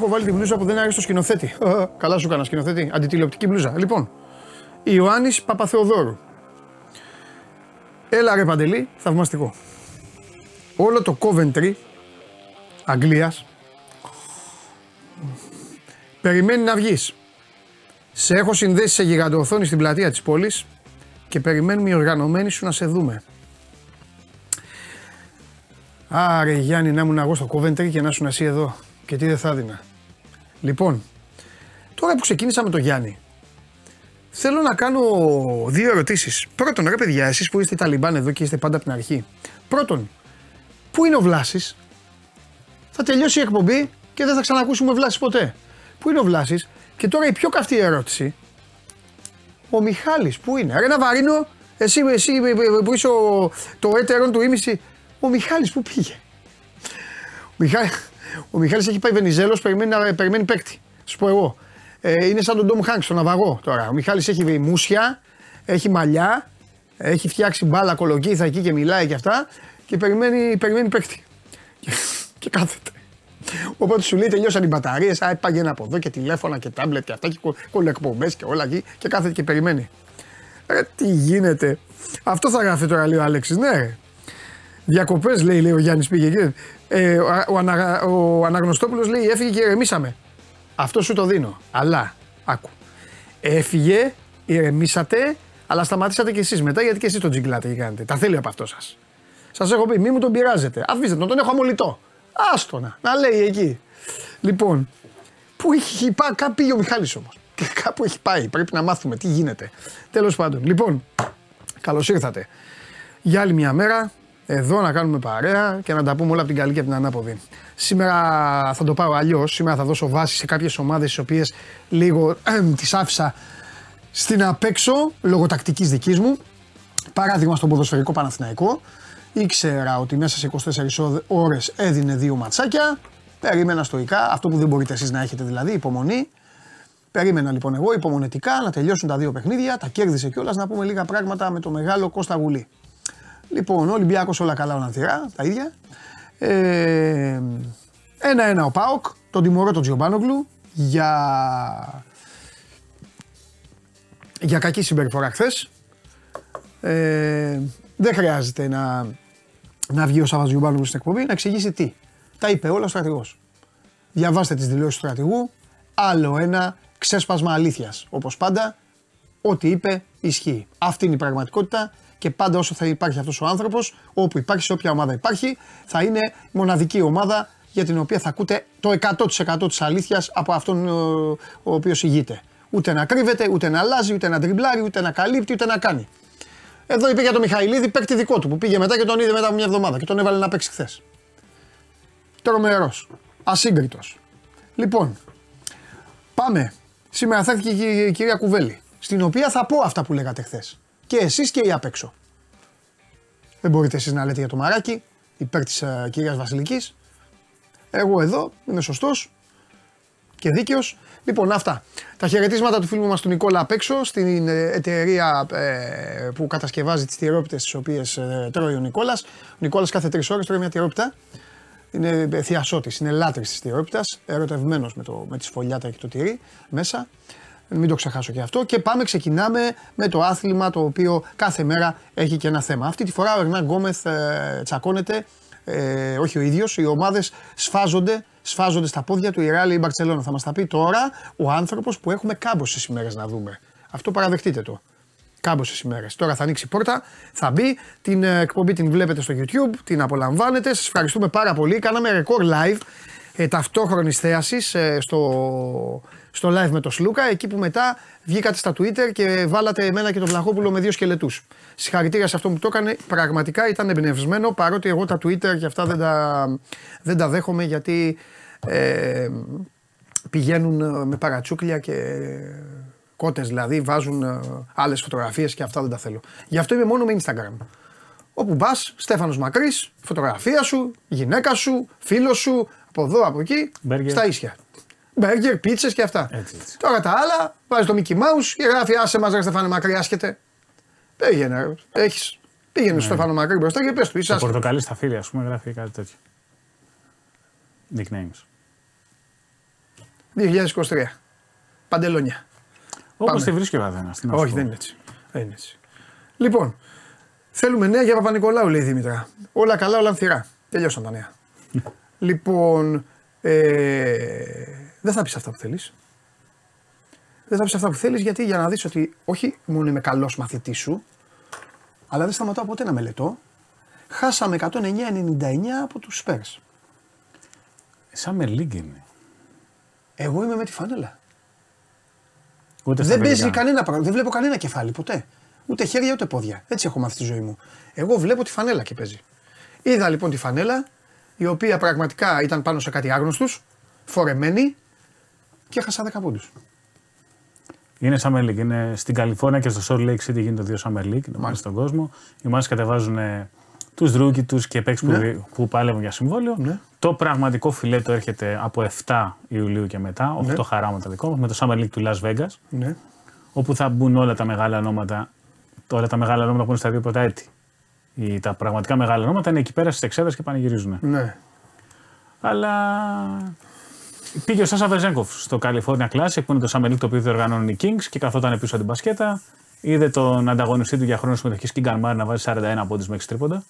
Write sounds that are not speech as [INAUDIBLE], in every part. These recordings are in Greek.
Α, έχω βάλει τη μπλούζα που δεν άρεσε στο σκηνοθέτη. Α, Καλά σου έκανα σκηνοθέτη. Αντιτηλεοπτική μπλούζα. Λοιπόν, Ιωάννης Παπαθεοδόρου. Έλα ρε Παντελή, θαυμαστικό. Όλο το Coventry Αγγλίας περιμένει να βγεις. Σε έχω συνδέσει σε γιγαντοοθόνη στην πλατεία της πόλης και περιμένουμε οι οργανωμένοι σου να σε δούμε. Άρε Γιάννη να ήμουν εγώ στο Coventry και να ήσουν εσύ εδώ. Και τι δεν θα έδινα. Λοιπόν, τώρα που ξεκίνησα με το Γιάννη, θέλω να κάνω δύο ερωτήσεις. Πρώτον, ρε παιδιά, εσείς που είστε Ταλιμπάν εδώ και είστε πάντα από την αρχή. Πρώτον, πού είναι ο Βλάσης, θα τελειώσει η εκπομπή και δεν θα ξανακούσουμε Βλάση ποτέ. Πού είναι ο Βλάσης; Και τώρα η πιο καυτή ερώτηση. Ο Μιχάλης, πού είναι; Ρε Ναβαρίνο, εσύ, εσύ που είσαι ο, το έτερον του ήμιση. Ο Μιχάλης πού πήγε; Ο, Μιχάλη, ο Μιχάλης έχει πάει Βενιζέλος, περιμένει, να- περιμένει παίκτη. Σου πω εγώ. Ε, είναι σαν τον Ντόμ Χάνκ στον ναυαγό τώρα. Ο Μιχάλης έχει μουσια, έχει μαλλιά, έχει φτιάξει μπάλα κολοκύθα εκεί και μιλάει και αυτά και περιμένει, περιμένει παίκτη. Και, και κάθεται. Οπότε σου λέει τελειώσαν οι μπαταρίες. Α, πήγαινε από εδώ και τηλέφωνα και τάμπλετ και αυτά και κολεκπομπές και όλα εκεί και κάθεται και περιμένει. Ρε, τι γίνεται. Αυτό θα γράφει τώρα, λέει ο Αλέξη. Ναι, ρε. Διακοπές, λέει, λέει ο Γιάννης πήγε εκεί. Ε, ο, ο, ανα, ο Αναγνωστόπουλος λέει έφυγε και ηρεμήσαμε. Αυτό σου το δίνω. Αλλά, άκου. Έφυγε, ηρεμήσατε, αλλά σταματήσατε κι εσείς μετά γιατί και εσείς τον τζιγκλάτε και κάνετε. Τα θέλει από αυτό σας. Σας έχω πει, μη μου τον πειράζετε. Αφήστε τον, τον έχω αμολυτό. Άστονα, να λέει εκεί. Λοιπόν, πού έχει πάει, κάπου πήγε ο Μιχάλης όμως. Και κάπου έχει πάει, πρέπει να μάθουμε τι γίνεται. Τέλος πάντων, λοιπόν, καλώς ήρθατε. Για άλλη μια μέρα, εδώ να κάνουμε παρέα και να τα πούμε όλα από την καλή και από την ανάποδη. Σήμερα θα το πάω αλλιώς. Σήμερα θα δώσω βάση σε κάποιες ομάδες τις οποίες λίγο [CLEARS THROAT] τις άφησα στην απέξω λόγω τακτικής δικής μου. Παράδειγμα στον ποδοσφαιρικό Παναθηναϊκό. Ήξερα ότι μέσα σε 24 ώρες έδινε δύο ματσάκια. Περίμενα στοικά, αυτό που δεν μπορείτε εσείς να έχετε δηλαδή, υπομονή. Περίμενα λοιπόν εγώ υπομονετικά να τελειώσουν τα δύο παιχνίδια. Τα κέρδισε κιόλας να πούμε λίγα πράγματα με το μεγάλο Κώστα Γουλή. Λοιπόν, ο Ολυμπιάκος όλα καλά, όλα θυρά, τα ίδια. Ε, ένα-ένα ο Πάοκ, τον τιμωρώ τον Τζιομπάνογλου για, για κακή συμπεριφορά χθες. Ε, δεν χρειάζεται να, να βγει ο Σάββας Τζιομπάνογλου στην εκπομπή να εξηγήσει τι. Τα είπε όλα ο στρατηγός. Διαβάστε τις δηλώσεις του στρατηγού. Άλλο ένα ξέσπασμα αλήθειας. Όπως πάντα, ό,τι είπε ισχύει. Αυτή είναι η πραγματικότητα και πάντα όσο θα υπάρχει αυτός ο άνθρωπος, όπου υπάρχει, σε όποια ομάδα υπάρχει, θα είναι μοναδική ομάδα για την οποία θα ακούτε το 100% της αλήθειας από αυτόν ε, ο οποίος ηγείται. Ούτε να κρύβεται, ούτε να αλλάζει, ούτε να τριμπλάρει, ούτε να καλύπτει, ούτε να κάνει. Εδώ είπε για τον Μιχαηλίδη, παίκτη δικό του που πήγε μετά και τον είδε μετά από μια εβδομάδα και τον έβαλε να παίξει χθες. Τρομερός. Ασύγκριτος. Λοιπόν, πάμε. Σήμερα θα έρθει και η κυρία Κουβέλη, στην οποία θα πω αυτά που λέγατε χθες. Και εσείς και οι απ' έξω. Δεν μπορείτε εσείς να λέτε για το μαράκι υπέρ της uh, κυρίας Βασιλικής. Εγώ εδώ είμαι σωστός και δίκαιος. Λοιπόν, αυτά. Τα χαιρετίσματα του φίλου μας του Νικόλα απ' έξω στην ε, εταιρεία ε, που κατασκευάζει τις τυρόπιτες τις οποίες ε, τρώει ο Νικόλας. Ο Νικόλας κάθε τρεις ώρες τρώει μια τυρόπιτα. Είναι ε, θειασότης, είναι λάτρης της τυρόπιτας. Ερωτευμένος με, το, με τη σφολιάτα και το τυρί μέσα. Μην το ξεχάσω και αυτό. Και πάμε, ξεκινάμε με το άθλημα το οποίο κάθε μέρα έχει και ένα θέμα. Αυτή τη φορά ο Ερνάν Γκόμεθ ε, τσακώνεται, ε, όχι ο ίδιος, οι ομάδες σφάζονται, σφάζονται στα πόδια του η Ρεάλ ή η Μπαρσελόνα. Θα μας τα πει τώρα ο άνθρωπος που έχουμε κάμποσε ημέρες να δούμε. Αυτό παραδεχτείτε το. Κάμποσε ημέρες. Τώρα θα ανοίξει η πόρτα, θα μπει. Την ε, εκπομπή την βλέπετε στο YouTube, την απολαμβάνετε. Σας ευχαριστούμε πάρα πολύ. Κάναμε ρεκόρ live ε, ταυτόχρονης θέασης ε, στο, στο live με το Σλούκα, εκεί που μετά βγήκατε στα Twitter και βάλατε εμένα και τον Βλαχόπουλο με δύο σκελετούς. Συγχαρητήρια σε αυτό που το έκανε. Πραγματικά ήταν εμπνευσμένο, παρότι εγώ τα Twitter και αυτά δεν τα, δεν τα δέχομαι γιατί ε, πηγαίνουν ε, με παρατσούκλια και κότες δηλαδή, βάζουν ε, άλλες φωτογραφίες και αυτά δεν τα θέλω. Γι' αυτό είμαι μόνο με Instagram. Όπου πα, Στέφανος Μακρύς, φωτογραφία σου, γυναίκα σου, φίλος σου, από εδώ, από εκεί, Μπέργκερ. στα ίσια. Μπέργκερ, πίτσες και αυτά. Έτσι, έτσι. Τώρα τα άλλα, βάζει το Mickey Mouse και γράφει Άσε μας, ρε Στέφανο Μακρύ, άσχετε. Πήγαινε, ρε. Έχεις. Πήγαινε στο Στέφανο Μακρύ μπροστά και πες του, είσαι Το άσχετος. πορτοκαλί στα φίλια, ας πούμε, γράφει κάτι τέτοιο. Nicknames. 2023. Παντελόνια. Όπως Πάμε. τη βρίσκει ο καθένας. Όχι, δεν είναι έτσι. Δεν είναι έτσι. Λοιπόν, θέλουμε νέα για Παπα-Νικολάου, λέει η Δήμητρα. Όλα καλά, όλα ανθυρά. Τελειώσαν τα νέα. [LAUGHS] λοιπόν, ε, δεν θα πεις αυτά που θέλεις. Δεν θα πεις αυτά που θέλεις γιατί για να δεις ότι όχι μόνο είμαι καλός μαθητής σου, αλλά δεν σταματάω ποτέ να μελετώ. Χάσαμε 109-99 από τους Spurs. Summer League είναι. Εγώ είμαι με τη φανέλα. Ούτε στα Δεν παίζει αγγλικά. κανένα πράγμα. Δεν βλέπω κανένα κεφάλι ποτέ. Ούτε χέρια ούτε πόδια. Έτσι έχω μάθει τη ζωή μου. Εγώ βλέπω τη φανέλα και παίζει. Είδα λοιπόν τη φανέλα, η οποία πραγματικά ήταν πάνω σε κάτι άγνωστου, φορεμένη και έχασα 10 πόντους. Είναι Summer League. Είναι στην Καλιφόρνια και στο Salt Lake City γίνεται δύο Summer League. Μάλιστα στον κόσμο. Οι ομάδες κατεβάζουν τους rookies τους και παίκτες που, Ναι. που παλεύουν για συμβόλαιο. Ναι. Το πραγματικό φιλέτο έρχεται από 7 Ιουλίου και μετά, 8 Ναι. χαράματα δικό μας, με το Summer League του Las Vegas, Ναι. όπου θα μπουν όλα τα μεγάλα ονόματα, όλα τα μεγάλα ονόματα που είναι στα δύο πρώτα έτη. Οι, τα πραγματικά μεγάλα ονόματα είναι εκεί πέρα στις εξέδρες και πανηγυρίζουν. Ναι. Αλλά πήγε ο Σάσα Βεζένκοφ στο California Classic που είναι το Summer League το οποίο διοργανώνουν οι Kings και καθόταν πίσω από την μπασκέτα. Είδε τον ανταγωνιστή του για χρόνο συμμετοχής Κίγκαν Μάρεϊ να βάζει 41 πόντους με έξι τρίποντα.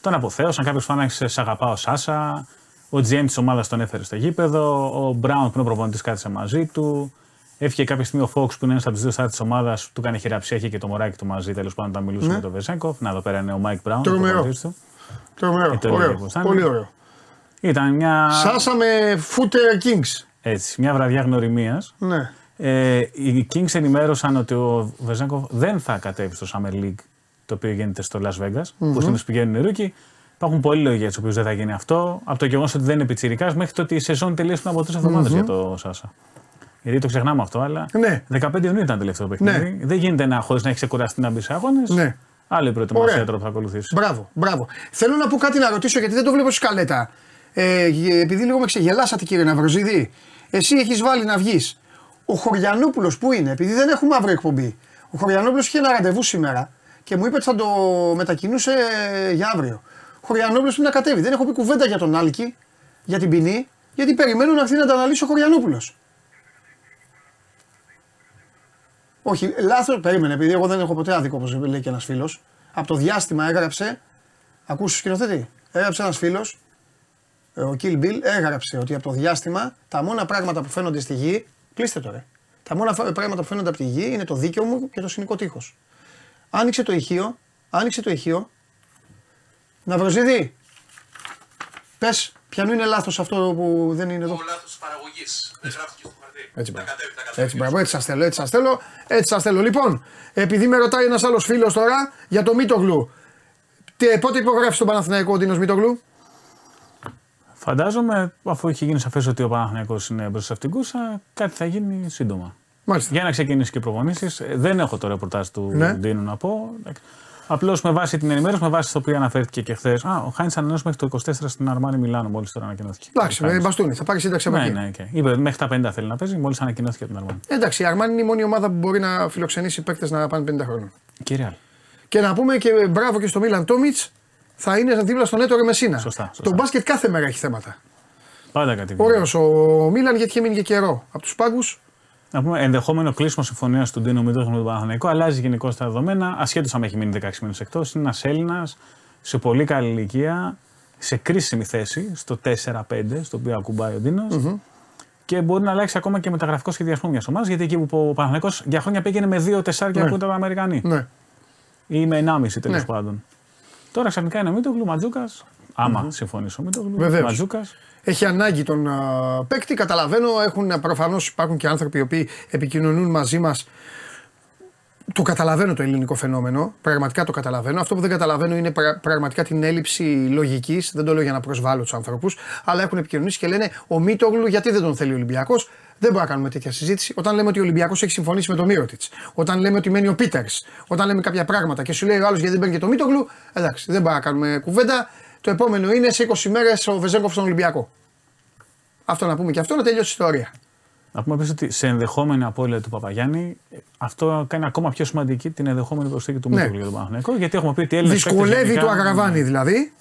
Τον αποθέωσαν. Κάποιος φώναξε σε αγαπάω Σάσα. Ο GM της ομάδας τον έφερε στο γήπεδο. Ο Μπράουν που είναι ο προπονητής κάθισε μαζί του. Έφυγε κάποια στιγμή ο Fox που είναι ένας από τους δύο στάρ της ομάδας. Του έκανε χειραψία, είχε και το μωράκι του μαζί τέλος πάντων όταν μιλούσε με τον Βεζένκοφ. Να εδώ πέρα είναι ο Μάικ Μπράουν. ο Τρομερό. προπονητής του. Τρομερό. το έλεγε Ωραίο. πως θα είναι. Πολύ ωραίο. Ήταν μια, Sáσα με footer kings. έτσι, μια βραδιά γνωριμίας. Ναι. Ε, οι Kings ενημέρωσαν ότι ο Βεζέγκοφ δεν θα κατέβει στο Summer League το οποίο γίνεται στο Las Vegas, που συνήθω πηγαίνουν οι ρούκοι. Υπάρχουν πολλοί λόγοι για τους οποίους δεν θα γίνει αυτό. Από το γεγονός ότι δεν είναι πιτσυρικά μέχρι το ότι η σεζόν τελείωσε πριν από τρεις εβδομάδες για το Σάσα. Γιατί το ξεχνάμε αυτό, αλλά Ναι. 15 Ιουνίου ήταν το τελευταίο παιχνίδι. Δεν γίνεται να χωρίς να έχεις ξεκουραστεί να μπεις σε αγώνες. Ναι. Άλλη προετοιμασία Ωραία. τώρα που θα ακολουθήσεις. Μπράβο, μπράβο. Θέλω να πω κάτι να ρωτήσω γιατί δεν το βλέπω στη σκαλέτα. Ε, επειδή λίγο με ξεγελάσατε κύριε Ναυροζίδη, εσύ έχεις βάλει να βγεις. Ο Χωριανόπουλος που είναι, επειδή δεν έχουμε αύριο εκπομπή. Ο Χωριανόπουλος είχε ένα ραντεβού σήμερα και μου είπε ότι θα το μετακινούσε για αύριο. Ο Χωριανόπουλος πρέπει να κατέβει. Δεν έχω πει κουβέντα για τον Άλκη, για την ποινή, γιατί περιμένω να έρθει να τα αναλύσει ο Χωριανόπουλος. Όχι, λάθος, περίμενε, επειδή εγώ δεν έχω ποτέ άδικο όπως λέει και ένας φίλος. Από το διάστημα έγραψε. Ακούσει σκηνοθέτη. Έγραψε ένας φίλος, ο Kill Bill, έγραψε ότι από το διάστημα τα μόνα πράγματα που φαίνονται στη γη. Κλείστε τώρα. Τα μόνα φα- πράγματα που φαίνονται από τη γη είναι το δίκαιο μου και το συνοικό τείχος. Άνοιξε το ηχείο, άνοιξε το ηχείο. Ναυροζίδη, πες, ποιανού είναι λάθος αυτό που δεν είναι εδώ. Το λάθος τη παραγωγή. Δεν γράφτηκε στο χαρτί. Έτσι, θα μπράβο. κατέβει, θα κατέβει. Έτσι, μπράβο, έτσι σας θέλω, έτσι σας θέλω. Έτσι σας θέλω. Λοιπόν, επειδή με ρωτάει ένας άλλος φίλος τώρα για το Μίτογλου. Τι, πότε υπογράφεις τον Παναθηναϊκό ο Ντίνος Μίτογλου. Φαντάζομαι, αφού έχει γίνει σαφές ότι ο Παναθηναϊκός είναι μπροστά αυτήν την κούρσα, κάτι θα γίνει σύντομα. Μάλιστα. Για να ξεκινήσει και προπονήσεις. Δεν έχω το ρεπορτάζ του Ναι. Ντίνου να πω. Απλώς με βάση την ενημέρωση, με βάση το οποίο αναφέρθηκε και χθες. Α, ο Χάιντ ανανέωσε μέχρι το 24 στην Αρμάνι Μιλάνο, μόλις τώρα ανακοινώθηκε. Εντάξει, Ο με Χάιντς. μπαστούνι, θα πάρει σύνταξη από Ναι, εκεί. ναι, okay. Είπε ότι μέχρι τα 50 θέλει να παίζει, μόλις ανακοινώθηκε από την Αρμάνι. Εντάξει, η Αρμάνι είναι η μόνη ομάδα που μπορεί να φιλοξενήσει παίκτες να πάνε 50 χρόνια. Και Real. Και να πούμε και μπράβο και στο Μίλαν Τόμιτς, θα είναι δίπλα στον Έτορο Μεσίνα. Σωστά, σωστά. Το μπάσκετ κάθε μέρα έχει θέματα. Πάντα κάτι. Ωραίος ο Μίλαν γιατί είχε μείνει και καιρό από τους πάγκους. Να πούμε ενδεχόμενο κλείσιμο συμφωνίας του Ντίνου Μίτογλου με τον Παναθηναϊκό. Αλλάζει γενικώ τα δεδομένα, ασχέτως αν έχει μείνει 16 μήνες εκτός. Είναι ένας Έλληνας σε πολύ καλή ηλικία, σε κρίσιμη θέση, στο 4-5, στο οποίο ακουμπάει ο ντινο Και μπορεί να αλλάξει ακόμα και μεταγραφικό σχεδιασμό μιας ομάδας, γιατί εκεί που ο Παναθηναϊκός για χρόνια πήγαινε με 2 τεσσάρια Ναι. που ήταν Αμερικανοί. Ναι. Ή με 1,5 τέλος Ναι. πάντων. Τώρα ξαφνικά είναι ο Μίτογλου, Ματζούκα. άμα συμφωνήσει ο Μίτογλου. Βεβαίως. Ματζούκα. Έχει ανάγκη τον α, παίκτη. Καταλαβαίνω, έχουν προφανώς υπάρχουν και άνθρωποι οι οποίοι επικοινωνούν μαζί μας. Το καταλαβαίνω το ελληνικό φαινόμενο. Πραγματικά το καταλαβαίνω. Αυτό που δεν καταλαβαίνω είναι πρα- πραγματικά την έλλειψη λογικής. Δεν το λέω για να προσβάλλω τους ανθρώπους. Αλλά έχουν επικοινωνήσει και λένε ο Μίτογλου γιατί δεν τον θέλει ο Ολυμπιακός; Δεν μπορούμε να κάνουμε τέτοια συζήτηση. Όταν λέμε ότι ο Ολυμπιακός έχει συμφωνήσει με τον Μύρωτιτς. Όταν λέμε ότι μένει ο Πίτερς. Όταν λέμε κάποια πράγματα και σου λέει ο άλλος γιατί δεν παίρνει και το Μίτογλου. Εντάξει, δεν μπορούμε να κάνουμε κουβέντα. Το επόμενο είναι σε 20 μέρες ο Βεζέγκοφ στον Ολυμπιακό. Αυτό να πούμε και αυτό να τελειώσει η ιστορία. Να πούμε επίσης ότι σε ενδεχόμενη απώλεια του Παπαγιάννη, ε, αυτό κάνει ακόμα πιο σημαντική την ενδεχόμενη προσθήκη του Ναι. Μίτογλου για τον Παναθηναϊκό. Γιατί έχουμε πει ότι οι Έλληνες Δυσκολεύει παίκτες το γενικά- Αγραβάνι δηλαδή.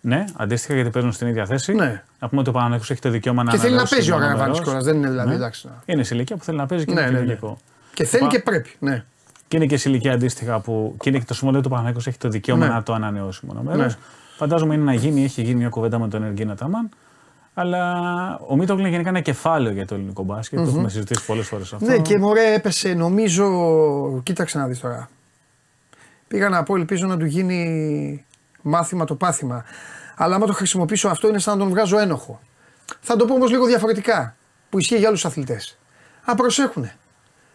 Ναι, αντίστοιχα γιατί παίζουν στην ίδια θέση. Ναι. Να πούμε ότι ο Παναγιώτο έχει το δικαίωμα να Και θέλει να ανανεώσει παίζει ο μόνο Αγραβάνη μέρος. κιόλας. Δεν είναι δηλαδή Ναι. εντάξει. να- Είναι σε ηλικία που θέλει να παίζει και Ναι, είναι ναι, και ναι. λογικό. Και θέλει Πα- και πρέπει. Ναι. Και είναι και σε ηλικία αντίστοιχα που. και είναι και το συμβόλαιο του Παναγιώτο έχει το δικαίωμα Ναι. να το ανανεώσει μόνο μέρο. Ναι. Φαντάζομαι είναι να γίνει, έχει γίνει μια κουβέντα με τον Εργίνα Ταμάν. Αλλά ο Μίτογλου είναι γενικά ένα κεφάλαιο για το ελληνικό μπάσκετ. Το έχουμε συζητήσει πολλές φορές αυτό. Ναι, και μωρέ έπεσε, νομίζω. Κοίταξε να δεις τώρα. Πήγα να πω, ελπίζω να του γίνει μάθημα το πάθημα. Αλλά άμα το χρησιμοποιήσω αυτό είναι σαν να τον βγάζω ένοχο. Θα το πω όμως λίγο διαφορετικά. Που ισχύει για άλλους αθλητές. Α προσέχουνε.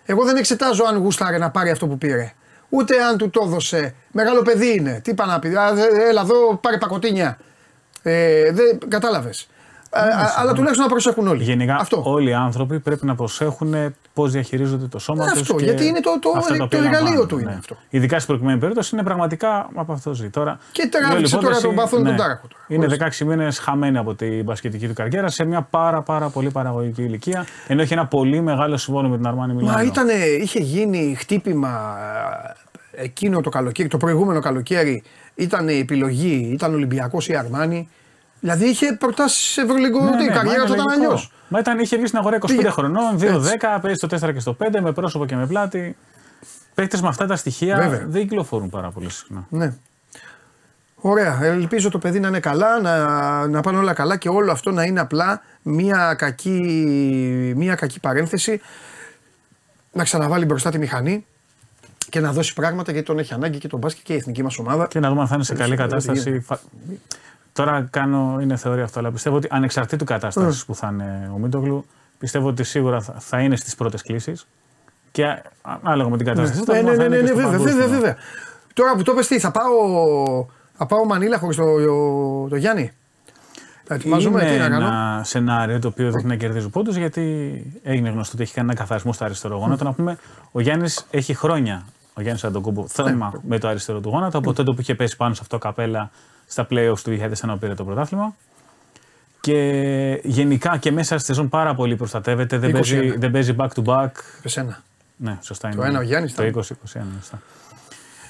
Εγώ δεν εξετάζω αν γούσταρε να πάρει αυτό που πήρε. Ούτε αν του το έδωσε. Μεγάλο παιδί είναι. Τι είπα να πει. Α, δε- Έλα εδώ, πάρε πακοτίνια. Ε, δεν κατάλαβες. Αλλά τουλάχιστον να προσέχουν όλοι. Γενικά αυτό. όλοι οι άνθρωποι πρέπει να προσέχουν πώς διαχειρίζονται το σώμα Ναι, τους. αυτό, γιατί είναι το- το- το εργαλείο του είναι αυτό. Ειδικά στην προκειμένη περίπτωση είναι πραγματικά από αυτό ζει. Τώρα, Και η τράβηξε όλη τώρα υπόθεση, τον παθόν τον τάραχο τώρα. Είναι Ορίστε. 16 μήνες χαμένη από την μπασκετική του καριέρα σε μια πάρα, πάρα πολύ παραγωγική ηλικία. Ενώ έχει ένα πολύ μεγάλο συμβόλαιο με την Αρμάνη Μιλάνο. Μα ήτανε, είχε γίνει χτύπημα ε, εκείνο το καλοκαίρι, το προηγούμενο καλοκαίρι ήταν η επιλογή, ήταν Ολυμπιακός ή Αρμάνι. Δηλαδή είχε προτάσεις Ευρωλυγκό, Ναι, η ναι, μα καριέρα είναι του ήταν λογικό. αλλιώς. Μα ήταν, είχε βγει στην αγορά 25 Πήγε. χρονών, 2-10, Έτσι. παίζει στο 4 και στο 5, με πρόσωπο και με πλάτη. Παίχτε με αυτά τα στοιχεία Βέβαια. δεν κυκλοφορούν πάρα πολύ συχνά. Ναι. Ωραία. Ελπίζω το παιδί να είναι καλά, να, να πάνε όλα καλά και όλο αυτό να είναι απλά μία κακή, μία κακή παρένθεση. Να ξαναβάλει μπροστά τη μηχανή και να δώσει πράγματα γιατί τον έχει ανάγκη και τον μπάσκετ και η εθνική μας ομάδα. Και να δούμε αν θα είναι σε καλή ξέρω, τι κατάσταση. Φα- Τώρα κάνω, είναι θεωρία αυτό, αλλά πιστεύω ότι ανεξαρτήτου κατάστασης που θα είναι ο Μίτογλου, πιστεύω ότι σίγουρα θα, θα είναι στις πρώτες κλήσεις. Και α- ανάλογα με την κατάσταση. θα Ναι, δούμε ναι, αν ναι, θα είναι ναι, και στο βέβαια, βέβαια, παγκόσμιο. βέβαια. Τώρα που το πες τι, θα πάω, θα πάω Μανίλα χωρίς το, το Γιάννη; Θα ετοιμάζουμε, Είναι τι να κάνω; ένα σενάριο το οποίο δείχνει να κερδίζει πόντους γιατί έγινε γνωστό ότι έχει κάνει ένα καθαρισμό στο αριστερό γόνατο. Να πούμε, ο Γιάννης έχει χρόνια, ο Γιάννης Αντοκούμπο, θέμα με το αριστερό του γόνατο από τότε που είχε πέσει πάνω σε αυτό το καπέλα στα playoffs του 2001 που πήρε το πρωτάθλημα. Και γενικά και μέσα στη σεζόν πάρα πολύ προστατεύεται. Δεν 21. παίζει, δεν παίζει back to back. Πες ένα. Ναι, σωστά Το είναι. ένα ο Γιάννης Το ήταν. 20-21, σωστά.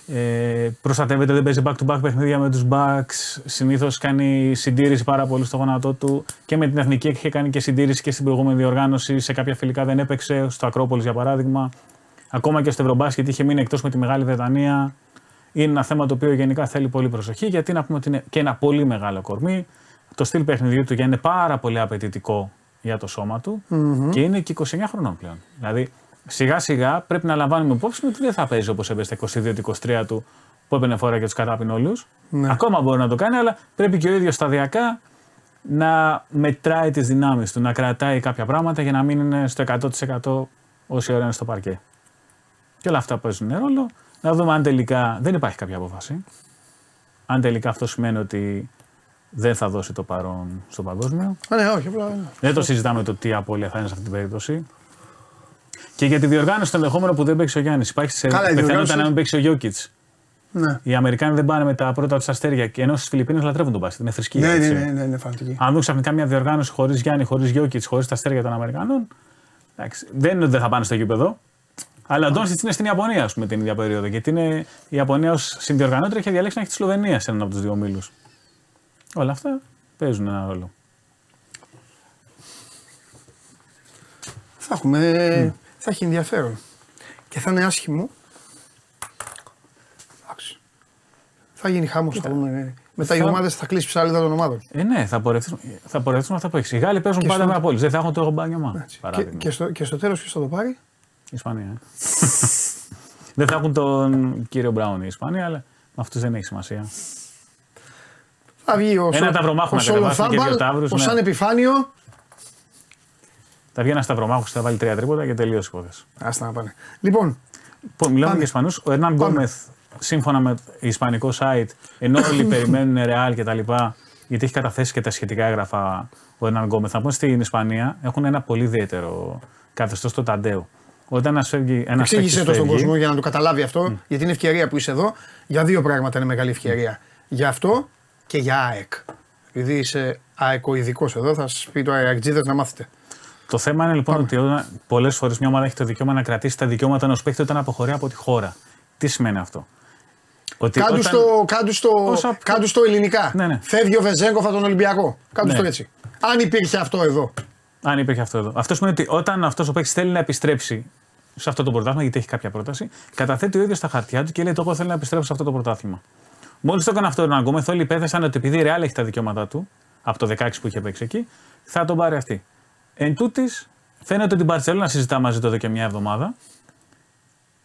Ε, προστατεύεται, δεν παίζει back-to-back παιχνίδια με τους Bucks. Συνήθως κάνει συντήρηση πάρα πολύ στο γόνατό του και με την εθνική είχε κάνει και συντήρηση και στην προηγούμενη διοργάνωση. Σε κάποια φιλικά δεν έπαιξε, στο Ακρόπολης για παράδειγμα. Ακόμα και στο Ευρωμπάσκετ είχε μείνει εκτός με τη Μεγάλη Βρετανία. Είναι ένα θέμα το οποίο γενικά θέλει πολύ προσοχή γιατί να πούμε ότι είναι και ένα πολύ μεγάλο κορμί. Το στυλ παιχνιδιού του είναι πάρα πολύ απαιτητικό για το σώμα του και είναι και 29 χρονών πλέον. Δηλαδή σιγά σιγά πρέπει να λαμβάνουμε υπόψη ότι δεν θα παίζει όπως έπαιζε στα 22-23 του που έπαιρνε φορά και τους κατάπινε όλου. Ακόμα μπορεί να το κάνει, αλλά πρέπει και ο ίδιος σταδιακά να μετράει τις δυνάμεις του, να κρατάει κάποια πράγματα για να μην είναι στο 100% όση ώρα είναι στο παρκέ. Και όλα αυτά παίζουν ρόλο. Να δούμε αν τελικά δεν υπάρχει κάποια απόφαση. Αν τελικά αυτό σημαίνει ότι δεν θα δώσει το παρόν στο παγκόσμιο. Α, ναι, όχι, απλά. Δεν το συζητάμε το τι απώλεια θα είναι σε αυτή την περίπτωση. Και για τη διοργάνωση το ενδεχόμενο που δεν παίξει ο Γιάννης. Υπάρχει σε Καλά, η πιθανότητα διοργάνωση- να μην παίξει ο Γιώκητς. Ναι. Οι Αμερικάνοι δεν πάνε με τα πρώτα τους αστέρια και ενώ στις Φιλιππίνες λατρεύουν τον μπάσκετ. Είναι θρησκεία. Ναι, ναι, έτσι. ναι, ναι, ναι, φανατική. Αν δουν ξαφνικά μια διοργάνωση χωρίς Γιάννη, χωρίς Γιώκητς, χωρίς τα αστέρια των Αμερικανών. Εντάξει, δεν είναι ότι δεν θα πάνε στο γήπεδο. Αλλά ο Ντόνσιτ είναι στην Ιαπωνία, ας πούμε, την ίδια περίοδο. Γιατί είναι, η Ιαπωνία ως συνδιοργανώτρια είχε διαλέξει να έχει τη Σλοβενία σε έναν από τους δύο μήλου. Όλα αυτά παίζουν ένα ρόλο. Θα έχουμε, θα έχει ενδιαφέρον. Και θα είναι άσχημο. Εντάξει. Θα γίνει χάμος, θα πούμε. Μετά οι Θα- ομάδες θα κλείσει ψαλίδα των ομάδων. Ε, ναι, θα πορευτούν, θα πορευτούν αυτά που έχεις. Οι Γάλλοι παίζουν Και πάντα στο- με απόλυση. Δεν θα έχουν το γομπάνιωμα. Έτσι. Και, Παράδειγμα. και, στο, και στο τέλος ποιος θα το πάρει; Η Ισπανία. ε. [LAUGHS] δεν θα έχουν τον κύριο Μπράουν η Ισπανία, αλλά με αυτούς δεν έχει σημασία. Θα βγει ο, Ένα Σο- ταυρομάχο ο να κατεβάσουν και Σολοθάμπαλ, δύο ταύρους, ο ναι. Σαν Επιφάνιο. Θα βγει ένας σταυρομάχο και θα βάλει τρία τρίποτα και τελείωσε η υπόθεση. Άστα να πάνε. Λοιπόν, Που μιλάμε Πάμε. για Ισπανούς. Ο Ερνάν Πάμε. Γκόμεθ, σύμφωνα με ισπανικό site, ενώ όλοι [COUGHS] περιμένουν ρεάλ και τα λοιπά, γιατί έχει καταθέσει και τα σχετικά έγγραφα ο Ερνάν Γκόμεθ. Να πούμε στην Ισπανία έχουν ένα πολύ ιδιαίτερο καθεστώς το Ταντέο. Όταν ένας φεύγει. Ένας εξήγησε παίκτης το στον φεύγει, κόσμο για να το καταλάβει αυτό. Γιατί είναι ευκαιρία που είσαι εδώ. Για δύο πράγματα είναι μεγάλη ευκαιρία. Για αυτό και για ΑΕΚ. Επειδή είσαι αεκοειδικό εδώ, θα σας πει το αεκτζίδες να μάθετε. Το θέμα είναι λοιπόν ότι πολλές φορές μια ομάδα έχει το δικαίωμα να κρατήσει τα δικαιώματα ενός παίκτη όταν αποχωρεί από τη χώρα. Τι σημαίνει αυτό; Ότι Κάντου, όταν- στο, κάντου, στο, Όσα- κάντου στο ελληνικά. Ναι, ναι. Φεύγει ο Βεζέγκοφ από τον Ολυμπιακό. Κάντου Ναι. στο έτσι. Αν υπήρχε αυτό εδώ. Αν υπήρχε αυτό εδώ. Αυτό σημαίνει ότι όταν αυτός ο παίκτης θέλει να επιστρέψει σε αυτό το πρωτάθλημα, γιατί έχει κάποια πρόταση, καταθέτει ο ίδιος τα χαρτιά του και λέει: Το εγώ θέλω να επιστρέψω σε αυτό το πρωτάθλημα. Μόλις το έκανε αυτό ο Γκόμεθ, όλοι υπέθεσαν ότι επειδή η Real έχει τα δικαιώματά του, από το 16 που είχε παίξει εκεί, θα τον πάρει αυτή. Εν τούτης, φαίνεται ότι η Μπαρσελόνα συζητά μαζί του εδώ και μια εβδομάδα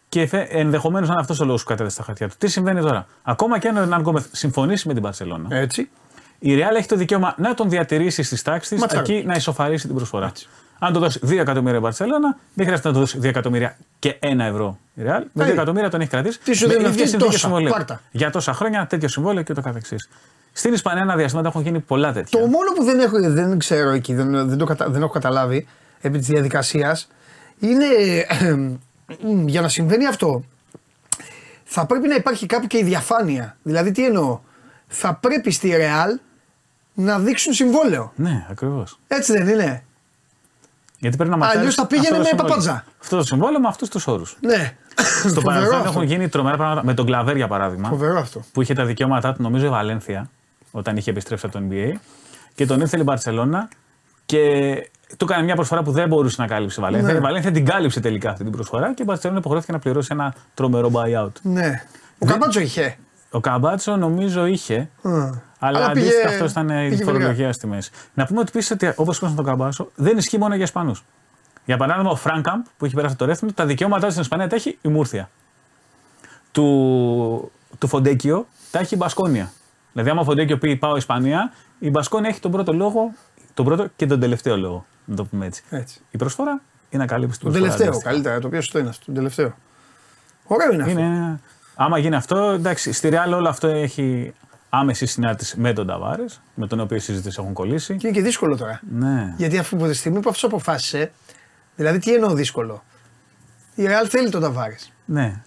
και ενδεχομένως να είναι αυτός ο λόγος που κατέθεσε τα χαρτιά του. Τι συμβαίνει τώρα; Ακόμα και αν ο Ερνάν Γκόμεθ συμφωνήσει με την Μπαρσελόνα, Έτσι. η Real έχει το δικαίωμα να τον διατηρήσει στις τάξεις της, Ματσάρα. εκεί να ισοφαρίσει την προσφορά. Αν το δώσει 2 εκατομμύρια η Μπαρσελόνα, δεν χρειάζεται να το δώσει 2 εκατομμύρια και 1 ευρώ η Real. Με 2 Hey. εκατομμύρια τον έχει κρατήσει. Τι σου με δίνουν ίδια αυτοί, συνθήκες τόσα. συμβολέου. Πάρτα. Για τόσα χρόνια τέτοιο συμβόλαιο και το καθεξής. Στην Ισπανία, ένα διαστήματα έχουν γίνει πολλά τέτοια. Το μόνο που δεν, έχω, δεν ξέρω εκεί, δεν, δεν, το κατα, δεν έχω καταλάβει επί της διαδικασίας είναι για να συμβαίνει αυτό θα πρέπει να υπάρχει κάπου και η διαφάνεια. Δηλαδή τι εννοώ; Θα πρέπει στη Real να δείξουν συμβόλαιο. Ναι, ακριβώς. Έτσι δεν είναι; Γιατί πρέπει να μαθαίνει. Αλλιώς θα πήγαινε με παπάντζα. Αυτό το συμβόλαιο με αυτούς τους όρους. Ναι. Στο [LAUGHS] Φοβερό παρελθόν αυτό. έχουν γίνει τρομερά πράγματα. Με τον Κλαβέρ για παράδειγμα. Φοβερό αυτό. που είχε τα δικαιώματά του, νομίζω, η Βαλένθια, όταν είχε επιστρέψει από το NBA. Και τον ήρθε η Μπαρσελόνα και του έκανε μια προσφορά που δεν μπορούσε να κάλυψε η Βαλένθια. Ναι. Η Βαλένθια την κάλυψε τελικά αυτή την προσφορά και η Μπαρσελόνα υποχρεώθηκε να πληρώσει ένα τρομερό buyout. Ναι. Ο Καμπάτσο είχε. Ο Καμπάτσο νομίζω είχε, Μ. αλλά, Αλλά πήγε- αντίστοιχα αυτός ήταν η πήγε φορολογία στη μέση. Να πούμε ότι επίσης ότι όπως είπαμε τον Καμπάτσο δεν ισχύει μόνο για Ισπανούς. Για παράδειγμα, ο Φράνκαμπ που έχει περάσει το ρεύμα, τα δικαιώματά του στην Ισπανία τα έχει η Μούρθια. Του, του Φοντέκιο τα έχει η Μπασκόνια. Δηλαδή, άμα ο Φοντέκιο πει πάω Ισπανία, η Μπασκόνια έχει τον πρώτο λόγο, τον πρώτο και τον τελευταίο λόγο. Να το πούμε έτσι. Έτσι. Η προσφορά είναι να καλύψει την Τον προσφορά. τελευταίο, αντίστοιχα. καλύτερα. Το πιο σωστό είναι αυτό. Τον τελευταίο. Ωραίο είναι αυτό. Είναι, άμα γίνει αυτό, εντάξει, στη Real όλο αυτό έχει άμεση συνάρτηση με τον Ταβάρες, με τον οποίο οι συζητήσει έχουν κολλήσει. Και είναι και δύσκολο τώρα. Ναι. Γιατί αφού από τη στιγμή που αυτός αποφάσισε, δηλαδή τι εννοώ δύσκολο; Η Real θέλει τον Ταβάρες. ναι.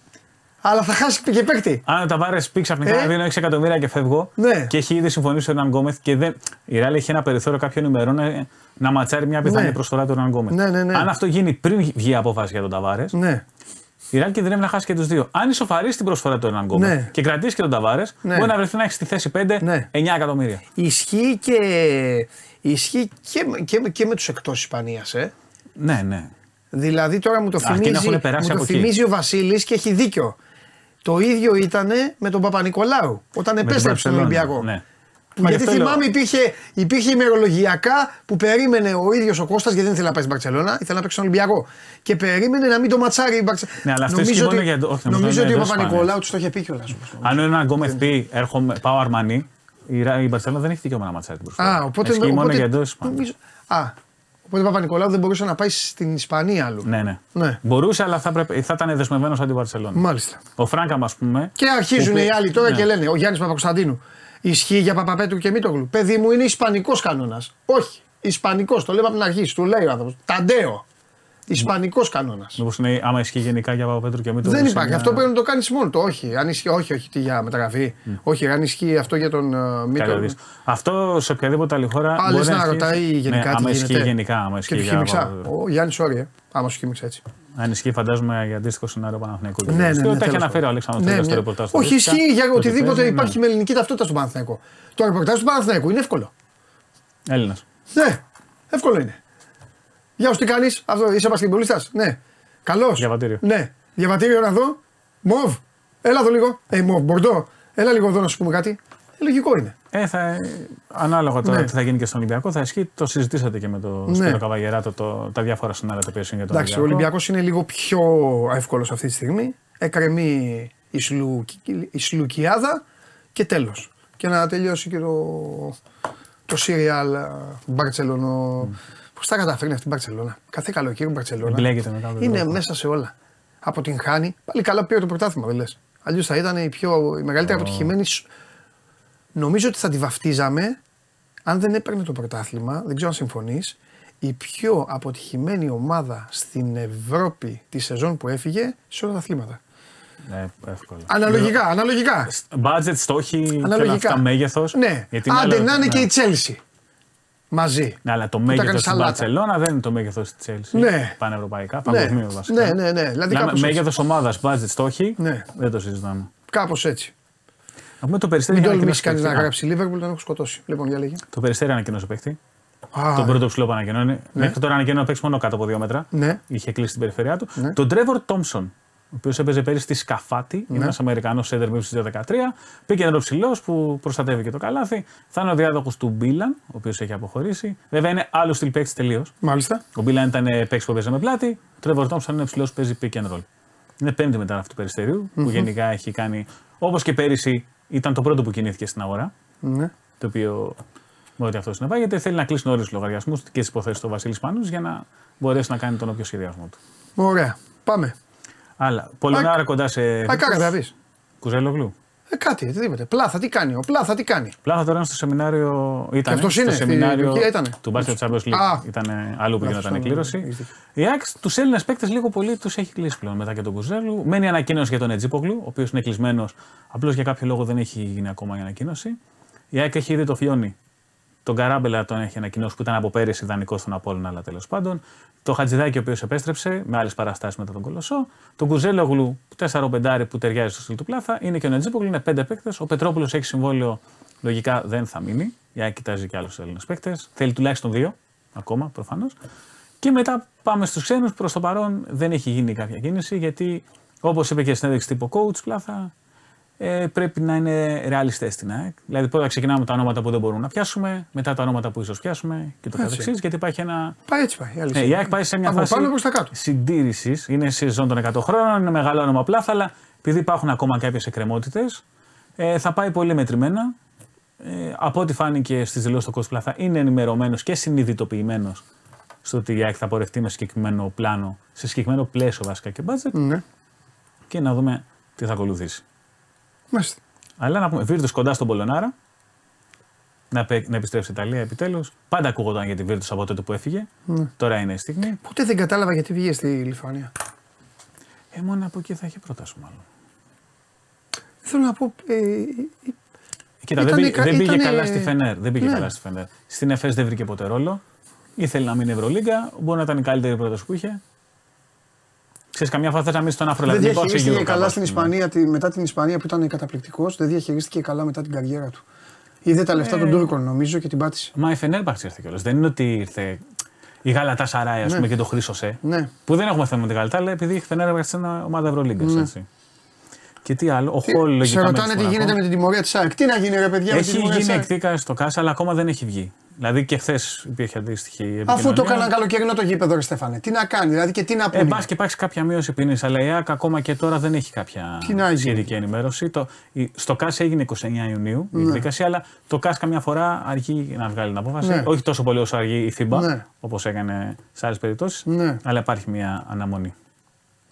Αλλά θα χάσει και παίκτη. Αν ο Ταβάρες πει ξαφνικά Ε; δίνω 6 εκατομμύρια και φεύγω Ναι. και έχει ήδη συμφωνήσει ο Ερναν Γκόμεθ και δεν. Η Real έχει ένα περιθώριο κάποιων ημερών να, να ματσάρει μια πιθανή Ναι. προσφορά του Ερναν Γκόμεθ. Ναι, ναι, ναι. Αν αυτό γίνει πριν βγει η απόφαση για τον Ταβάρες, Ναι. Η Real κινδυνεύει να χάσει και τους δύο. Αν ισοφαρίσει την προσφορά του Ερναν Γκόμεθ Ναι. και κρατήσει και τον Ταβάρες, Ναι. μπορεί να βρεθεί να έχει στη θέση 5 Ναι. 9 εκατομμύρια. Ισχύει και, ισχύει και, με- και, με- και με τους εκτός Ισπανίας. Ε. Ναι, ναι. Δηλαδή τώρα μου το Αυτοί να θυμίζει, έχουν περάσει μου το από εκεί. θυμίζει ο Βασίλης και έχει δίκιο. Το ίδιο ήταν με τον Παπα-Νικολάου όταν την επέστρεψε στον Μπαρσελόνα, Ολυμπιακό. ναι. Που Μα γιατί γι' αυτό θυμάμαι λέω- υπήρχε, υπήρχε ημερολογιακά που περίμενε ο ίδιος ο Κώστας γιατί δεν ήθελε να πάει στην Μπαρσελόνα, ήθελε να παίξει στον Ολυμπιακό. Και περίμενε να μην το ματσάρει η Μπαρσελόνα. Ναι, αλλά αυτό ισχύει μόνο για- όχι, νομίζω νομίζω είναι ότι ο εντός Παπα-Νικολάου τους το είχε πει κιόλας. Αν ο Ερναν Γκόμεθ πει έρχομαι, πάω Αρμανί, η, Ρα- η Μπαρσελόνα δεν έχει δικαίωμα να ματσάρει την προσφορά. Α, οπότε. Ισχύει μόνο οπότε για εντός Ισπανία. νομίζω- Α, οπότε ο Παπα-Νικολάου δεν μπορούσε να πάει στην Ισπανία αλλού. Ναι, ναι. Ναι. Μπορούσε, αλλά θα, πρέπει, θα ήταν δεσμευμένος από την Μπαρσελόνα. Μάλιστα. Ο Φράγκαμ, ας πούμε. Και αρχίζουν που- οι άλλοι τώρα ναι. και λένε: Ο Γιάννης Παπακοσταντίνου. Ισχύει για Παπαπέτρου και Μήτογλου. Παιδί μου είναι Ισπανικός κανόνας. Όχι. Ισπανικός, το λέμε από την αρχή. Του λέει ο άνθρωπος. Ταντέο. Ισπανικός κανόνας. Μήπως είναι άμα ισχύει γενικά για Παπαπέτρου και Μήτρο. Δεν υπάρχει. Αυτό πρέπει να το κάνεις μόνο του. Όχι. Αν ισχύει, όχι, όχι, τι για μεταγραφή. Όχι, αν ισχύει αυτό για τον uh, Μήτογλου. Αυτό σε οποιαδήποτε άλλη χώρα. Α, μπορεί λες να ισχύει- ρωτάει γενικά ναι, τι άμα γίνεται. ισχύει γενικά. Άμα Και ισχύει του για χίμηξα. Παπα- Ο Γιάννη, sorry, ε. άμα σου χίμηξα έτσι. Αν ισχύει, φαντάζομαι για αντίστοιχο σενάριο Παναθηναϊκού. και Ναι, ναι, Βελγίου. ναι, Τα έχει τέλος αναφέρει ο πάντων. Αλέξανδρος Ναι, Τρίγας στο ναι. ρεπορτάζ. του Όχι, Βίσκα, ισχύει για ότι οτιδήποτε παίζει, υπάρχει ναι. με ελληνική ταυτότητα στον Παναθηναϊκό. Το ρεπορτάζ του Παναθηναϊκού είναι εύκολο. Έλληνας. Ναι, εύκολο είναι. Γεια σου, τι κάνεις, αυτό είσαι πασχεμπολίστα. Ναι. Καλώ. Διαβατήριο. Ναι. Διαβατήριο να δω. Μοβ. Έλα εδώ λίγο. Ε, μοβ, μπορντό. Έλα λίγο εδώ να σου πούμε κάτι. Ε, λογικό είναι. Ε, θα, ανάλογα τώρα Ναι. τι θα γίνει και στον Ολυμπιακό, θα ισχύει. Το συζητήσατε και με τον Ναι. Σπύρο Καβαγεράτο το, τα διάφορα σενάρια τα οποία είναι για τον Εντάξει, ο Ολυμπιακό. Ολυμπιακός είναι λίγο πιο εύκολος αυτή τη στιγμή. Εκρεμεί η, σλου, η σλουκιάδα και τέλος. Και να τελειώσει και το, το serial Μπαρσελόνο. Πώς τα καταφέρνει αυτή η Μπαρσελόνα. Κάθε καλοκαίρι η Μπαρσελόνα. Μπλέκεται μετά από τον Είναι τρόπο. μέσα σε όλα. Αποτυγχάνει. Πάλι καλά πήρε το πρωτάθλημα, δεν λες. Αλλιώς θα ήταν η, πιο, η μεγαλύτερη αποτυχημένη. Σ- Νομίζω ότι θα τη βαφτίζαμε αν δεν έπαιρνε το πρωτάθλημα. Δεν ξέρω αν συμφωνείς. Η πιο αποτυχημένη ομάδα στην Ευρώπη τη σεζόν που έφυγε σε όλα τα αθλήματα. Ναι, εύκολα. Αναλογικά, αναλογικά. Budget, στόχοι και όλα Αναλογικά. αυτά, μέγεθος. Ναι, άντε να είναι και η Τσέλσι. Μαζί. Ναι, αλλά το τα μέγεθος έκανε της σαλάτα. Μπαρσελόνα δεν είναι το μέγεθος της Chelsea. Ναι. Πανευρωπαϊκά, Ναι. παγκοσμίως βασικά. Ναι, ναι, ναι. Δηλαδή Μιλάμε κάπως έτσι. μέγεθος ομάδας, budget, στόχοι. Ναι. Δεν το συζητάμε. Κάπως έτσι. Να πούμε το περιστέρι Μην έχει τολμήσεις ανακοινώσει κανείς να παίκτης. Α, γράψει Λίβερπουλ, τον έχω σκοτώσει. Λοιπόν, για λέγε. Το περιστέρι ανακοινώσει παίκτη. Α, Τον πρώτο ψηλό που ανακοινώνει. Μέχρι τώρα ανακοινώνει να παίξει μόνο κάτω από δύο μέτρα. Ναι. Είχε κλείσει την περιφερειά του. Ναι. Τον Τρέβορ Τόμψον, ο οποίος έπαιζε πέρυσι στη Σκαφάτη, Ναι. είναι ένας Αμερικανός center μείωση στη 13. Πήγε ένα ψηλός που προστατεύει και το καλάθι. Θα είναι ο διάδοχος του Μπίλαν, ο οποίος έχει αποχωρήσει. Βέβαια είναι άλλο στυλ παίκτης τελείως. Μάλιστα. Ο Μπίλαν ήταν παίκτης που παίζει με πλάτη. Ο Τρέβορ Τόμψον είναι ψηλός που παίζει pick and roll. Είναι πέμπτη μετά αυτού του περιστεριου που γενικά έχει κάνει. Όπως και πέρυσι ήταν το πρώτο που κινήθηκε στην αγορά. Ναι. Το οποίο με ό,τι αυτός συνεπάγεται θέλει να κλείσει νωρί τους λογαριασμούς και τις υποθέσεις του Βασίλης Πανούς για να μπορέσει να κάνει τον όποιο σχεδιασμό του. Ωραία. Πάμε. Αλλά Πολωνάρα κοντά σε. Α, κάκα θα πει. Κουζέλογλου. Ε, κάτι, οτιδήποτε. Πλάθα, τι κάνει. Ο Πλάθα, τι κάνει. Πλάθα τώρα είναι στο σεμινάριο. Ήταν αυτός στο είναι, στη σεμινάριο Τουρκία ήτανε. του Basket Champions Α. League. Ήταν αλλού που Λάθος, γινόταν η ναι, κλήρωση. έχεις δίκιο. Η ΑΕΚ τους Έλληνες παίκτες λίγο πολύ τους έχει κλείσει πλέον μετά και τον Κουζέλου. Μένει ανακοίνωση για τον Ετζίπογλου, ο οποίος είναι κλεισμένος. Απλώς για κάποιο λόγο δεν έχει γίνει ακόμα η ανακοίνωση. Η ΑΕΚ έχει ήδη το Φιόνι. Τον Καράμπελα τον έχει ανακοινώσει που ήταν από πέρυσι ιδανικό στον Απόλυνα, αλλά τέλος πάντων. Το Χατζηδάκι, ο οποίος επέστρεψε με άλλες παραστάσεις μετά τον Κολοσσό. Τον Κουζέλογλου, 4-5 που ταιριάζει στο στυλ του Πλάθα. Είναι και ο Νετζίπογλου, είναι 5 παίκτες. Ο Πετρόπουλος έχει συμβόλαιο, λογικά δεν θα μείνει. Η ΑΕΚ κοιτάζει και άλλους Έλληνες παίκτες. Θέλει τουλάχιστον δύο, ακόμα προφανώς. Και μετά πάμε στους ξένους. Προς το παρόν δεν έχει γίνει κάποια κίνηση γιατί, όπως είπε και η συνέντευξη τύπου coach Πλάθα, ε, πρέπει να είναι ρεαλιστές στην ΑΕΚ. Δηλαδή, πρώτα ξεκινάμε με τα ονόματα που δεν μπορούμε να πιάσουμε, μετά τα ονόματα που ίσως πιάσουμε και το Έτσι. καθεξής. Γιατί υπάρχει ένα. Πάει έτσι πάει. η αλήθεια. Ε, η ΑΕΚ πάει σε μια Από φάση πάνω προς τα κάτω. συντήρησης. Είναι σε ζώνη των 100 χρόνων, είναι μεγάλο όνομα πλάθα, αλλά επειδή υπάρχουν ακόμα κάποιες εκκρεμότητες, ε, θα πάει πολύ μετρημένα. Ε, από ό,τι φάνηκε στις δηλώσεις του Κώστα Πλάθα, είναι ενημερωμένος και συνειδητοποιημένος στο ότι η ΑΕΚ θα πορευτεί με συγκεκριμένο πλάνο, σε συγκεκριμένο πλαίσιο βασικά και budget Ναι. και να δούμε τι θα ακολουθήσει. Μάλιστα. Αλλά να πούμε, Βίρτου κοντά στον Πολωνάρα. Να, πε- να επιστρέψει η Ιταλία επιτέλους. Πάντα ακούγονταν για τη Βίρτου από τότε που έφυγε. Τώρα είναι η στιγμή. Ποτέ δεν κατάλαβα γιατί βγήκε στη Λιθουανία. Ε, μόνο από εκεί θα είχε πρόταση μάλλον. Θέλω να πω. Ε, Κοίτα, δεν, Ήτανε πήγε, κα- δεν πήγε ήτανε- καλά στη Φενέρ. Δεν πήγε Ναι. καλά στη Φενέρ. Στην ΕΦΕΣ δεν βρήκε ποτέ ρόλο. Ήθελε να μείνει Ευρωλίγκα. Μπορεί να ήταν η καλύτερη πρόταση που είχε. Ξέρεις, καμιά φορά θες να μείνεις στον δεν Αφρολατινικό διαχειρίστηκε Eurocup, καλά ας στην πούμε. Ισπανία, τη- μετά την Ισπανία που ήταν καταπληκτικός, δεν διαχειρίστηκε καλά μετά την καριέρα του. Είδε τα λεφτά Ε. των Τούρκων νομίζω και την πάτησε. Μα η Φενέρμπαξ ήρθε κιόλας. Δεν είναι ότι ήρθε η Γαλατά Σαράι, ας πούμε, και το χρήσωσε. Ναι. Που δεν έχουμε θέμα με την Γαλατά, αλλά επειδή η Φενέρμπαξ είναι μια ομάδα Ευρωλίγκας. έτσι. Και τι άλλο, ο Χολ Σε λογικά. ρωτάνε μένει τι στο γίνεται Μονακό. με την τιμωρία της ΑΕΚ. Τι να γίνει, ρε παιδιά, με την Έχει τιμωρία της γίνει ΑΕΚ; εκδίκαση στο ΚΑΣ, αλλά ακόμα δεν έχει βγει. Δηλαδή και χθες υπήρχε αντίστοιχη επικοινωνία. Αφού το έκαναν καλοκαιρινό το γήπεδο, ρε Στέφανε. Τι να κάνει, δηλαδή και τι να Ε, πούνε; μπας και υπάρξει κάποια μείωση ποινής, αλλά η ΕΑΚ ακόμα και τώρα δεν έχει κάποια Τι να γίνει; σχετική ενημέρωση. Το, η- στο ΚΑΣ έγινε 29 Ιουνίου η Ναι. εκδίκαση, αλλά το ΚΑΣ καμιά φορά αργεί να βγάλει την απόφαση. Ναι. Όχι τόσο πολύ όσο αργεί η FIBA, Ναι. όπως έκανε σε άλλες περιπτώσεις, Ναι. αλλά υπάρχει μια αναμονή.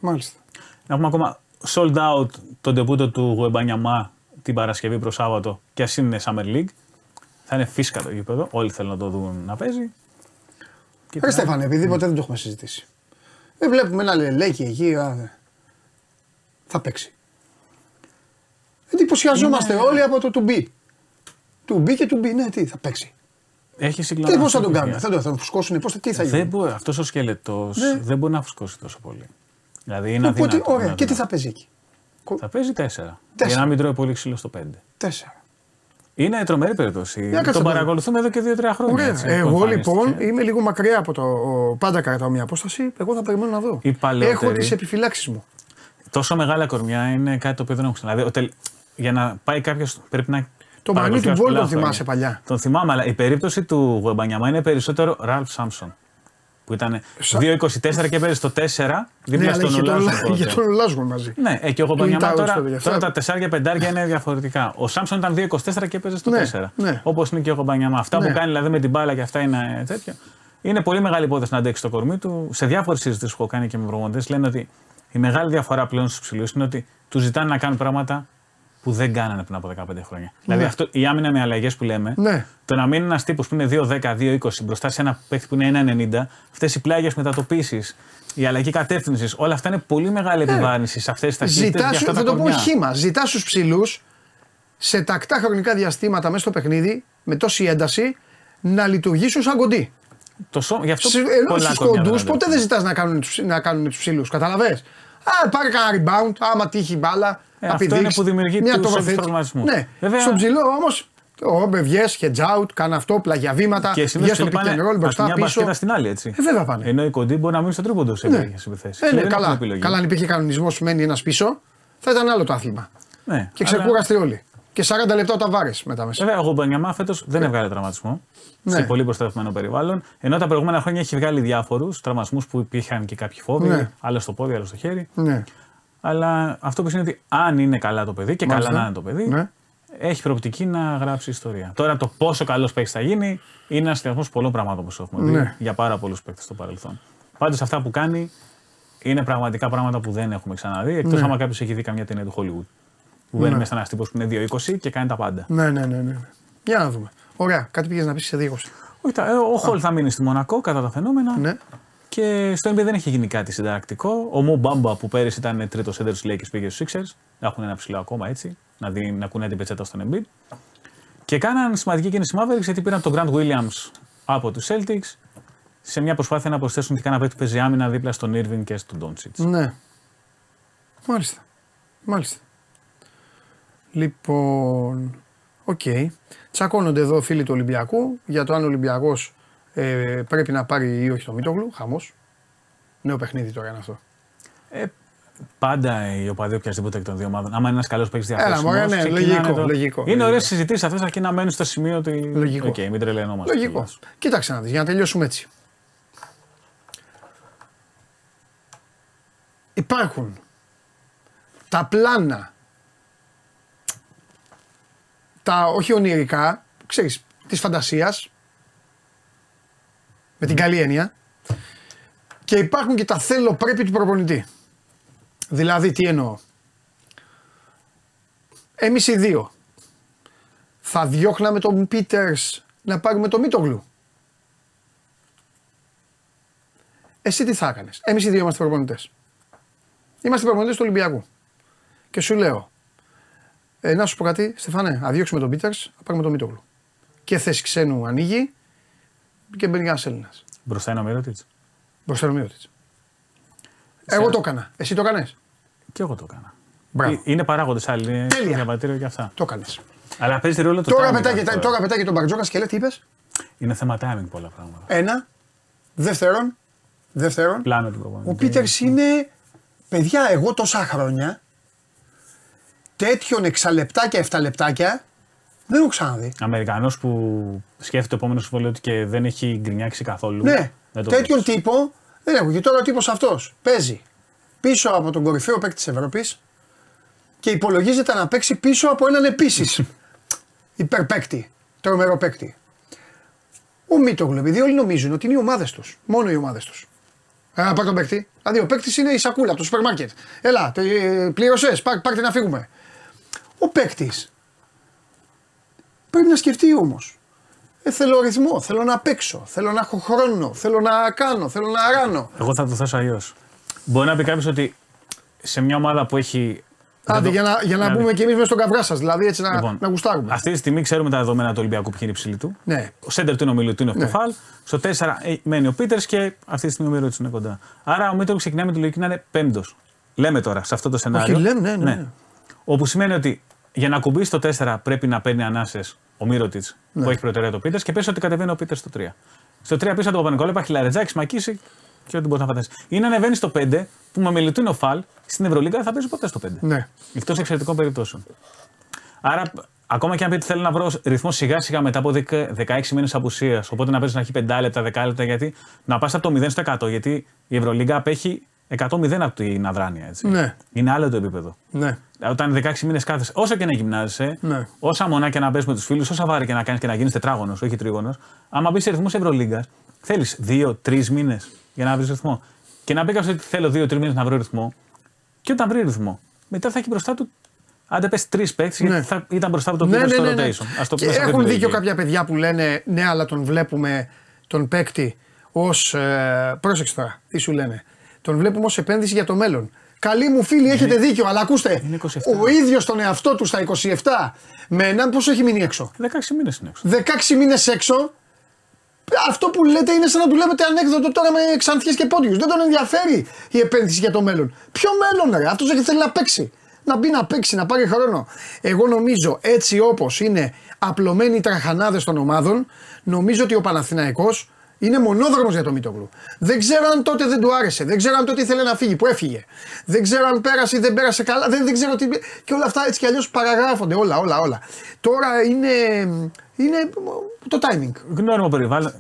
Μάλιστα. Να πούμε ακόμα sold out τον τεπούτο του Γουεμπανιαμά την Παρασκευή προς Σάββατο και ας είναι Summer League. Θα είναι φύσκα το γήπεδο. Όλοι θέλουν να το δουν να παίζει. Και Ρε τι Στέφανε, επειδή ποτέ δεν το έχουμε συζητήσει. Δεν βλέπουμε ένα λελέκι εκεί. α, δε. Θα παίξει. Εντυπωσιαζόμαστε Είναι- όλοι από το to be. To be και to be, ναι, τι θα παίξει. Έχει Τι συγκλονίσει. πώς θα τον παιδιά. κάνουν, θα τον, θα τον φουσκώσουν, πώς, τι θα Δεν γίνει. μπορεί, αυτός ο σκελετός Ναι. δεν μπορεί να φουσκώσει τόσο πολύ. Δηλαδή είναι Οπότε, αδύνατο. ωραία, είναι και τι θα αδύνατο. παίζει εκεί; Θα παίζει τέσσερα. Τέσσερα. Για να μην τρώει πολύ ξύλο στο πέντε. Τέσσερα. Είναι τρομερή περίπτωση. κάτσε Τον τώρα. παρακολουθούμε εδώ και δύο-τρία χρόνια. Ωραία. έτσι, που Εγώ εμφανίστηκε. λοιπόν είμαι λίγο μακριά από το. Πάντα κρατάω μια απόσταση. Εγώ θα περιμένω να δω. Οι παλαιότεροι- Έχω τις επιφυλάξεις μου. Τόσο μεγάλα κορμιά είναι κάτι το οποίο δεν έχω ξαναδεί. Ο τελ- Για να πάει κάποιος πρέπει να. Το μανί παρακολουθεί του Μπολ πολλά τον χρόνια. θυμάσαι παλιά. Τον θυμάμαι, αλλά η περίπτωση του Γουεμπανιαμά είναι περισσότερο Ραλφ Σάμψον. Που ήταν Σα- 2-24 και έπαιζε στο 4 δίπλα Ναι, αλλά στον είχε τον, Ολάζο. τότε. είχε τον Λάζγο μαζί. Ναι, ε, και ο Του Γουεμπανιαμά Ιτάους τώρα, τότε, γι' αυτό. τώρα τα 4 και 5 είναι διαφορετικά. Ο Σάμψον ήταν 2-24 και έπαιζε στο Ναι, 4. ναι. Όπως είναι και ο Γουεμπανιαμά. Αυτά Ναι. που κάνει δηλαδή με την μπάλα και αυτά είναι τέτοιο. Είναι πολύ μεγάλη υπόθεση να αντέξει το κορμί του. Σε διάφορες συζητήσεις που έχω κάνει και με προμονητέ λένε ότι η μεγάλη διαφορά πλέον στους ψηλούς είναι ότι τους ζητάνε να κάνουν πράγματα που δεν κάνανε πριν από 15 χρόνια. Δηλαδή αυτό, η άμυνα με αλλαγές που λέμε, Ναι. το να μείνει ένας τύπος που είναι 2-10, 2-20 μπροστά σε ένα παίχτη που είναι 1-90, αυτές οι πλάγιες μετατοπίσεις, η αλλαγή κατεύθυνσης, όλα αυτά είναι πολύ μεγάλη επιβάρυνση σε αυτές τις ταχύτητε Ζητάς και σου, αυτά θα τα το πω κορμιά. χήμα. Ζητάς στους ψηλούς σε τακτά χρονικά διαστήματα μέσα στο παιχνίδι, με τόση ένταση, να λειτουργήσουν σαν κοντί. Το σώ... Γι' αυτό Στους πολλά κοντούς κορμιά ποτέ αντέξουν. δεν ζητάς να κάνουν, τους- να κάνουν τους ψηλούς. Καταλαβέ. Α, πάρε κανένα rebound, άμα τύχει μπάλα. Ε, να αυτό είναι πηδήξεις. που δημιουργεί Μια τους τοποθέτηση. προβληματισμούς. Ναι, Βέβαια- στον ψηλό όμως. Ο βγες, hedge out, κάνε αυτό, πλαγιαβήματα. Και συνήθως Βγες στο pick and roll από μπροστά μια πίσω. μπασκέτα στην άλλη, έτσι. Ε, βέβαια πάνε. Ενώ οι κοντοί μπορεί να μείνουν στο τρίποντο σε Ναι. τέτοιε επιθέσεις. Ε, ναι, καλά. καλά, αν υπήρχε κανονισμός που μένει ένας πίσω, θα ήταν άλλο το άθλημα. Ναι, Και αλλά- ξεκούραστε όλοι. Και 40 λεπτά τα βάρες μετά μέσα. Βέβαια, ο Μπανιαμά φέτος δεν έβγαλε τραυματισμό Ναι. σε πολύ προστατευμένο περιβάλλον. Ενώ τα προηγούμενα χρόνια έχει βγάλει διάφορους τραυματισμούς που υπήρχαν και κάποιοι φόβοι, Ναι. άλλος στο πόδι, άλλος στο χέρι. Ναι. Αλλά αυτό που είναι ότι αν είναι καλά το παιδί και Μάλιστα. καλά να είναι το παιδί, Ναι. έχει προοπτική να γράψει ιστορία. Τώρα το πόσο καλός παίκτης θα γίνει είναι ένας συνδυασμός πολλών πραγμάτων όπω έχουμε δει Ναι. για πάρα πολλούς παίκτες στο παρελθόν. Πάντως αυτά που κάνει είναι πραγματικά πράγματα που δεν έχουμε ξαναδεί. Εκτός Ναι. άμα κάποιος έχει δει καμιά ταινία του Hollywood. Που μπαίνει μέσα ένα τύπος που είναι 2,20 και κάνει τα πάντα. Ναι, ναι, ναι, ναι. Για να δούμε. Ωραία, κάτι πήγες να πεις σε δύο. Όχι, τα- ε, ο Χολ θα μείνει στη Μονακό κατά τα φαινόμενα. Ναι. Και στο NBA δεν έχει γίνει κάτι συνταρακτικό. Ο Μου Μπάμπα που πέρυσι ήταν τρίτος έντερ του Lakers πήγε στους Sixers. Έχουν ένα ψηλό ακόμα έτσι. Να, δει, να κουνάει την πετσέτα στον Embiid. Και κάναν σημαντική κίνηση Mavericks γιατί πήραν τον Grant Williams από τους Celtics σε μια προσπάθεια να προσθέσουν και κανένα παίκτη που παίζει άμυνα δίπλα στον Irving και στον Doncic. Ναι. Μάλιστα. Μάλιστα. Λοιπόν, οκ. Τσακώνονται εδώ φίλοι του Ολυμπιακού για το αν ο Ολυμπιακός ε, πρέπει να πάρει ή όχι το Μήτογλου. Χαμός. Νέο παιχνίδι τώρα είναι αυτό. Ε, πάντα οι οπαδοί οποιασδήποτε εκ των δύο ομάδων. Άμα είναι ένας καλός παίκτη Έλα, διαθέσιμο. μωρέ, ναι, λογικό, λογικό, Είναι λογικό. ωραίε συζητήσεις αυτές αρκεί να μένουν στο σημείο ότι. Λογικό. Οκ, μην τρελαινόμαστε. Λογικό. κιόλας. Κοίταξε να δεις, για να τελειώσουμε έτσι. Υπάρχουν τα πλάνα, τα όχι ονειρικά, ξέρεις, της φαντασίας, με την καλή έννοια, και υπάρχουν και τα θέλω πρέπει του προπονητή. Δηλαδή, τι εννοώ. Εμείς οι δύο θα διώχναμε τον Πίτερς να πάρουμε το Μίτογλου. Εσύ τι θα έκανες; Εμείς οι δύο είμαστε προπονητές. Είμαστε προπονητές του Ολυμπιακού. Και σου λέω, ε, να σου πω κάτι, Στεφανέ, να διώξουμε τον Πίτερς, να πάρουμε τον Μίτογλου. Και θέση ξένου ανοίγει και μπαίνει ένας Έλληνας. Μπροστά είναι ο Μύρωτιτ. Μπροστά ο Μίτογλου. Εγώ το έκανα. Εσύ το έκανες; Και εγώ το έκανα. Μπράβο. Ε, Είναι παράγοντες άλλοι. Είναι Τέλεια. διαβατήριο και αυτά. Το έκανες. Αλλά παίζει ρόλο το Τώρα, timing πετάγει, αυτό. τώρα πετάγει τον Μπαρτζόκας και λέει τι είπες; Είναι θέμα timing πολλά πράγματα. Ένα. Δεύτερον. Δεύτερον. Πλάνο του προπονητή. Ο Πίτερς είναι. Παιδιά, εγώ τόσα χρόνια τέτοιον εξαλεπτάκια, εφταλεπτάκια δεν έχω ξαναδεί. Αμερικανός που σκέφτεται το επόμενο συμβόλαιο του και δεν έχει γκρινιάξει καθόλου. Ναι, Δεν το τέτοιον βλέπεις. τύπο δεν έχω. Και τώρα ο τύπος αυτός παίζει πίσω από τον κορυφαίο παίκτη της Ευρώπης και υπολογίζεται να παίξει πίσω από έναν επίσης [LAUGHS] υπερπαίκτη, τρομερό παίκτη. Ο Μίτογλου, επειδή όλοι νομίζουν ότι είναι οι ομάδες τους. Μόνο οι ομάδες τους. Α, πάρ τον παίκτη. Δηλαδή, ο παίκτης είναι η σακούλα από το σούπερ μάρκετ. Έλα, πλήρωσες, πάρτε να φύγουμε. Ο παίκτης πρέπει να σκεφτεί όμως. Ε, θέλω ρυθμό, θέλω να παίξω, θέλω να έχω χρόνο, θέλω να κάνω, θέλω να ράνω. Εγώ θα το θέσω αλλιώς. Μπορεί να πει κάποιος ότι σε μια ομάδα που έχει. Άντε, δεδο- για να, για να Δηλαδή, μπούμε κι εμείς μέσα στον καυρά σας, δηλαδή έτσι να, λοιπόν, να γουστάρουμε. Αυτή τη στιγμή ξέρουμε τα δεδομένα του Ολυμπιακού που είναι υψηλή του. Ναι. Ο Σέντερ του είναι ο Μιλουτίνος Ναι. Κεφάλ. Στο 4 ε, μένει ο Πίτερς και αυτή τη στιγμή ο Μύρωτιτ είναι κοντά. Άρα ο Μύρωτιτ ξεκινάει με τη λογική να είναι πέμπτος. Λέμε τώρα σε αυτό το σενάριο. λέμε, ναι, ναι, ναι. Όπου σημαίνει ότι για να κουμπίσει το 4 πρέπει να παίρνει ανάσες ο Μύρωτιτς Ναι. που έχει προτεραιότητα ο Πίτερς και πέσει ότι κατεβαίνει ο Πίτερς στο 3. Στο 3 πίσω από τον Παπα-Νικόλα υπάρχει Λαρετζάκης, Μακίση και ό,τι μπορεί να φανταστείς. Είναι ανεβαίνει στο 5 που με Μιλουτίνο Φαλ στην Ευρωλίγα δεν θα παίζει ποτέ στο 5. Ναι. Εκτός εξαιρετικών περιπτώσεων. Άρα, ακόμα και αν πείτε θέλω να βρω ρυθμό σιγά σιγά μετά από 10 16 μήνες απουσίας, οπότε να παίζει να έχει 5 λεπτά, 10 λεπτά, γιατί να πας από το 0 στο 100, γιατί η Ευρωλίγα απέχει 100-0 από την αδράνεια. Έτσι. Ναι. Είναι άλλο το επίπεδο. Ναι. Όταν 16 μήνες κάθεσαι, όσο και να γυμνάζεσαι, Ναι. όσα μονά και να πες με τους φίλους, όσα βάρη και να κάνεις και να γίνεις τετράγωνος, όχι τρίγωνος, άμα μπεις σε ρυθμό Ευρωλίγκας, θέλεις 2-3 μήνες για να βρεις ρυθμό. Και να πει κάποιος ότι θέλω 2-3 μήνες να βρω ρυθμό, και όταν βρει ρυθμό, μετά θα έχει μπροστά του. Αν δεν πες τρεις παίκτες, Ναι. γιατί θα ήταν μπροστά από το Ναι, πίτερ ναι, στο ναι, ναι. rotation. Ας το Και πούμε σε αυτή έχουν τη δίκιο λογική. κάποια παιδιά που λένε ναι, αλλά τον βλέπουμε τον παίκτη ως. Ε, πρόσεξε τώρα, τι σου λένε. Τον βλέπουμε ως επένδυση για το μέλλον. Καλοί μου φίλοι, έχετε δίκιο, αλλά ακούστε. είναι 27. Ο ίδιος τον εαυτό του στα 27 με έναν πόσο έχει μείνει έξω; 16 μήνες είναι έξω. 16 μήνες έξω Αυτό που λέτε είναι σαν να του λέτε ανέκδοτο τώρα με ξανθιές και πόντιους. Δεν τον ενδιαφέρει η επένδυση για το μέλλον. Ποιο μέλλον, ρε; Αυτός θέλει να παίξει. Να μπει να παίξει, να πάρει χρόνο. Εγώ νομίζω έτσι όπως είναι απλωμένοι οι τραχανάδες των ομάδων, νομίζω ότι ο Παναθηναϊκός είναι μονόδρομος για το Μίτογλου. Δεν ξέρω αν τότε δεν του άρεσε. Δεν ξέρω αν τότε ήθελε να φύγει, που έφυγε. Δεν ξέρω αν πέρασε ή δεν πέρασε καλά. Δεν, δεν ξέρω τι. Και όλα αυτά έτσι κι αλλιώς παραγράφονται. Όλα, όλα, όλα. Τώρα είναι, είναι το timing. Γνώριμο περιβάλλον.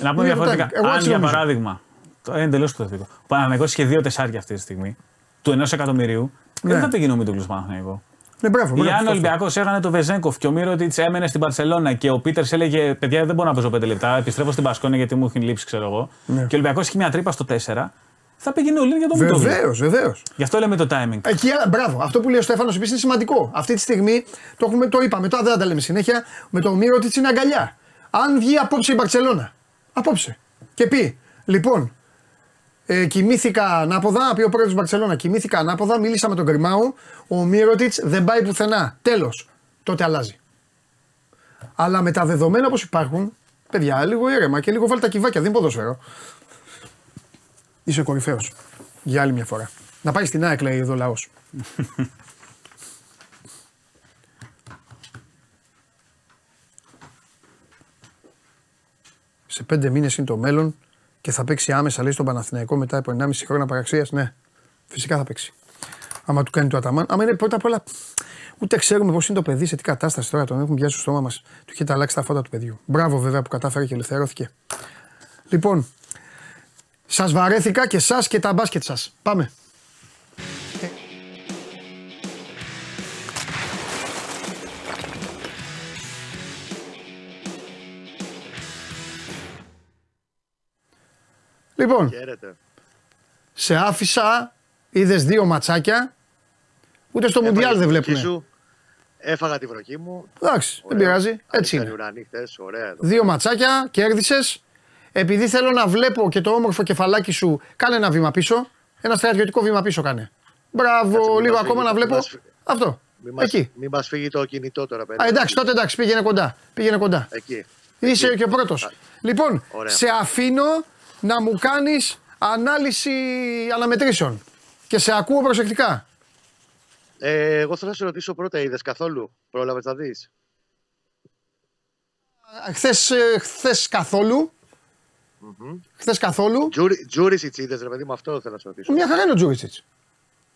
Να πω Είναι το διαφορετικά. timing. Εγώ Αν έτσι για νομίζω. παράδειγμα. Το είναι εντελώς το Ο Παναγενικό είχε δύο τεσσάρια αυτή τη στιγμή. Του ενός εκατομμυρίου. Ναι. Δεν θα πήγαινε ο Μίτογλου στο Παναγενικό. Ναι, μπράβο. μπράβο, Για αν ο αυτό. Ολυμπιακός έκανε το Βεζέγκοφ και ο Μύρωτιτ έμενε στην Παρσελώνα και ο Πίτερ έλεγε: Παιδιά, δεν μπορώ να παίζω 5 λεπτά. Επιστρέφω στην Πασκόνια γιατί μου έχει λείψει, ξέρω εγώ. Ναι. Και ο Ολυμπιακός έχει μια τρύπα στο 4. Θα πήγαινε ο Λίν για τον Μίτογλου. Βεβαίως, βεβαίως. Γι' αυτό λέμε το timing. Εκεί, μπράβο. Αυτό που λέει ο Στέφανος επίσης είναι σημαντικό. Αυτή τη στιγμή το, έχουμε, το είπαμε, τώρα δεν θα τα λέμε συνέχεια. Με το Μύρο είναι αγκαλιά. Αν βγει απόψε η Μπαρσελόνα. Απόψε. Και πει, λοιπόν, ε, κοιμήθηκα ανάποδα, πει ο πρόεδρος της Μπαρσελόνα, κοιμήθηκα ανάποδα, μίλησα με τον Γκριμάου, ο Μύρωτιτς δεν πάει πουθενά. Τέλος. Τότε αλλάζει. Αλλά με τα δεδομένα όπως υπάρχουν, παιδιά, λίγο ήρεμα και λίγο βάλτε τα κυβάκια, δεν είναι ποδόσφαιρο. Είσαι κορυφαίος. Για άλλη μια φορά. Να πάει στην ΑΕΚ, λέει εδώ ο λαός. [LAUGHS] Σε πέντε μήνες είναι το μέλλον και θα παίξει άμεσα, λέει, στον Παναθηναϊκό μετά από 1,5 χρόνια παραξίας. Ναι, φυσικά θα παίξει. Άμα του κάνει το αταμάν. Άμα είναι πρώτα απ' όλα. Ούτε ξέρουμε πώς είναι το παιδί, σε τι κατάσταση τώρα τον έχουν πιάσει στο στόμα μας. Του έχετε αλλάξει τα φώτα του παιδιού. Μπράβο βέβαια που κατάφερε και ελευθερώθηκε. Λοιπόν, σας βαρέθηκα και εσά και τα μπάσκετ σας. Πάμε. Λοιπόν, Χαίρετε. σε άφησα, είδες δύο ματσάκια. Ούτε στο Έφαγες Μουντιάλ τη δεν βροχή βλέπουμε. σου, Έφαγα τη βροχή μου. Εντάξει, δεν Ωραία. πειράζει. Έτσι Άνοιξαν οι είναι. ουρανοί χθες, ωραία. εδώ. Δύο ματσάκια, κέρδισες. Επειδή θέλω να βλέπω και το όμορφο κεφαλάκι σου, κάνε ένα βήμα πίσω. Ένα στρατιωτικό βήμα πίσω κάνε. Μπράβο, Κάτσε, μην λίγο μας ακόμα φύγει, να μην βλέπω. μας φύγει. Αυτό. Μην μας, Εκεί. μην μας φύγει το κινητό τώρα, παιδί. Α, εντάξει, τότε εντάξει, πήγαινε κοντά. Πήγαινε κοντά. Εκεί. Είσαι Εκεί. και ο πρώτος. Λοιπόν, Ωραία. σε αφήνω να μου κάνεις ανάλυση αναμετρήσεων. Και σε ακούω προσεκτικά. Ε, εγώ θέλω να σε ρωτήσω πρώτα, είδες καθόλου; Πρόλαβες να δεις; Χθες χθες καθόλου. Χθες καθόλου. Τζούρισιτς είδες, ρε παιδί μου, αυτό θέλω να σε ρωτήσω. Μια χαρά είναι ο Τζούρισιτς.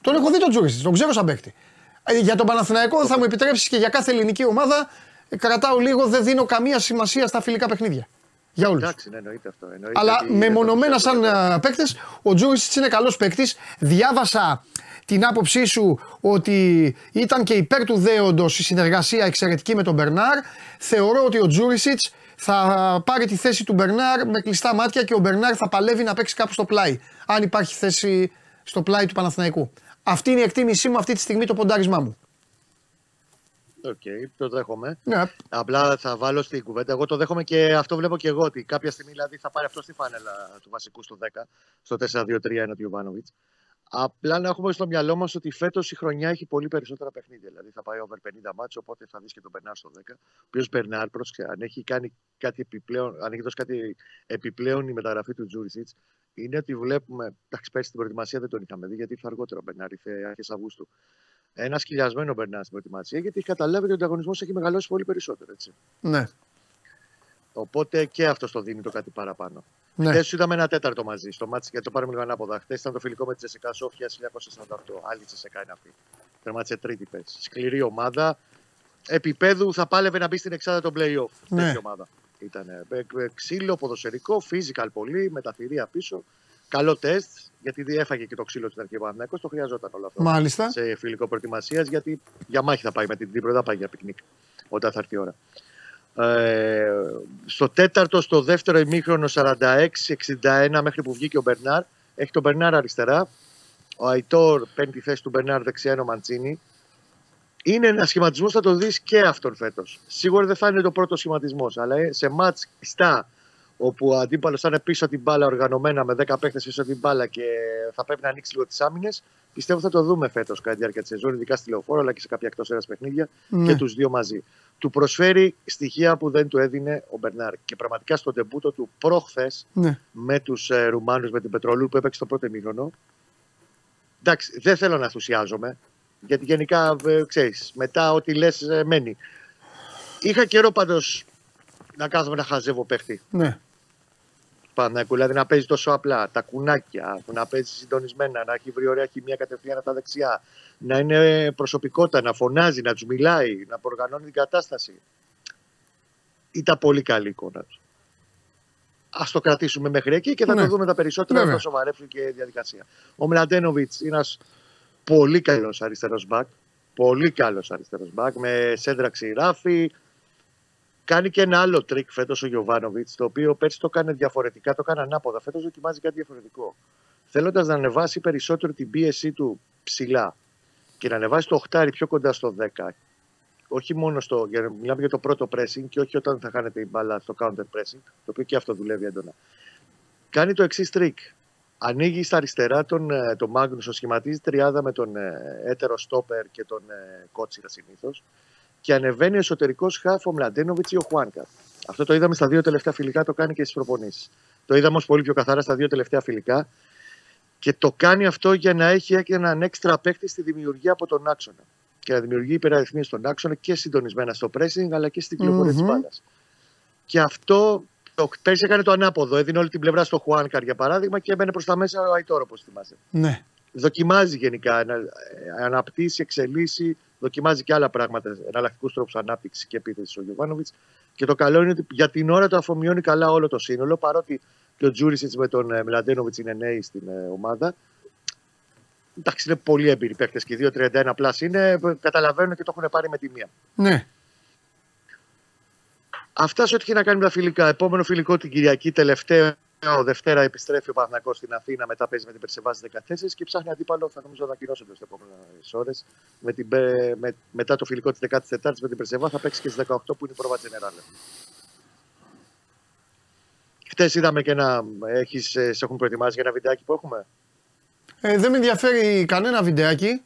Τον έχω δει τον Τζούρισιτς, τον ξέρω σαν παίκτη. Ε, Για τον Παναθηναϊκό θα μου επιτρέψεις και για κάθε ελληνική ομάδα ε, κρατάω λίγο, δεν δίνω καμία σημασία στα φιλικά παιχνίδια. Για όλους. Εντάξει, ναι, εννοείται αυτό. Εννοείται Αλλά ότι είναι μεμονωμένα το σαν πιο παίκτες, ο Τζούρισιτς είναι καλός παίκτης. Διάβασα την άποψή σου ότι ήταν και υπέρ του δέοντος η συνεργασία εξαιρετική με τον Μπερνάρ. Θεωρώ ότι ο Τζούρισιτς θα πάρει τη θέση του Μπερνάρ με κλειστά μάτια και ο Μπερνάρ θα παλεύει να παίξει κάπου στο πλάι. Αν υπάρχει θέση στο πλάι του Παναθηναϊκού. Αυτή είναι η εκτίμησή μου αυτή τη στιγμή το ποντάρισμά μου. Οκ, το δέχομαι. Ναι. Απλά θα βάλω στην κουβέντα. Εγώ το δέχομαι και αυτό βλέπω και εγώ ότι κάποια στιγμή δηλαδή θα πάρει αυτός τη φανέλα του βασικού στο 10, στο 4-2-3-ένα ο Γιοβάνοβιτς. Απλά να έχουμε στο μυαλό μας ότι φέτος η χρονιά έχει πολύ περισσότερα παιχνίδια. Δηλαδή θα πάει over 50 ματς, οπότε θα δεις και τον Μπερνάρ στο 10. Ο οποίος Μπερνάρ, πρόσεξε, αν έχει κάνει κάτι επιπλέον, αν έχει δώσει κάτι επιπλέον η μεταγραφή του Τζούρισιτς, είναι ότι βλέπουμε. Εντάξει, πέρσι στην προετοιμασία δεν τον είχαμε δει, γιατί ήρθε αργότερο ο Μπερνάρ, ήρθε αρχές Αυγούστου. Ένα σκυλιασμένο Μπερνάρ στην προετοιμασία, γιατί έχει καταλάβει ότι ο ανταγωνισμός έχει μεγαλώσει πολύ περισσότερο. Έτσι. Ναι. Οπότε και αυτό το δίνει το κάτι παραπάνω. ναι. Χθες σου είδαμε ένα τέταρτο μαζί στο μάτι για το πάρουμε λίγο ανάποδα. Χθες ήταν το φιλικό με τη Τζεσικά Σόφια 1948. Άλλη Τζεσικά είναι αυτή. Τερμάτισε τρίτη πέση. Σκληρή ομάδα. Επιπέδου θα πάλευε να μπει στην εξάδα των playoff. Ναι. Τέτοια ομάδα. Ήταν ε, ε, ξύλο, ποδοσφαιρικό, physical πολύ, με τα θηρία πίσω. Καλό τεστ, γιατί έφαγε και το ξύλο στην αρχή ο το χρειαζόταν όλο αυτό. Μάλιστα. Σε φιλικό προετοιμασίας, γιατί για μάχη θα πάει με την Ντνίπρο, δεν θα πάει για πικνίκ όταν θα έρθει η ώρα. Ε, στο τέταρτο, στο δεύτερο ημίχρονο 46-61 μέχρι που βγήκε ο Μπερνάρ. Έχει τον Μπερνάρ αριστερά. Ο Αϊτόρ παίρνει τη θέση του Μπερνάρ δεξιά είναι ο Μαντσίνι. Είναι ένα σχηματισμός θα το δεις και αυτόν φέτος. Σίγουρα δεν θα είναι το πρώτο σχηματισμός, αλλά ε, σε μάτ κλειστά όπου ο αντίπαλος θα είναι πίσω την μπάλα οργανωμένα με 10 παίχτες πίσω την μπάλα και θα πρέπει να ανοίξει λίγο τις άμυνες. Πιστεύω θα το δούμε φέτος κατά τη διάρκεια της σεζόν, ειδικά στη λεωφόρο αλλά και σε κάποια εκτός ένα παιχνίδια Ναι. και τους δύο μαζί. Του προσφέρει στοιχεία που δεν του έδινε ο Μπερνάρ. Και πραγματικά στο τεμπούτο του προχθές Ναι. με τους ε, Ρουμάνους, με την Πετρολού που έπαιξε το πρώτο μήνωνο. Εντάξει, δεν θέλω να ενθουσιάζομαι, γιατί γενικά ε, ξέρεις, μετά ό,τι λες μένει. Είχα καιρό πάντως να κάθομαι να χαζεύω παίχτη. ναι. Πανάκου, δηλαδή να παίζει τόσο απλά, τα κουνάκια, να παίζει συντονισμένα, να έχει βρει ωραία χημεία κατευθείαν από τα δεξιά, να είναι προσωπικότητα, να φωνάζει, να τους μιλάει, να προργανώνει την κατάσταση. Ήταν πολύ καλή η εικόνα του. Α το κρατήσουμε μέχρι εκεί και θα Ναι. το δούμε τα περισσότερα Βέβαια. να το σοβαρεύσουν και η διαδικασία. Ο Μλαντένοβιτς είναι ένας πολύ καλός αριστερός μπακ. Πολύ καλός αριστερός μπακ με σέντρα ξυράφι, Κάνει και ένα άλλο τρικ φέτος ο Γιοβάνοβιτς, το οποίο πέρσι το έκανε διαφορετικά, το έκανε ανάποδα. Φέτος δοκιμάζει κάτι διαφορετικό. Θέλοντας να ανεβάσει περισσότερο την πίεσή του ψηλά και να ανεβάσει το οχτάρι πιο κοντά στο 10. Όχι μόνο στο. Για, μιλάμε για το πρώτο pressing και όχι όταν θα χάνεται η μπάλα στο counter pressing, το οποίο και αυτό δουλεύει έντονα. Κάνει το εξής τρίκ. Ανοίγει στα αριστερά τον, ε, τον Μάγνουσο, σχηματίζει τριάδα με τον ε, έτερο στόπερ και τον ε, Κότσιρα συνήθως και ανεβαίνει εσωτερικός χάφ ο Μλαντένοβιτς ή ο Χουάνκα. Αυτό το είδαμε στα δύο τελευταία φιλικά, το κάνει και στις προπονήσεις. Το είδαμε όμως πολύ πιο καθαρά στα δύο τελευταία φιλικά και το κάνει αυτό για να έχει και έναν έξτρα παίκτη στη δημιουργία από τον άξονα. Και να δημιουργεί υπεραριθμίες στον άξονα και συντονισμένα στο pressing αλλά και στην κυκλοφορία Μμμ. τη μπάλας. Και αυτό το πέρσι έκανε το ανάποδο. Έδινε όλη την πλευρά στο Χουάνκαρ για παράδειγμα και έμπαινε προς τα μέσα ο Αϊτόρ, όπως θυμάσαι ναι. Δοκιμάζει γενικά, να- ε, αναπτύσσει, εξελίσσει, δοκιμάζει και άλλα πράγματα, εναλλακτικούς τρόπους ανάπτυξης και επίθεσης ο Γιοβάνοβιτς. Και το καλό είναι ότι για την ώρα το αφομοιώνει καλά όλο το σύνολο, παρότι και ο Τζούρισιτς με τον ε, Μλαντένοβιτς είναι νέοι στην ε, ομάδα. Εντάξει, είναι πολύ έμπειροι παίκτες και οι δύο 31 plus είναι, ε, καταλαβαίνουν και το έχουν πάρει με τη μία. ναι. Αυτά σε ό,τι έχει να κάνει με τα φιλικά. Επόμενο φιλικό την Κυριακή, τελευταίο. Δευτέρα επιστρέφει ο Παναθηναϊκός στην Αθήνα, μετά παίζει με την Περσεβάση 14 και ψάχνει αντίπαλο. Θα νομίζω να ανακοινώσετε στι επόμενες ώρες. Με την, Πε- με, μετά το φιλικό της 14η με την Περσεβά θα παίξει και στις 18 που είναι η πρόβα Τζενεράλε. Χτες είδαμε και ένα. Έχεις, ε, σε έχουν προετοιμάσει για ένα βιντεάκι που έχουμε; Ε, δεν με ενδιαφέρει κανένα βιντεάκι.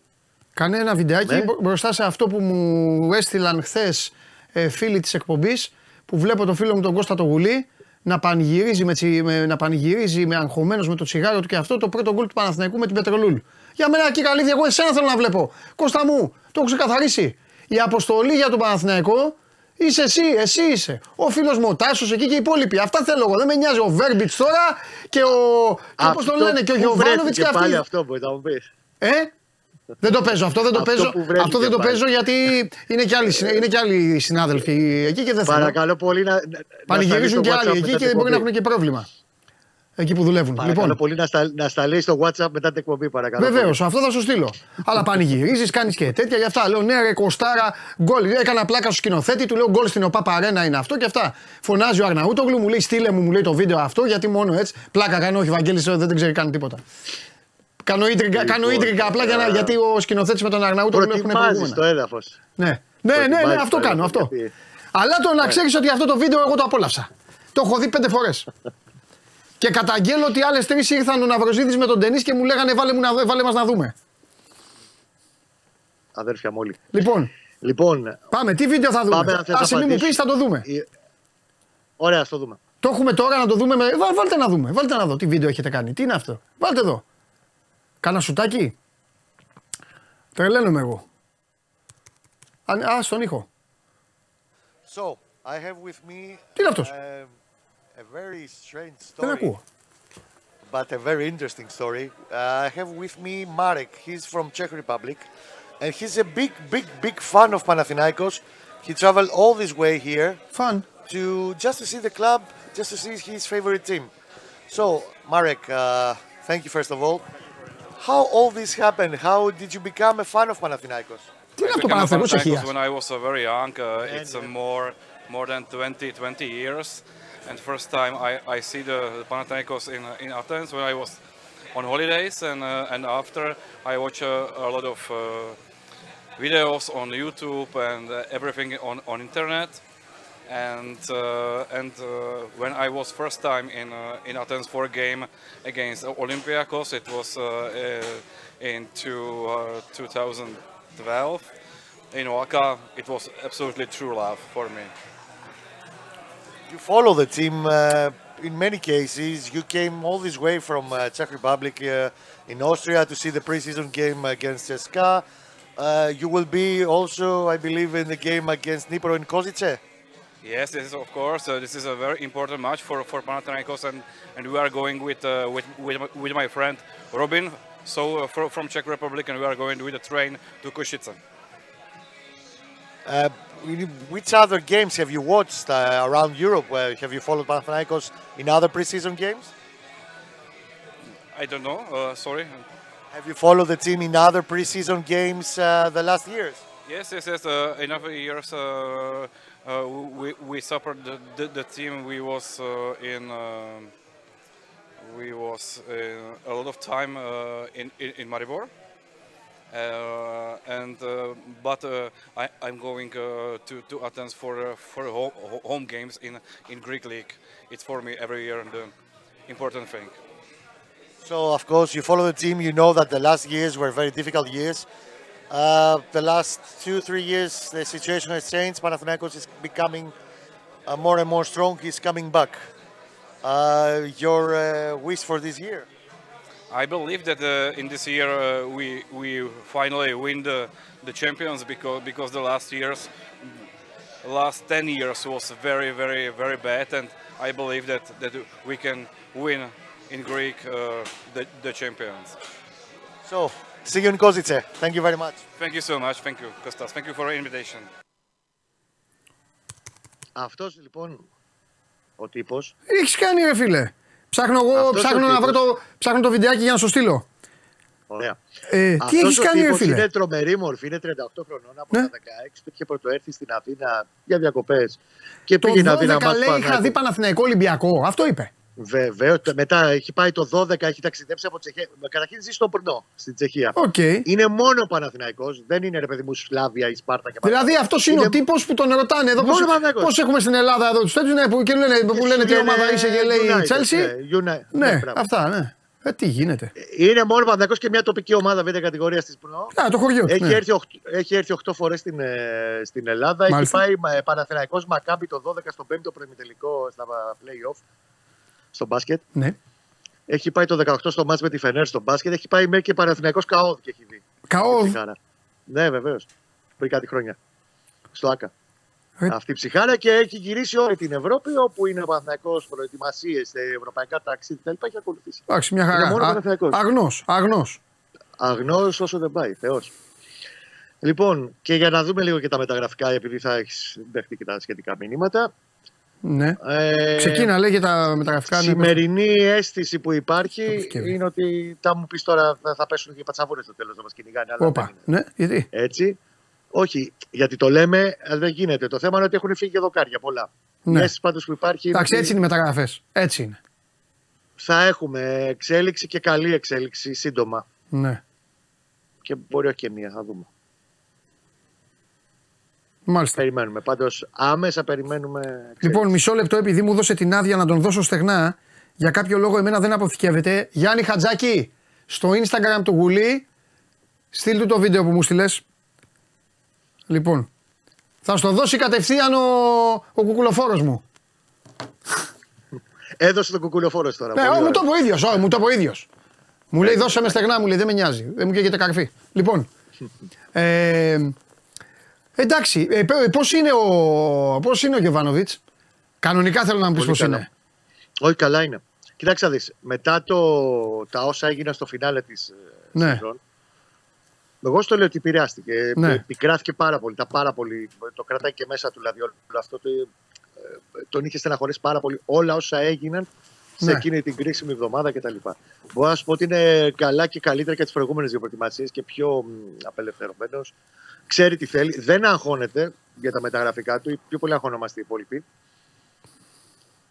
Κανένα βιντεάκι Ναι. μπρο- μπροστά σε αυτό που μου έστειλαν χθες ε, φίλοι της εκπομπής που βλέπω τον φίλο μου τον Κώστα το Γουλή να πανηγυρίζει με, τσι- με, να πανηγυρίζει με αγχωμένος με το τσιγάρο του και αυτό το πρώτο γκολ του Παναθηναϊκού με την Πετρολούλ. Για μένα εκεί καλή εγώ εσένα θέλω να βλέπω. Κώστα μου, το έχω ξεκαθαρίσει. Η αποστολή για τον Παναθηναϊκό είσαι εσύ, εσύ είσαι. Ο φίλος μου ο Τάσος εκεί και οι υπόλοιποι. Αυτά θέλω εγώ. Δεν με νοιάζει ο Βέρμπιτς τώρα και ο. Και πώ τον Αυτό λένε και ο που Γιωβάνοβιτς βρέθηκε και αυτοί. Πάλι αυτό μπορεί να μου πεις. Ε, δεν το παίζω. Αυτό δεν το Αυτό παίζω. που βρέθηκε Αυτό δεν το πάλι. παίζω γιατί είναι και, άλλοι, συν- είναι και άλλοι συνάδελφοι εκεί και δεν θέλω. Παρακαλώ πολύ να. να- να Πανηγυρίζουν σταλεί και στο άλλοι WhatsApp εκεί μετά και την μπορεί να εκπομπή. έχουν και πρόβλημα. Εκεί που δουλεύουν. Παρακαλώ λοιπόν, πολύ να στα, να στα λέει στο WhatsApp μετά την εκπομπή, παρακαλώ. Βεβαίως, αυτό θα σου στείλω. Αλλά πανηγυρίζεις, κάνεις και τέτοια γι' αυτά. Λέω ναι, ρε Κοστάρα, γκολ. Έκανα πλάκα στο σκηνοθέτη, του λέω γκολ στην ΟΠΑ Παρένα είναι αυτό και αυτά. Φωνάζει ο Αρναούτογλου, μου λέει στείλε μου, μου λέει το βίντεο αυτό γιατί μόνο έτσι. Πλάκα κάνω, όχι, Βαγγέλης ε, δεν την ξέρει καν τίποτα. Κάνω ίντριγκα, Λοιπόν, κάνω ίντριγκα απλά για να, α, γιατί ο σκηνοθέτης με τον Αρναούτογλου έχουν Προτιμάζει προηγούμενα. το έδαφος. Ναι, ναι, ναι, ναι, Προτιμάζεις αυτό το κάνω, έδαφος, αυτό. γιατί- Αλλά το να ξέρεις ότι αυτό το βίντεο εγώ το απόλαυσα. Το έχω δει πέντε φορές. [LAUGHS] και καταγγέλλω ότι άλλες τρεις ήρθαν ο Ναυροζίδης με τον Τενής και μου λέγανε βάλε, μου να, βάλε μας να δούμε. Αδέρφια μου όλοι. Λοιπόν, Λοιπόν, πάμε, τι βίντεο θα Πάμε, δούμε; αν θες να Άσε μην μου απαντήσεις. πει, θα το δούμε. η- ωραία, ας το δούμε. Το έχουμε τώρα να το δούμε. Με... Βά- Βάλτε να δούμε. Βάλτε να δω τι βίντεο έχετε κάνει. Τι είναι αυτό; Βάλτε εδώ. Κάνα σουτάκι. Τρελαίνομαι εγώ. Α, α, στον ήχο. So, I have with me Τι είναι αυτός? um, a very strange Δεν story, ακούω. but a very interesting story. Uh, I have with me Marek. He's from Czech Republic, and he's a big, big, big fan of Panathinaikos. He traveled all this way here Φαν. to just to see the club, just to see his favorite team. So, Marek, uh, thank you first of all. How all this happened? How did you become a fan of Panathinaikos? Τι είναι αυτό became a Παναθηναϊκός Panathinaikos Τσεχίας. when I was uh, very young. Uh, it's uh, more more than 20, 20 years. And first time I, I see the, the Panathinaikos in, uh, in Athens when I was on holidays. And, uh, and after I watch uh, a lot of uh, videos on YouTube and uh, everything on, on internet. and uh, and uh, when I was first time in uh, in Athens for a game against Olympiacos, it was uh, uh, in two, uh, 2012 in Oaka. It was absolutely true love for me. You follow the team in many cases. You came all this way from Czech Republic in Austria to see the preseason game against CSKA. You will be also, I believe, in the game against Dnipro in Kozice. Yes, this is of course. Uh, this is a very important match for for Panathinaikos, and, and we are going with uh, with, with my- with my friend Robin, so uh, fro- from Czech Republic, and we are going with a train to Košice. Uh, which other games have you watched uh, around Europe? Have you followed Panathinaikos in other preseason games? I don't know. Uh, sorry. Have you followed the team in other preseason games uh, the last years? Yes, yes, yes. Uh, enough years. Uh, uh, we we supported the, the, the team. We was uh, in. um we was uh, a lot of time uh, in, in in Maribor. Uh, and uh, but uh, I, I'm going uh, to, to Athens for uh, for home, home games in in Greek league. It's for me every year the important thing. So, of course, you follow the team. You know that the last years were very difficult years. Uh, the last two, three years, the situation has changed. Panathinaikos is becoming uh, more and more strong. He's coming back. Uh, your uh, wish for this year? I believe that uh, in this year uh, we we finally win the, the champions because because the last years, last ten years was very very very bad, and I believe that that we can win in Greek uh, the the champions. So, see you in Kozice. Thank you very much. Thank you so much. Thank you, Kostas. Thank you for the invitation. Αυτός λοιπόν ο τύπος. Έχεις κάνει ρε φίλε. Ψάχνω εγώ, Αυτός ψάχνω ο να βρω τύπος. το, ψάχνω το βιντεάκι για να σου στείλω. Ωραία. Ε, τι Αυτός έχεις ο κάνει ρε τύπος φίλε; Είναι τρομερή μορφή, είναι 38 χρονών από Ναι. τα 16 που είχε πρωτοέρθει στην Αθήνα για διακοπές. Και Το πήγε να δει ένα 12 μάτς λέει είχα Παναθηναϊκού. δει Παναθηναϊκό Ολυμπιακό. Αυτό είπε. Βεβαίως. Μετά έχει πάει το 12, έχει ταξιδέψει από Τσεχία. Καταρχήν ζει στο Πρνό, στην Τσεχία. Οκ. Είναι μόνο ο Παναθηναϊκός, δεν είναι ρε παιδί μου Σλάβια ή Σπάρτα και Δηλαδή αυτός είναι ο τύπος που τον ρωτάνε εδώ. Μόνο Παναθηναϊκός. Πώς έχουμε στην Ελλάδα εδώ τους τέτοιους ναι, που, και λένε, που λένε τι ομάδα είσαι και λέει United, Chelsea. ναι, United. Ναι, μπράβο. αυτά, ναι. Ε, τι γίνεται. Είναι μόνο ο Παναθηναϊκός και μια τοπική ομάδα β' κατηγορία τη Πρνό. Α, το χωριό του. Έχει, ναι. έρθει 8, έχει έρθει 8 φορές στην, ε, στην Ελλάδα. Μάλιστα. Έχει πάει ε, Παναθηναϊκός Μακάμπι το 12 στο 5ο προημιτελικό στα play-off στο μπάσκετ. ναι. Έχει πάει το 18 στο μάτς με τη Φενέρ στο μπάσκετ. Έχει πάει μέχρι και Παναθηναϊκός Καόδ και έχει δει. Καό. Ψυχάρα. Ναι, βεβαίως. Πριν κάτι χρόνια. Στο ΑΚΑ. Ε. Αυτή η ψυχάρα και έχει γυρίσει όλη την Ευρώπη όπου είναι ο Παναθηναϊκός προετοιμασίες, ευρωπαϊκά ταξίδια κτλ. Έχει ακολουθήσει. Εντάξει, μια Είναι χαρά. μόνο Παναθηναϊκός. Αγνός, αγνός. Αγνός όσο δεν πάει. Θεός. Λοιπόν, και για να δούμε λίγο και τα μεταγραφικά, επειδή θα έχεις δεχτεί και τα σχετικά μηνύματα. Ναι. Ε, Ξεκίνα, λέγε τα μεταγραφικά. ναι, Σημερινή αίσθηση που υπάρχει Ευκαιρία. είναι ότι θα μου πεις τώρα θα, θα πέσουν και οι πατσαβούρες στο τέλος να μας κυνηγάνε. Αλλά δεν Όπα. είναι. Ναι, γιατί; Έτσι. Όχι, γιατί το λέμε, αλλά δεν γίνεται. Το θέμα είναι ότι έχουν φύγει και δοκάρια πολλά. Ναι. Η αίσθηση πάντως που υπάρχει είναι Εντάξει, ότι έτσι είναι οι μεταγραφές. Έτσι είναι. θα έχουμε εξέλιξη και καλή εξέλιξη σύντομα. Ναι. Και μπορεί όχι και μία, θα δούμε. Μάλιστα. Περιμένουμε. Πάντως άμεσα περιμένουμε. εξέλιξη. Λοιπόν, μισό λεπτό επειδή μου δώσε την άδεια να τον δώσω στεγνά. Για κάποιο λόγο εμένα δεν αποθηκεύεται. Γιάννη Χατζάκη, στο Instagram του Γουλή, στείλ του το βίντεο που μου στείλες. Λοιπόν, θα στο δώσει κατευθείαν ο, ο κουκουλοφόρος μου. Έδωσε τον κουκουλοφόρος τώρα. Ναι, Πολύ όχι, μου το ωραία. είπε ο ίδιος. Όχι, μου το είπε ο ίδιος. Μου λέει δώσε με στεγνά, μου λέει δεν με νοιάζει. Δεν μου καίγεται καρφί. Λοιπόν. Ε, εντάξει, ε, πώς είναι ο, πώς είναι ο Γιωβάνοβιτς; Κανονικά θέλω να μου πεις Πολύ πώς καλά. είναι. Όχι, καλά είναι. Κοιτάξτε να δεις, μετά το, τα όσα έγιναν στο φινάλε της Ναι. ναι. σεζόν, εγώ στο λέω ότι επηρεάστηκε. Ναι. Επικράθηκε πάρα πολύ. Τα πάρα πολύ. Το κρατάει και μέσα του δηλαδή όλο αυτό. Το, ε, τον είχε στεναχωρήσει πάρα πολύ όλα όσα έγιναν σε Ναι. εκείνη την κρίσιμη εβδομάδα κτλ. Μπορώ να σου πω ότι είναι καλά και καλύτερα και τις προηγούμενες δύο προετοιμασίες και πιο απελευθερωμένος. Ξέρει τι θέλει. Δεν αγχώνεται για τα μεταγραφικά του. Οι πιο πολύ αγχωνόμαστε οι υπόλοιποι.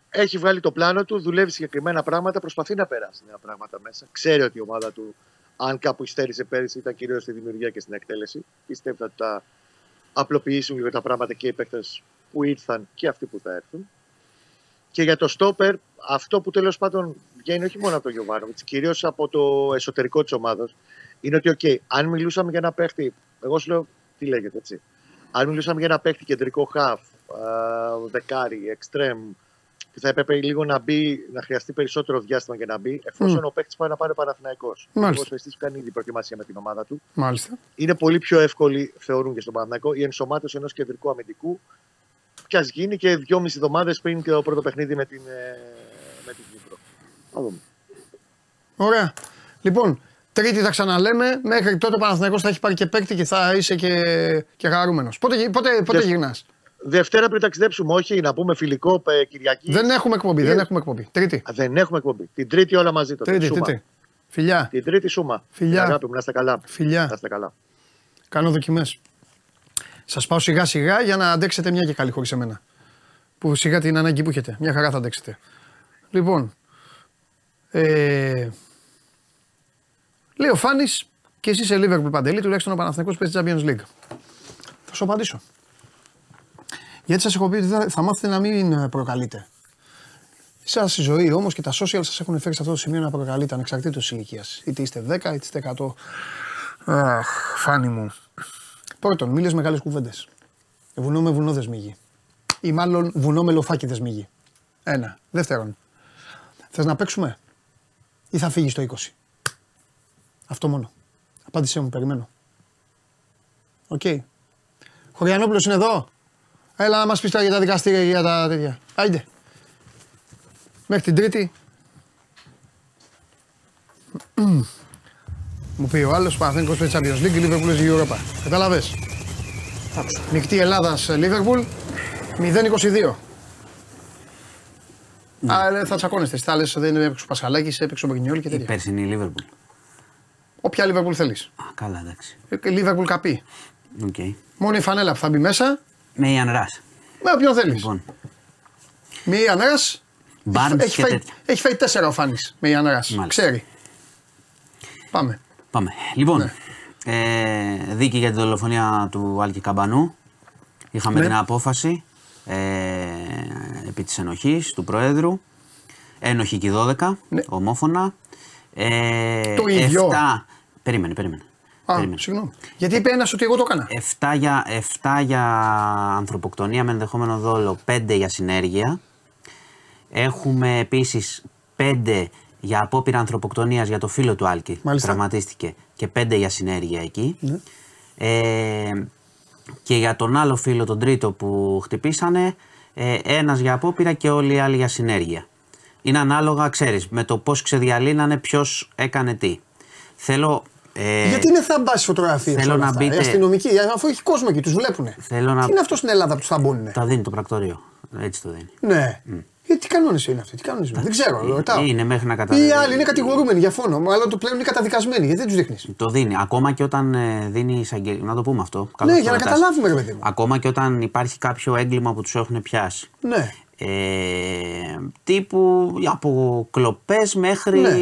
Έχει βγάλει το πλάνο του, δουλεύει συγκεκριμένα πράγματα, προσπαθεί να περάσει νέα πράγματα μέσα. Ξέρει ότι η ομάδα του, αν κάπου υστέρησε πέρυσι, ήταν κυρίως στη δημιουργία και στην εκτέλεση. Πιστεύω ότι θα τα απλοποιήσουν λίγο τα πράγματα και οι παίκτες που ήρθαν και αυτοί που θα έρθουν. Και για το στόπερ, αυτό που τέλος πάντων βγαίνει όχι μόνο από τον Γιωβάνοβιτς, κυρίως από το εσωτερικό της ομάδας, είναι ότι, OK, αν μιλούσαμε για ένα παίχτη, εγώ σου λέω τι λέγεται έτσι. Αν μιλούσαμε για ένα παίχτη κεντρικό χαφ, α, δεκάρι, εξτρέμ, που θα έπρεπε λίγο να μπει, να χρειαστεί περισσότερο διάστημα για να μπει, εφόσον ο παίχτης πάει να πάρει Παναθυναϊκό. Μάλιστα. Ο που κάνει ήδη προετοιμασία με την ομάδα του. Μάλιστα. Είναι πολύ πιο εύκολη, θεωρούν και στον Παναθηναϊκό, η ενσωμάτωση ενός κεντρικού αμυντικού. Κι α γίνει και δυόμιση εβδομάδες πριν και το πρώτο παιχνίδι με την, ε, με την Κύπρο. Θα δούμε. Ωραία. Λοιπόν, Τρίτη θα ξαναλέμε. Μέχρι τότε ο Παναθηναϊκός θα έχει πάρει και παίκτη και θα είσαι και, και χαρούμενος. Πότε, γυ- πότε, πότε Δευ- γυρνάς; Δευτέρα πριν ταξιδέψουμε, όχι να πούμε φιλικό ε, Κυριακή. Δεν έχουμε εκπομπή. Δεν έχουμε εκπομπή. Τρίτη. Α, Δεν έχουμε εκπομπή. Την Τρίτη όλα μαζί τότε. Τρίτη, Σούμα. τρίτη. Φιλιά. Την Τρίτη σούμα. Φιλιά. Αγάπη μου, να είστε καλά. Φιλιά. Να είστε καλά. Κάνω δοκιμές. Σας πάω σιγά σιγά για να αντέξετε μια και καλή χωρίς εμένα. Που σιγά την ανάγκη που έχετε. Μια χαρά θα αντέξετε. Λοιπόν. Ε, λέει ο Φάνης και εσύ σε Liverpool Παντελή, τουλάχιστον ο Παναθηναϊκός παίζει Champions League. Θα σου απαντήσω. Γιατί σας έχω πει ότι θα, θα μάθετε να μην ε, προκαλείτε. Εσά η ζωή όμως και τα social σας έχουν φέρει σε αυτό το σημείο να προκαλείτε ανεξαρτήτως ηλικίας. Είτε είστε 10 είτε είστε 100. Αχ, φάνη μου. Πρώτον, μίλε μεγάλες κουβέντες. Βουνό με βουνό δεν σμίγει. Ή μάλλον βουνό με λοφάκι δεν σμίγει. Ένα. Δεύτερον, θες να παίξουμε; Ή θα φύγεις το 20. Αυτό μόνο. Απάντησέ μου, περιμένω. Οκ. Χωριανόπουλος είναι εδώ; Έλα να μας πεις τώρα για τα δικαστήρια και για τα τέτοια. Άιντε. Μέχρι την Τρίτη. Μου πει ο άλλος Παναθηναϊκός παίζει Champions League, Liverpool παίζει Europa. Κατάλαβες. Νικτή Ελλάδας Liverpool 0-22. Α, ε, θα τσακώνεστε. Εσείς θα λες δεν έπαιξε ο Πασχαλάκης, έπαιξε ο Μπρινιόλ και Η τέτοια. περσινή Λίβερπουλ. Όποια Liverpool θέλεις. Α, καλά, εντάξει. Ε, και Liverpool καπί. Οκ. Μόνο η φανέλα που θα μπει μέσα, Με Ιαν Ράς. με όποιον θέλεις. Λοιπόν. Με Ιαν Ρας, Barnes έχει, και φάει, τέτοια. έχει φάει τέσσερα ο Φάνης με Ιαν Ρας. Μάλιστα. Ξέρει. Πάμε. Πάμε. Λοιπόν, Ναι. ε, δίκη για τη δολοφονία του Άλκη Καμπανού. Είχαμε Ναι. την απόφαση ε, επί της ενοχής του Προέδρου. Ένοχη και οι 12, Ναι. ομόφωνα. Ε, Το ίδιο. 7, περίμενε, περίμενε. Α, περίμενε. συγγνώμη. Γιατί είπε ένας ότι εγώ το έκανα. 7 για, 7 για ανθρωποκτονία με ενδεχόμενο δόλο, 5 για συνέργεια. Έχουμε επίσης 5 για απόπειρα ανθρωποκτονίας για το φίλο του Άλκη. Μάλιστα. Τραυματίστηκε και 5 για συνέργεια εκεί. Ναι. Ε, και για τον άλλο φίλο, τον τρίτο που χτυπήσανε, ε, ένας για απόπειρα και όλοι οι άλλοι για συνέργεια. Είναι ανάλογα, ξέρεις, με το πώς ξεδιαλύνανε ποιος έκανε τι. Θέλω... ε, Γιατί είναι θαμπά φωτογραφίες θέλω όλα να αυτά. μπείτε- Οι αστυνομικοί, αφού έχει κόσμο εκεί, τους βλέπουν. Θέλω να- Τι είναι αυτό στην Ελλάδα που τους θαμπούνε. Τα δίνει το πρακτορείο. Έτσι το δίνει. Ναι. Ε, τι κανόνες είναι αυτοί, τι κανόνες Δεν ξέρω, ρωτάω. Είναι μέχρι να Οι καταλάβει. άλλοι είναι κατηγορούμενοι για φόνο, αλλά το πλέον είναι καταδικασμένοι. Γιατί δεν τους δείχνεις. Το δίνει. Ακόμα και όταν ε, δίνει εισαγγελία. Να το πούμε αυτό. καλώς Ναι, το για να ρωτάς. καταλάβουμε, ρε παιδί μου. Ακόμα και όταν υπάρχει κάποιο έγκλημα που τους έχουν πιάσει. Ναι. Ε, τύπου από κλοπές μέχρι Ναι.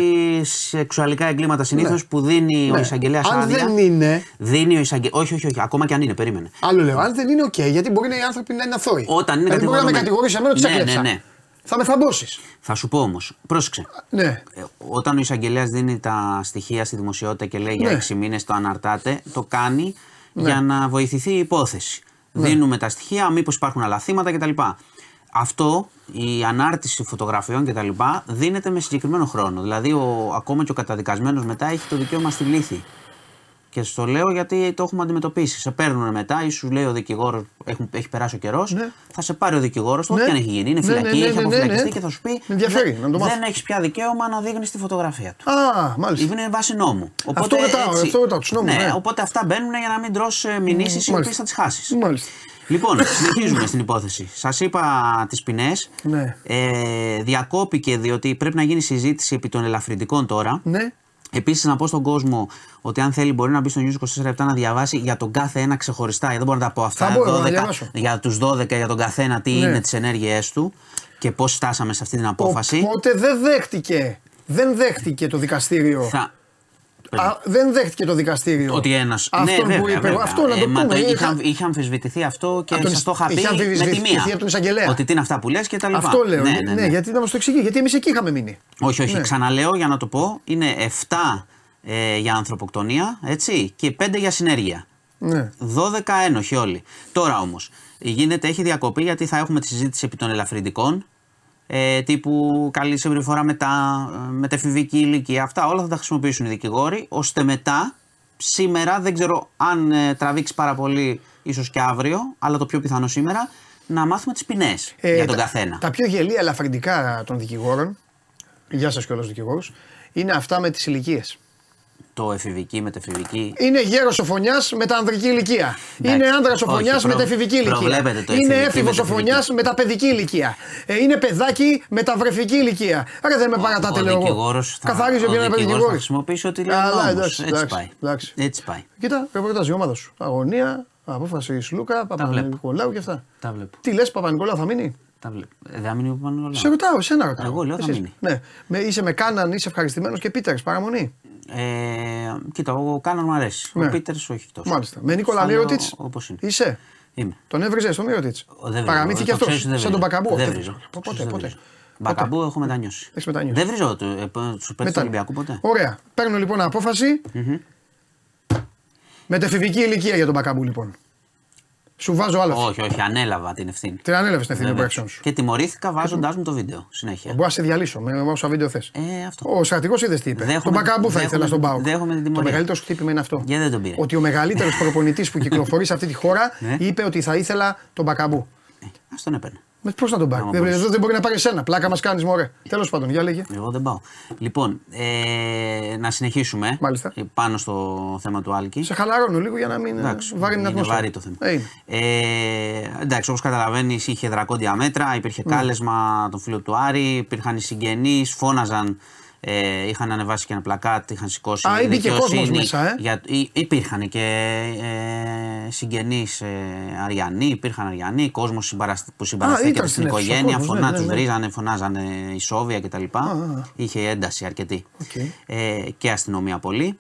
σεξουαλικά εγκλήματα συνήθως Ναι. που δίνει ο Ναι. εισαγγελέας Αν άδεια. δεν είναι. Δίνει ο εισαγγελέα. Όχι, όχι, όχι. Ακόμα και αν είναι, περίμενε. Άλλο λέω, αν δεν είναι οκ, γιατί μπορεί οι άνθρωποι να είναι αθώοι. Όταν είναι δηλαδή μπορεί να με κατηγορούμενοι. κατηγορήσει εμένα ότι σε Ναι, έκλεψα. ναι, ναι. Θα με θαμπώσεις. Θα σου πω όμως, πρόσεξε. Ναι. Ε, Όταν ο εισαγγελέας δίνει τα στοιχεία στη δημοσιότητα και λέει Ναι. για έξι μήνες το αναρτάτε, το κάνει για να βοηθηθεί η υπόθεση. Ναι. Δίνουμε τα στοιχεία, μήπως υπάρχουν άλλα θύματα κτλ. Αυτό, η ανάρτηση φωτογραφιών κτλ. δίνεται με συγκεκριμένο χρόνο. Δηλαδή, ο, ακόμα και ο καταδικασμένος μετά έχει το δικαίωμα στη λήθη. Και στο λέω γιατί το έχουμε αντιμετωπίσει. Σε παίρνουν μετά ή σου λέει ο δικηγόρος, έχει περάσει ο καιρός, Ναι. θα σε πάρει ο δικηγόρος του, Ναι. ό,τι αν έχει γίνει. Είναι Ναι, φυλακή, ναι, ναι, έχει ναι, ναι, αποφυλακιστεί ναι. και θα σου πει. Με ενδιαφέρει «Δεν- να το μάθω». Δεν έχεις πια δικαίωμα να δείχνεις τη φωτογραφία του. Α, μάλιστα. Είναι βάση νόμου. Αυτό ρωτάω, αυτό ρωτάω, τους νόμους, ναι, ναι. Οπότε αυτά μπαίνουν για να μην τρως ε, μηνύσεις οι Μάλιστα. οποίες θα τις χάσεις. Μάλιστα. Λοιπόν, συνεχίζουμε στην υπόθεση. Σας είπα τις ποινές. Ναι. Ε, διακόπηκε διότι πρέπει να γίνει συζήτηση επί των ελαφρυντικών τώρα. Ναι. Επίσης, να πω στον κόσμο ότι αν θέλει μπορεί να μπει στο News 24 να διαβάσει για τον κάθε ένα ξεχωριστά. Δεν μπορώ να τα πω αυτά. Θα μπορώ να διαβάσω. για τους 12 για τον καθένα τι Ναι. είναι τις ενέργειές του και πώς φτάσαμε σε αυτή την απόφαση. Οπότε δεν δέχτηκε, δεν δέχτηκε το δικαστήριο Θα, Α, δεν δέχτηκε το δικαστήριο. Ότι ένας. Αυτό ναι, που βέβαια, είπε. βέβαια. Αυτό να το Ε, μα πούμε. είχε, Είχα- είχε αμφισβητηθεί αυτό και Από τον σα το είχα πει είχε με τη αμφισβητηθεί μία. από τον εισαγγελέα. Ότι τι είναι αυτά που λες και τα λοιπά. Αυτό λέω. Ναι, Ναι, ναι, ναι. γιατί να μας το εξηγεί. Γιατί εμείς εκεί είχαμε μείνει. Όχι, όχι. Ναι. Ξαναλέω για να το πω. Είναι 7 ε, για ανθρωποκτονία έτσι, και 5 για συνέργεια. Ναι. 12 ένοχοι όλοι. Τώρα όμως, γίνεται, έχει διακοπή γιατί θα έχουμε τη συζήτηση επί των ελαφρυντικών. Ε, τύπου καλή συμπεριφορά με τα μετεφηβική ηλικία. Αυτά όλα θα τα χρησιμοποιήσουν οι δικηγόροι, ώστε μετά, σήμερα, δεν ξέρω αν ε, τραβήξεις πάρα πολύ, ίσως και αύριο, αλλά το πιο πιθανό σήμερα, να μάθουμε τις ποινές Ε, για τον τα- καθένα. Τα πιο γελία ελαφρυντικά των δικηγόρων, γεια σας κιόλας δικηγόρους, είναι αυτά με τις ηλικίες. Το εφηβική, μετεφηβική. Είναι γέρος ο με τα ανδρική ηλικία. Εντάξει. Είναι άντρας ο Όχι, με προ- τα εφηβική ηλικία. προβλέπετε το είναι εφηβική έφηβος ο μετεφηβική. με τα παιδική ηλικία. Ε, είναι παιδάκι με τα βρεφική ηλικία. Άρα δεν με παρατάτε, ο λέω εγώ. δικηγόρος θα, Καθαρίζει ο ο ένα δικηγόρος θα δικηγόρο. χρησιμοποιήσει ό,τι λέει ο Αλλά νόμος. εντάξει, Έτσι εντάξει, πάει. εντάξει. Έτσι πάει. Κοίτα, ρεπορτάζ η ομάδα σου. Αγωνία, απόφασης Σλούκα, Παπα-Νικολάου και αυτά. Τα βλέπω. Τι λες, Παπα-Νικολάου θα μείνει; Τα βλέπω. Ε, δεν θα μείνει ο Παπα-Νικολάου. Σε ρωτάω, εσένα ρωτάω. Εγώ λέω θα Εσείς. μείνει. Ναι. Με, είσαι με Κάναν, είσαι ευχαριστημένος και Πίτερς, παραμονή. Ε, κοίτα, ο Κάναν μου αρέσει. Ναι. Ο Πίτερς όχι τόσο. Μάλιστα. Με Νίκολα Θα λέω Μύρωτιτ. όπως είναι. Είσαι; Είμαι. Τον έβριζες στο Μύρωτιτ. Ο, δεν βρίζω. Παραμύθηκε Το αυτός. ξέρεις, δεν Σαν τον βρίζω. Μπακαμπού. Δεν αυτό. βρίζω. Πότε, Σωστός, δεν πότε. βρίζω. Μπακαμπού έχω μετανιώσει. Έχεις μετανιώσει. Δεν βρίζω του ε, παίκτες του Ολυμπιακού ποτέ. Ωραία. Παίρνω λοιπόν απόφαση. Μετεφηβική ηλικία για τον Μπακαμπού λοιπόν. Σου βάζω άλλο. Όχι, όχι, ανέλαβα την ευθύνη. Την ανέλαβες την ευθύνη των Βέβαια. πράξεων σου. Και τιμωρήθηκα βάζοντάς μου το βίντεο συνέχεια. Μπορώ να σε διαλύσω με όσα βίντεο θες. Ε, αυτό. Ο στρατηγός είδες τι είπε. Δέχομαι- τον Μπακαμπού θα δέχομαι- ήθελα στον Πάο. δέχομαι την Το τιμωρία. μεγαλύτερο σου χτύπημα είναι αυτό. Γιατί δεν τον πήρε; Ότι ο μεγαλύτερος [LAUGHS] προπονητής που κυκλοφορεί σε αυτή τη χώρα Ναι. είπε ότι θα ήθελα τον Μπακαμπού. Α τον έπαιρνε. Με πώς να τον πάρει; Άμα Δεν, μπορείς. δεν, δεν μπορεί να πάρει εσένα. Πλάκα μας κάνεις, μωρέ. Τέλος πάντων, για λέγε. Εγώ δεν πάω. Λοιπόν, ε, να συνεχίσουμε Μάλιστα. ε, πάνω στο θέμα του Άλκη. Σε χαλαρώνω λίγο για να μην Εντάξει, βάρει την είναι ατμόσφαιρα. βαρύ το θέμα. Ε, είναι. Ε, εντάξει, όπως καταλαβαίνεις, είχε δρακόντια μέτρα, υπήρχε Ναι. κάλεσμα των φίλων του Άρη, υπήρχαν οι συγγενείς, φώναζαν. Ε, είχαν ανεβάσει και ένα πλακάτ, είχαν σηκώσει. Α, μπήκε δικαιοσύνη κόσμος μέσα, ε. Για, υ- υπήρχαν και ε, συγγενείς ε, Αρειανοί, υπήρχαν Αρειανοί, κόσμος που συμπαραστέκεται ήταν στην στην αίθουσα οικογένεια, κόσμος, φωνά, ναι, τους ναι, ναι. βρίζανε, φωνάζανε ισόβια κτλ. Είχε ένταση αρκετή. Οκ. Ε, και αστυνομία πολύ.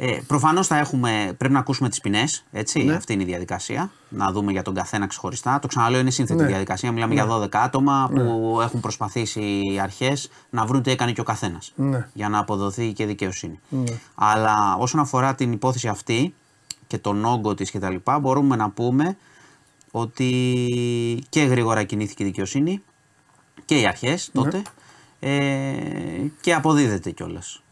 Ε, Προφανώς θα έχουμε, πρέπει να ακούσουμε τις ποινές. Ναι. Αυτή είναι η διαδικασία. Να δούμε για τον καθένα ξεχωριστά. Το ξαναλέω, είναι σύνθετη Ναι. διαδικασία. Μιλάμε για 12 άτομα που έχουν προσπαθήσει οι αρχές να βρουν τι έκανε και ο καθένας. Ναι. Για να αποδοθεί και δικαιοσύνη. Αλλά όσον αφορά την υπόθεση αυτή και τον όγκο της κτλ., μπορούμε να πούμε ότι και γρήγορα κινήθηκε η δικαιοσύνη και οι αρχές Ναι. τότε ε, και αποδίδεται κιόλας.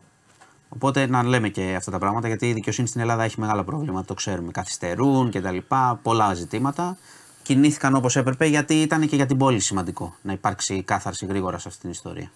Οπότε να λέμε και αυτά τα πράγματα γιατί η δικαιοσύνη στην Ελλάδα έχει μεγάλα προβλήματα, το ξέρουμε. Καθυστερούν κτλ. Πολλά ζητήματα. Κινήθηκαν όπως έπρεπε γιατί ήταν και για την πόλη σημαντικό να υπάρξει κάθαρση γρήγορα σε αυτή την ιστορία.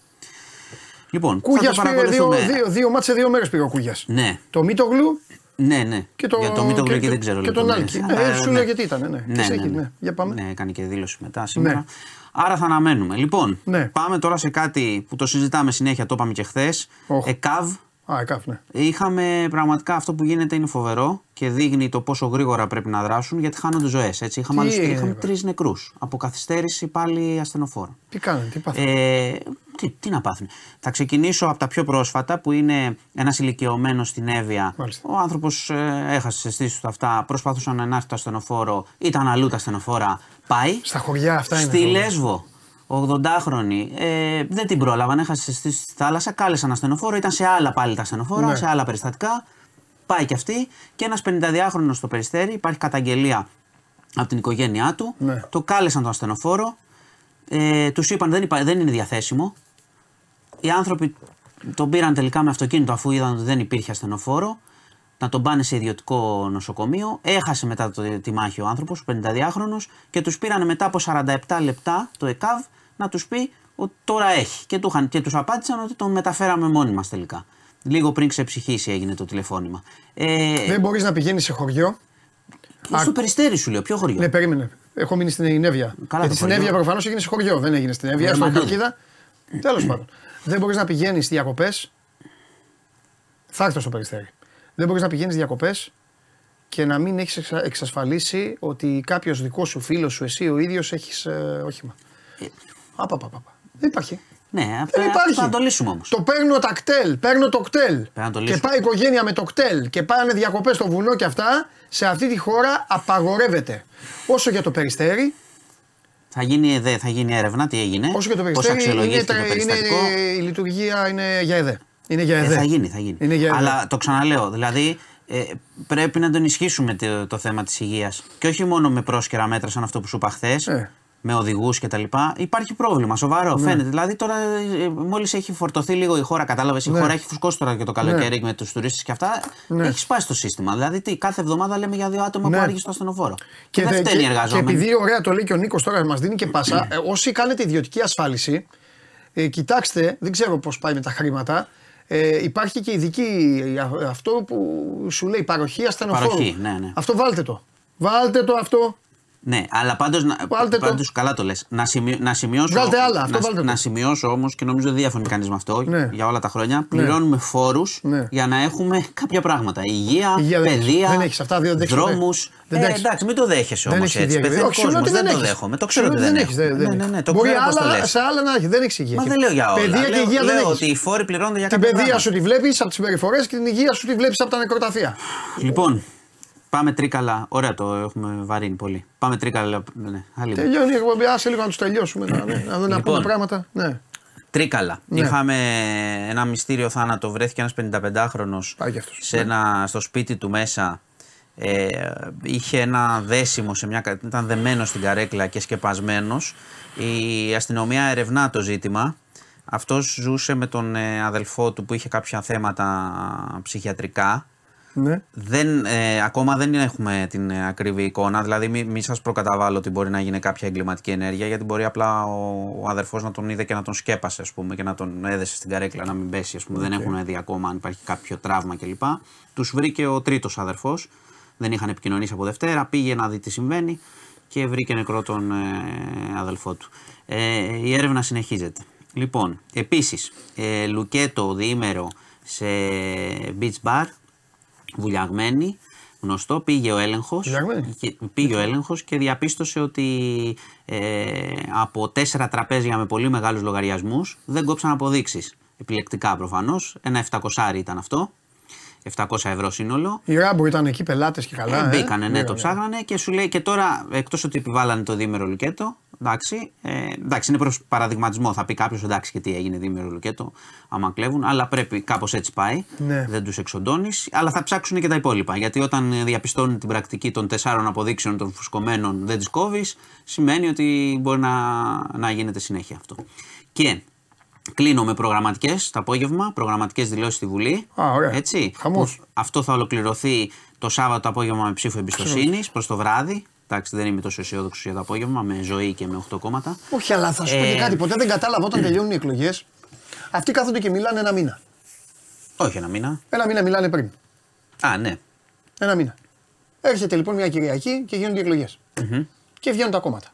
Λοιπόν, Κούγιας θα το πήρε δύο, παρακολουθούμε. δύο, δύο μάτσε δύο μέρες πήγε ο Κούγιας. Ναι, Το Μίτογλου ναι, ναι. και το. για το Μήτογλου και, και, δεν ξέρω Και τον λεπτομέρειες. Άλκη. Αλλά, Ε, σου λέω γιατί ήταν. Ναι. Και συνέχιζε, ναι. Για πάμε. Ναι, έκανε και δήλωση μετά σήμερα. Ναι. Άρα θα αναμένουμε. Λοιπόν, Ναι. πάμε τώρα σε κάτι που το συζητάμε συνέχεια, το είπαμε και χθες. Οχ. ΕΚΑΒ. Α, εκάφ, ναι. Είχαμε πραγματικά αυτό που γίνεται είναι φοβερό και δείχνει το πόσο γρήγορα πρέπει να δράσουν γιατί χάνονται ζωές. Είχαμε, άλλους- έγινε, είχαμε βέβαια. τρεις νεκρούς από καθυστέρηση πάλι ασθενοφόρων. Τι κάνανε, τι πάθανε. Ε, τι, τι να πάθουν. Θα ξεκινήσω από τα πιο πρόσφατα που είναι ένας ηλικιωμένος στην Εύβοια. Μάλιστα. Ο άνθρωπος ε, έχασε τι αισθήσεις του αυτά. Προσπαθούσαν να έρθει το ασθενοφόρο. Ήταν αλλού τα ασθενοφόρα. Πάει. Στα χωριά αυτά είναι. Στη εδώ. Λέσβο, 80χρονη, ε, δεν την πρόλαβαν, έχασε τι αισθήσει στη θάλασσα. Κάλεσαν ασθενοφόρο, ήταν σε άλλα πάλι τα ασθενοφόρα, Ναι. σε άλλα περιστατικά. Πάει και αυτή. Και ένας 52χρονο στο περιστέρι, υπάρχει καταγγελία από την οικογένειά του. Ναι. Το κάλεσαν τον ασθενοφόρο. Ε, τους είπαν δεν, υπά- δεν είναι διαθέσιμο. Οι άνθρωποι τον πήραν τελικά με αυτοκίνητο αφού είδαν ότι δεν υπήρχε ασθενοφόρο. Να τον πάνε σε ιδιωτικό νοσοκομείο. Έχασε μετά το, τη μάχη ο άνθρωπος, 52χρονο, και τους πήραν μετά από 47 λεπτά το ΕΚΑΒ να τους πει ότι τώρα έχει. Και του, είχαν- και τους απάντησαν ότι τον μεταφέραμε μόνοι μας τελικά. Λίγο πριν ξεψυχήσει έγινε το τηλεφώνημα. Ε, Δεν μπορείς να πηγαίνεις σε χωριό. στο περιστέρι σου λέω, ποιο χωριό; Ναι, περίμενε. Έχω μείνει στην Εύβοια. Καλά, Γιατί το στην χωριό. Εύβοια προφανώς έγινε σε χωριό. Δεν έγινε στην Εύβοια, Ε, στο Μαντήλ. Καλκίδα. Τέλος πάντων. Δεν μπορείς να πηγαίνεις διακοπές. Θα έρθω στο περιστέρι. Δεν μπορείς να πηγαίνεις διακοπές και να μην έχεις εξασφαλίσει ότι κάποιος δικός σου φίλος σου, εσύ ο ίδιος έχεις όχημα. Ε. Απαπαπαπα. Δεν υπάρχει. Ναι, Δεν αυτό υπάρχει. θα το λύσουμε όμως. Το παίρνω τα κτέλ, παίρνω το κτέλ. να το και λύσουμε. πάει η οικογένεια με το κτέλ και πάνε διακοπές στο βουνό και αυτά. Σε αυτή τη χώρα απαγορεύεται. Όσο για το περιστέρι, Θα γίνει, ΕΔΕ, θα γίνει έρευνα, τι έγινε. όσο και το Πώς περιστέρι είναι, αξιολογήθηκε το είναι, περιστατικό. η λειτουργία είναι για ΕΔΕ. Είναι για Ε, ΕΔΕ. θα γίνει, θα γίνει. Είναι για ΕΔΕ. Αλλά το ξαναλέω, δηλαδή ε, πρέπει να τον ενισχύσουμε το, το θέμα της υγείας. Και όχι μόνο με πρόσκαιρα μέτρα σαν αυτό που σου είπα χθες, Ε. με οδηγούς κτλ. Υπάρχει πρόβλημα σοβαρό. Ναι. Φαίνεται. Δηλαδή τώρα, μόλις έχει φορτωθεί λίγο η χώρα, κατάλαβες, η Ναι. χώρα έχει φουσκώσει τώρα και το καλοκαίρι με τους τουρίστες και αυτά. Ναι. Έχει σπάσει το σύστημα. Δηλαδή τι, κάθε εβδομάδα λέμε για δύο άτομα Ναι. που άργησε στο ασθενοφόρο. Και, δεν δε- φταίνει οι και, και εργαζόμενοι. επειδή ωραία το λέει και ο Νίκος τώρα μας δίνει και πάσα, ε, όσοι κάνετε ιδιωτική ασφάλιση, ε, κοιτάξτε, δεν ξέρω πώς πάει με τα χρήματα. Ε, υπάρχει και ειδική ε, α- αυτό που σου λέει παροχή ασθενοφόρου. Παροχή, ναι, ναι. Αυτό βάλτε το. Βάλτε το αυτό. Ναι, αλλά πάντως. Βάλτε το. Πάντως, καλά το λες. Να, σημει, να σημειώσω. Βγάλτε άλλα, αυτό να, βάλτε το. να σημειώσω όμως και νομίζω δεν διαφωνεί κανείς με αυτό Ναι. για όλα τα χρόνια. Πληρώνουμε φόρους Ναι. για να έχουμε κάποια πράγματα. Υγεία, Υγεία δεν έχεις. παιδεία, Δεν έχεις. Αυτά δεν έχεις ποτέ. δρόμους. Δεν Ε, έχεις. εντάξει, μην το δέχεσαι Δεν όμως έχεις έτσι. υγεία. Πεθαίνει Όχι, ξέρω κόσμος. ότι Δεν, δεν το έχεις. δέχομαι. Το ξέρω ότι Ξέρω δεν, έχεις, έχω. δεν- δεν ναι, ναι, έχεις. ναι, το Μπορεί ξέρω πώς το άλλα, λες. σε άλλα να έχει. Δεν έχεις υγεία. Μα δεν λέω για όλα. Παιδεία και λέω, υγεία δεν λέω έχεις. ότι οι φόροι πληρώνονται για Την κάποια παιδεία πράγματα. σου τη βλέπεις από τις συμπεριφορέ και την υγεία σου τη βλέπεις από τα νεκροταφεία. Λοιπόν, πάμε τρίκαλα. Ωραία, το έχουμε βαρύνει πολύ. Πάμε τρίκαλα. Ναι, άλλη μία. Τελειώνει η εκπομπή. Άσε λίγο να τους τελειώσουμε. Να, ναι, να, να Λοιπόν. πούμε πράγματα. Ναι. Τρίκαλα. Ναι. Είχαμε ένα μυστήριο θάνατο. Βρέθηκε ένας 55χρονο Πάει κι αυτός. σε ένα, στο σπίτι του μέσα. Ε, είχε ένα δέσιμο, σε μια, κα- ήταν δεμένο στην καρέκλα και σκεπασμένος. Η αστυνομία ερευνά το ζήτημα. Αυτός ζούσε με τον ε, αδελφό του που είχε κάποια θέματα ψυχιατρικά. Ναι. Δεν, ε, ακόμα δεν έχουμε την ε, ακριβή εικόνα, δηλαδή μην μη σας προκαταβάλω ότι μπορεί να γίνει κάποια εγκληματική ενέργεια γιατί μπορεί απλά ο, ο αδερφός να τον είδε και να τον σκέπασε ας πούμε και να τον έδεσε στην καρέκλα να μην πέσει ας πούμε, δεν έχουν δει ακόμα αν υπάρχει κάποιο τραύμα κλπ. Τους βρήκε ο τρίτος αδερφός, δεν είχαν επικοινωνήσει από Δευτέρα, πήγε να δει τι συμβαίνει και βρήκε νεκρό τον ε, αδελφό του. Ε, η έρευνα συνεχίζεται. Λοιπόν, επίσης, ε, λουκέτο διήμερο σε beach bar, βουλιαγμένη, γνωστό, πήγε ο έλεγχος, Βουλιαγμένη. και- πήγε ο έλεγχος και διαπίστωσε ότι ε, από τέσσερα τραπέζια με πολύ μεγάλους λογαριασμούς δεν κόψαν αποδείξεις. Επιλεκτικά προφανώς, ένα 700 ήταν αυτό, 700 ευρώ σύνολο. Οι Ράμπο ήταν εκεί πελάτες και καλά. Ε, ε. μπήκανε, ναι, το Μπήκανε. ψάχνανε και σου λέει και τώρα, εκτός ότι επιβάλλανε το διήμερο λουκέτο, εντάξει, ε, εντάξει, είναι προς παραδειγματισμό. Θα πει κάποιος, εντάξει, και τι έγινε διήμερο λουκέτο, άμα κλέβουν, αλλά πρέπει κάπως έτσι πάει. Ναι. Δεν τους εξοντώνεις, αλλά θα ψάξουν και τα υπόλοιπα. Γιατί όταν ε, διαπιστώνουν την πρακτική των τεσσάρων αποδείξεων των φουσκωμένων δεν τις κόβεις, σημαίνει ότι μπορεί να, να γίνεται συνέχεια αυτό. Και κλείνω με προγραμματικές το απόγευμα, προγραμματικές δηλώσεις στη Βουλή. Α, ωραία. Έτσι. Χαμός. Που Αυτό θα ολοκληρωθεί το Σάββατο το απόγευμα με ψήφο εμπιστοσύνη προς το βράδυ. Εντάξει, δεν είμαι τόσο αισιόδοξος για το απόγευμα με ζωή και με 8 κόμματα. Όχι, αλλά θα σου πω Ε, και κάτι. Ποτέ δεν κατάλαβα όταν [CLEARS THROAT] τελειώνουν οι εκλογές. Αυτοί κάθονται και μιλάνε ένα μήνα. Όχι ένα μήνα. Ένα μήνα μιλάνε πριν. Α, ναι. Ένα μήνα. Έρχεται λοιπόν μια Κυριακή και γίνονται οι εκλογές. Και βγαίνουν τα κόμματα.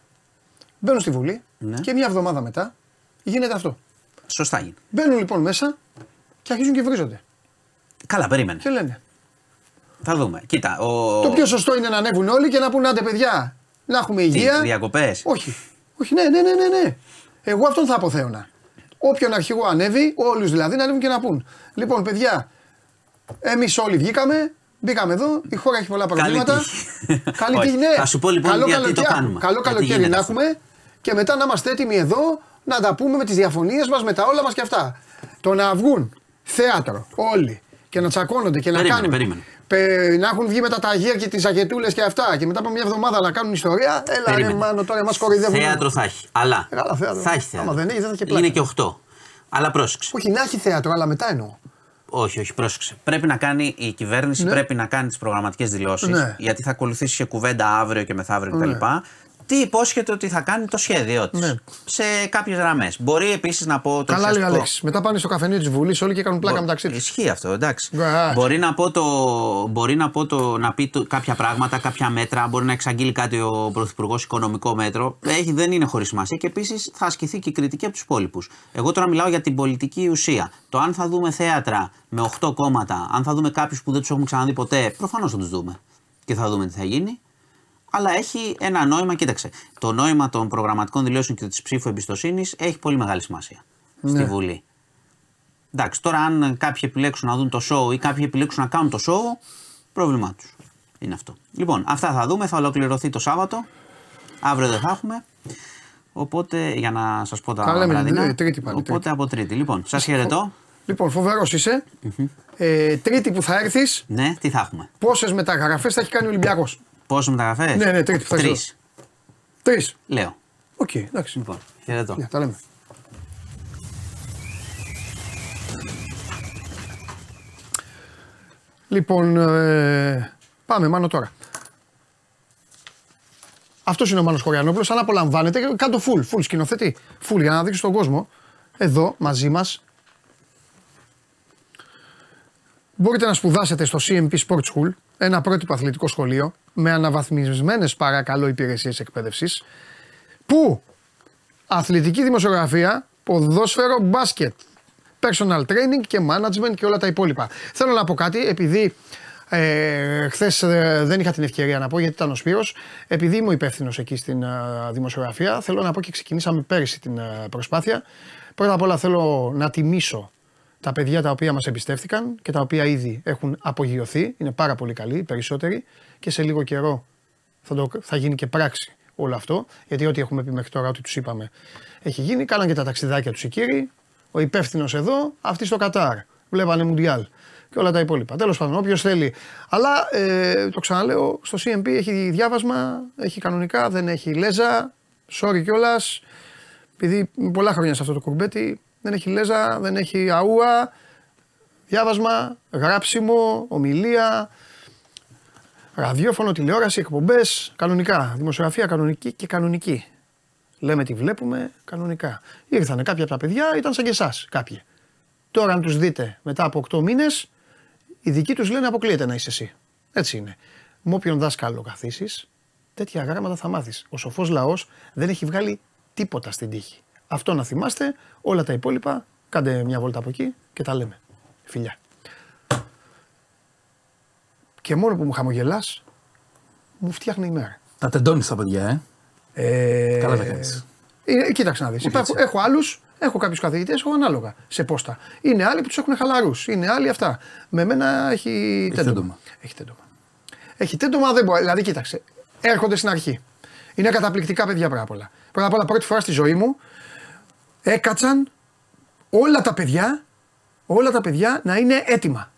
Μπαίνουν στη Βουλή Ναι. και μια εβδομάδα μετά γίνεται αυτό. Σωστά γίνει. Μπαίνουν λοιπόν μέσα και αρχίζουν και βρίζονται. Καλά, περίμενε. Και λένε. Θα δούμε. Κοίτα, ο... Το πιο σωστό είναι να ανέβουν όλοι και να πούνε άντε παιδιά, να έχουμε υγεία. διακοπές. Όχι. Όχι, ναι, ναι, ναι, ναι, ναι. Εγώ αυτόν θα αποθέωνα. Όποιον αρχηγό ανέβει, όλους δηλαδή να ανέβουν και να πούν. Λοιπόν, παιδιά, εμείς όλοι βγήκαμε, μπήκαμε εδώ, η χώρα έχει πολλά Καλή προβλήματα. τύχη. [LAUGHS] Καλή Όχι. τύχη, ναι. Θα σου πω λοιπόν καλό γιατί το καλοκαίρι- κάνουμε. Καλό Γιατί καλοκαίρι γίνεται να αυτό. έχουμε και μετά να είμαστε έτοιμοι εδώ να τα πούμε με τις διαφωνίες μας, με τα όλα μας και αυτά. Το να βγουν θέατρο όλοι και να τσακώνονται και να Περίμενε, κάνουν. περίμενε. Πε, να έχουν βγει με τα ταγεία και τις αγετούλε και αυτά και μετά από μια εβδομάδα να κάνουν ιστορία. Έλα, ρε, Περίμενε. μάνο, τώρα μας κοροϊδεύουν. Θέατρο θα έχει. Αλλά. Καλά, θέατρο. Θα έχει θέατρο. Άμα δεν έχει, δεν θα έχει πλάκα. Είναι και 8. Αλλά πρόσεξε. Όχι, να έχει θέατρο, αλλά μετά εννοώ. Όχι, όχι, πρόσεξε. Πρέπει να κάνει η κυβέρνηση Ναι. πρέπει να κάνει τις προγραμματικές δηλώσεις. Ναι. Γιατί θα ακολουθήσει και κουβέντα αύριο και μεθαύριο Ναι. Κτλ. Τι υπόσχεται ότι θα κάνει το σχέδιό της. Ναι. Σε κάποιες γραμμές. Μπορεί επίσης να πω το Καλά λέει ο ουσιαστικό- Αλέξης. Μετά πάνε στο καφενείο της Βουλής όλοι και κάνουν πλάκα Μπο- μεταξύ τους. Ισχύει αυτό, εντάξει. Γκάς. Μπορεί να πω το, μπορεί να, πω το, να πει το, κάποια πράγματα, κάποια μέτρα, μπορεί να εξαγγείλει κάτι ο Πρωθυπουργός οικονομικό μέτρο. Έχει, δεν είναι χωρίς σημασία και επίσης θα ασκηθεί και η κριτική από τους υπόλοιπους. Εγώ τώρα μιλάω για την πολιτική ουσία. Το αν θα δούμε θέατρα με 8 κόμματα, αν θα δούμε κάποιους που δεν τους έχουμε ξαναδεί ποτέ, προφανώς θα τους δούμε. Και θα δούμε τι θα γίνει. Αλλά έχει ένα νόημα, κοίταξε. Το νόημα των προγραμματικών δηλώσεων και της ψήφου εμπιστοσύνης έχει πολύ μεγάλη σημασία. στη Βουλή. Εντάξει, τώρα αν κάποιοι επιλέξουν να δουν το show ή κάποιοι επιλέξουν να κάνουν το show, πρόβλημά τους. Είναι αυτό. Λοιπόν, αυτά θα δούμε. Θα ολοκληρωθεί το Σάββατο. Αύριο δεν θα έχουμε. Οπότε, για να σας πω τα Τα λέμε, βραδινά. ε, Τρίτη πάλι, Οπότε Τρίτη. από Τρίτη. Λοιπόν, σας χαιρετώ. Λοιπόν, φοβερός είσαι. Ε, τρίτη που θα έρθεις, Ναι, τι θα έχουμε; πόσες μεταγραφές θα έχει κάνει ο Ολυμπιακός; Πόσες μεταγραφές. Ναι, ναι, τρίτη που θα Τρεις. είσαι. Τρεις. Λέω. Οκ, εντάξει. Λοιπόν, χαιρετώ. Ναι, τα λέμε. Λοιπόν, ε, πάμε Μάνο τώρα. Αυτός είναι ο Μάνος Χωριανόπουλος. Αν απολαμβάνετε, κάτω full, full σκηνοθέτη. Full για να δείξεις στον κόσμο. Εδώ μαζί μας. Μπορείτε να σπουδάσετε στο CMP Sport School, ένα πρότυπο αθλητικό σχολείο με αναβαθμισμένες παρακαλώ υπηρεσίες εκπαίδευσης που αθλητική δημοσιογραφία, ποδόσφαιρο, μπάσκετ, personal training και management και όλα τα υπόλοιπα. Θέλω να πω κάτι, επειδή ε, χθες δεν είχα την ευκαιρία να πω γιατί ήταν ο Σπύρος, επειδή είμαι ο υπεύθυνο εκεί στην ε, δημοσιογραφία, θέλω να πω και ξεκινήσαμε πέρυσι την ε, προσπάθεια. Πρώτα απ' όλα θέλω να τιμήσω τα παιδιά τα οποία μας εμπιστεύτηκαν και τα οποία ήδη έχουν απογειωθεί, είναι πάρα πολύ καλοί, οι περισσότεροι και σε λίγο καιρό θα, το, θα γίνει και πράξη όλο αυτό. Γιατί ό,τι έχουμε πει μέχρι τώρα, ό,τι τους είπαμε, έχει γίνει. Κάναν και τα ταξιδάκια τους οι κύριοι. Ο υπεύθυνος εδώ, αυτοί στο Κατάρ. Βλέπανε Μουντιάλ και όλα τα υπόλοιπα. Τέλος πάντων, όποιος θέλει. Αλλά ε, το ξαναλέω, στο CMP έχει διάβασμα, έχει κανονικά, δεν έχει λέζα. Sorry κιόλας. Επειδή είμαι πολλά χρόνια σε αυτό το κουρμπέτι, δεν έχει λέζα, δεν έχει αούα. Διάβασμα, γράψιμο, ομιλία, Ραδιόφωνο, τηλεόραση, εκπομπές, κανονικά. Δημοσιογραφία κανονική και κανονική. Λέμε τι βλέπουμε, κανονικά. Ήρθανε κάποια από τα παιδιά, ήταν σαν και εσάς κάποιοι. Τώρα, αν τους δείτε μετά από 8 μήνες, οι δικοί τους λένε αποκλείεται να είσαι εσύ. Έτσι είναι. Με όποιον δάσκαλο καθίσεις, τέτοια γράμματα θα μάθεις. Ο σοφός λαός δεν έχει βγάλει τίποτα στην τύχη. Αυτό να θυμάστε, όλα τα υπόλοιπα, κάντε μια βόλτα από εκεί και τα λέμε. Φιλιά. Και μόνο που μου χαμογελάς, μου φτιάχνει η μέρα. Τα τεντώνεις τα παιδιά, ε; Ε, Καλά τα κάνεις. Είναι, κοίταξε να δεις. Έχω άλλους, έχω κάποιους καθηγητές, έχω ανάλογα σε πόστα. Είναι άλλοι που τους έχουν χαλαρούς. Είναι άλλοι αυτά. Με μένα έχει τέντομα. τέντομα. Έχει τέντομα. Έχει τέντομα, δεν μπορεί. Δηλαδή, κοίταξε. Έρχονται στην αρχή. Είναι καταπληκτικά παιδιά πρώτα απ' όλα. Πρώτα απ' όλα, πρώτη φορά στη ζωή μου έκατσαν όλα τα παιδιά, όλα τα παιδιά να είναι έτοιμα.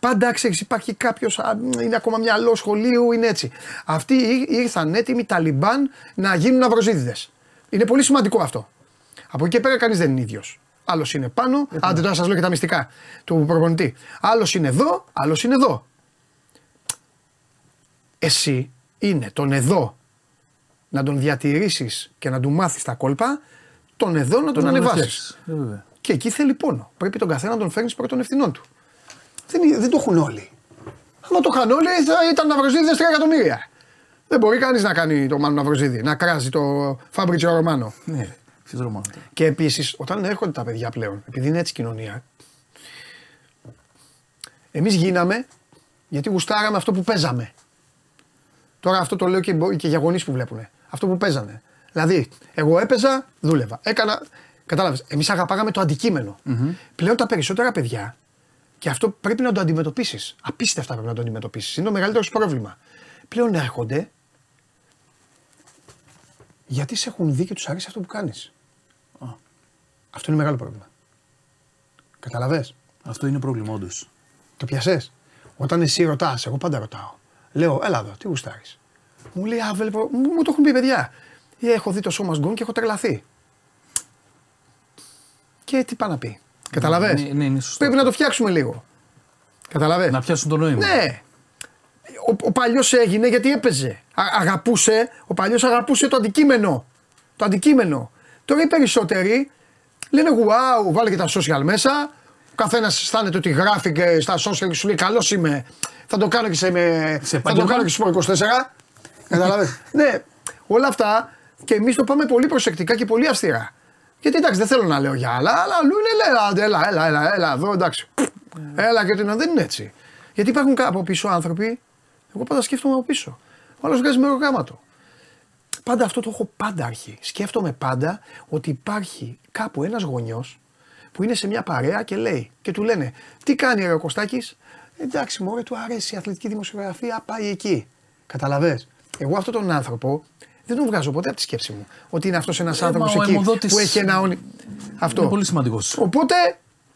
Πάντα ξέρεις, υπάρχει κάποιος, είναι ακόμα μυαλό σχολείου, είναι έτσι. Αυτοί ήρ- ήρθαν έτοιμοι Ταλιμπάν να γίνουν αυροσίδηδε. Είναι πολύ σημαντικό αυτό. Από εκεί και πέρα κανείς δεν είναι ίδιος. Άλλος είναι πάνω, άντε τώρα σας λέω και τα μυστικά του προπονητή. Άλλος είναι εδώ, άλλος είναι εδώ. Εσύ είναι τον εδώ να τον διατηρήσεις και να του μάθεις τα κόλπα, τον εδώ να τον Να ανεβάσεις. φτιάξεις. Ε, βέβαια. Και εκεί θέλει πόνο. Πρέπει τον καθένα να τον φέρνεις πρώτων ευθυνών του. Δεν, είναι- δεν το έχουν όλοι. Άμα το είχαν όλοι, θα ήταν Ναυροζίδη 3 εκατομμύρια. Δεν μπορεί κανείς να κάνει το Μάνο Ναυροζίδη, να κράζει το Φάμπριτσο Ρωμάνο. Ναι, ποιος Ρωμάνο. Και επίσης, όταν έρχονται τα παιδιά πλέον, επειδή είναι έτσι η κοινωνία, εμείς γίναμε γιατί γουστάραμε αυτό που παίζαμε. Τώρα αυτό το λέω και, μπο- και για γονείς που βλέπουν. Αυτό που παίζανε. Δηλαδή, εγώ έπαιζα, δούλευα. Έκανα. Κατάλαβες. Εμείς αγαπάγαμε το αντικειμενο Πλέον τα περισσότερα παιδιά, και αυτό πρέπει να το αντιμετωπίσεις. Απίστευτα πρέπει να το αντιμετωπίσεις. Είναι το μεγαλύτερος σου πρόβλημα. Πλέον έρχονται γιατί σε έχουν δει και τους αρέσει αυτό που κάνεις. Αυτό είναι μεγάλο πρόβλημα. Καταλαβες; Αυτό είναι πρόβλημα όντως. Το πιασέ. Όταν εσύ ρωτάς, εγώ πάντα ρωτάω. Λέω, έλα εδώ, τι γουστάρεις. Μου λέει, Α, βλέπω, μου, μου το έχουν πει παιδιά. «Ε, Έχω δει το σώμα γκον και έχω τρελαθεί. Και τι πάει να πει. Καταλαβες; Ναι, ναι, είναι σωστό. Πρέπει να το φτιάξουμε λίγο. Καταλαβες; Να πιάσουν το νόημα. Ναι. Ο, ο παλιός έγινε γιατί έπαιζε. Α, αγαπούσε, ο παλιός αγαπούσε το αντικείμενο. Το αντικείμενο. Τώρα οι περισσότεροι λένε wow, βάλε και τα social μέσα. Ο καθένας αισθάνεται ότι γράφει και στα social και σου λέει καλός είμαι. Θα το κάνω και σε, με, θα το επάγγελμα. κάνω και στο 24. Καταλαβες; [LAUGHS] ναι, όλα αυτά και εμείς το πάμε πολύ προσεκτικά και πολύ αυστηρά. Γιατί εντάξει, δεν θέλω να λέω για άλλα, αλλά αλλού είναι έλα, έλα, έλα, έλα, έλα, εδώ εντάξει. Έλα και την δεν είναι έτσι. Γιατί υπάρχουν από πίσω άνθρωποι, εγώ πάντα σκέφτομαι από πίσω. Ο άλλος βγάζει μεροκάματο. Πάντα αυτό το έχω πάντα αρχή. Σκέφτομαι πάντα ότι υπάρχει κάπου ένας γονιός που είναι σε μια παρέα και λέει και του λένε Τι κάνει ρε ο Κωστάκης;» Εντάξει, μωρέ, του αρέσει η αθλητική δημοσιογραφία, πάει εκεί. Καταλαβες. Εγώ αυτόν τον άνθρωπο δεν τον βγάζω ποτέ από τη σκέψη μου. Ότι είναι αυτός ένας Ε, μα άνθρωπος ο εκεί αιμοδότης που έχει ένα όνει. Αυτό. Είναι πολύ σημαντικός. Οπότε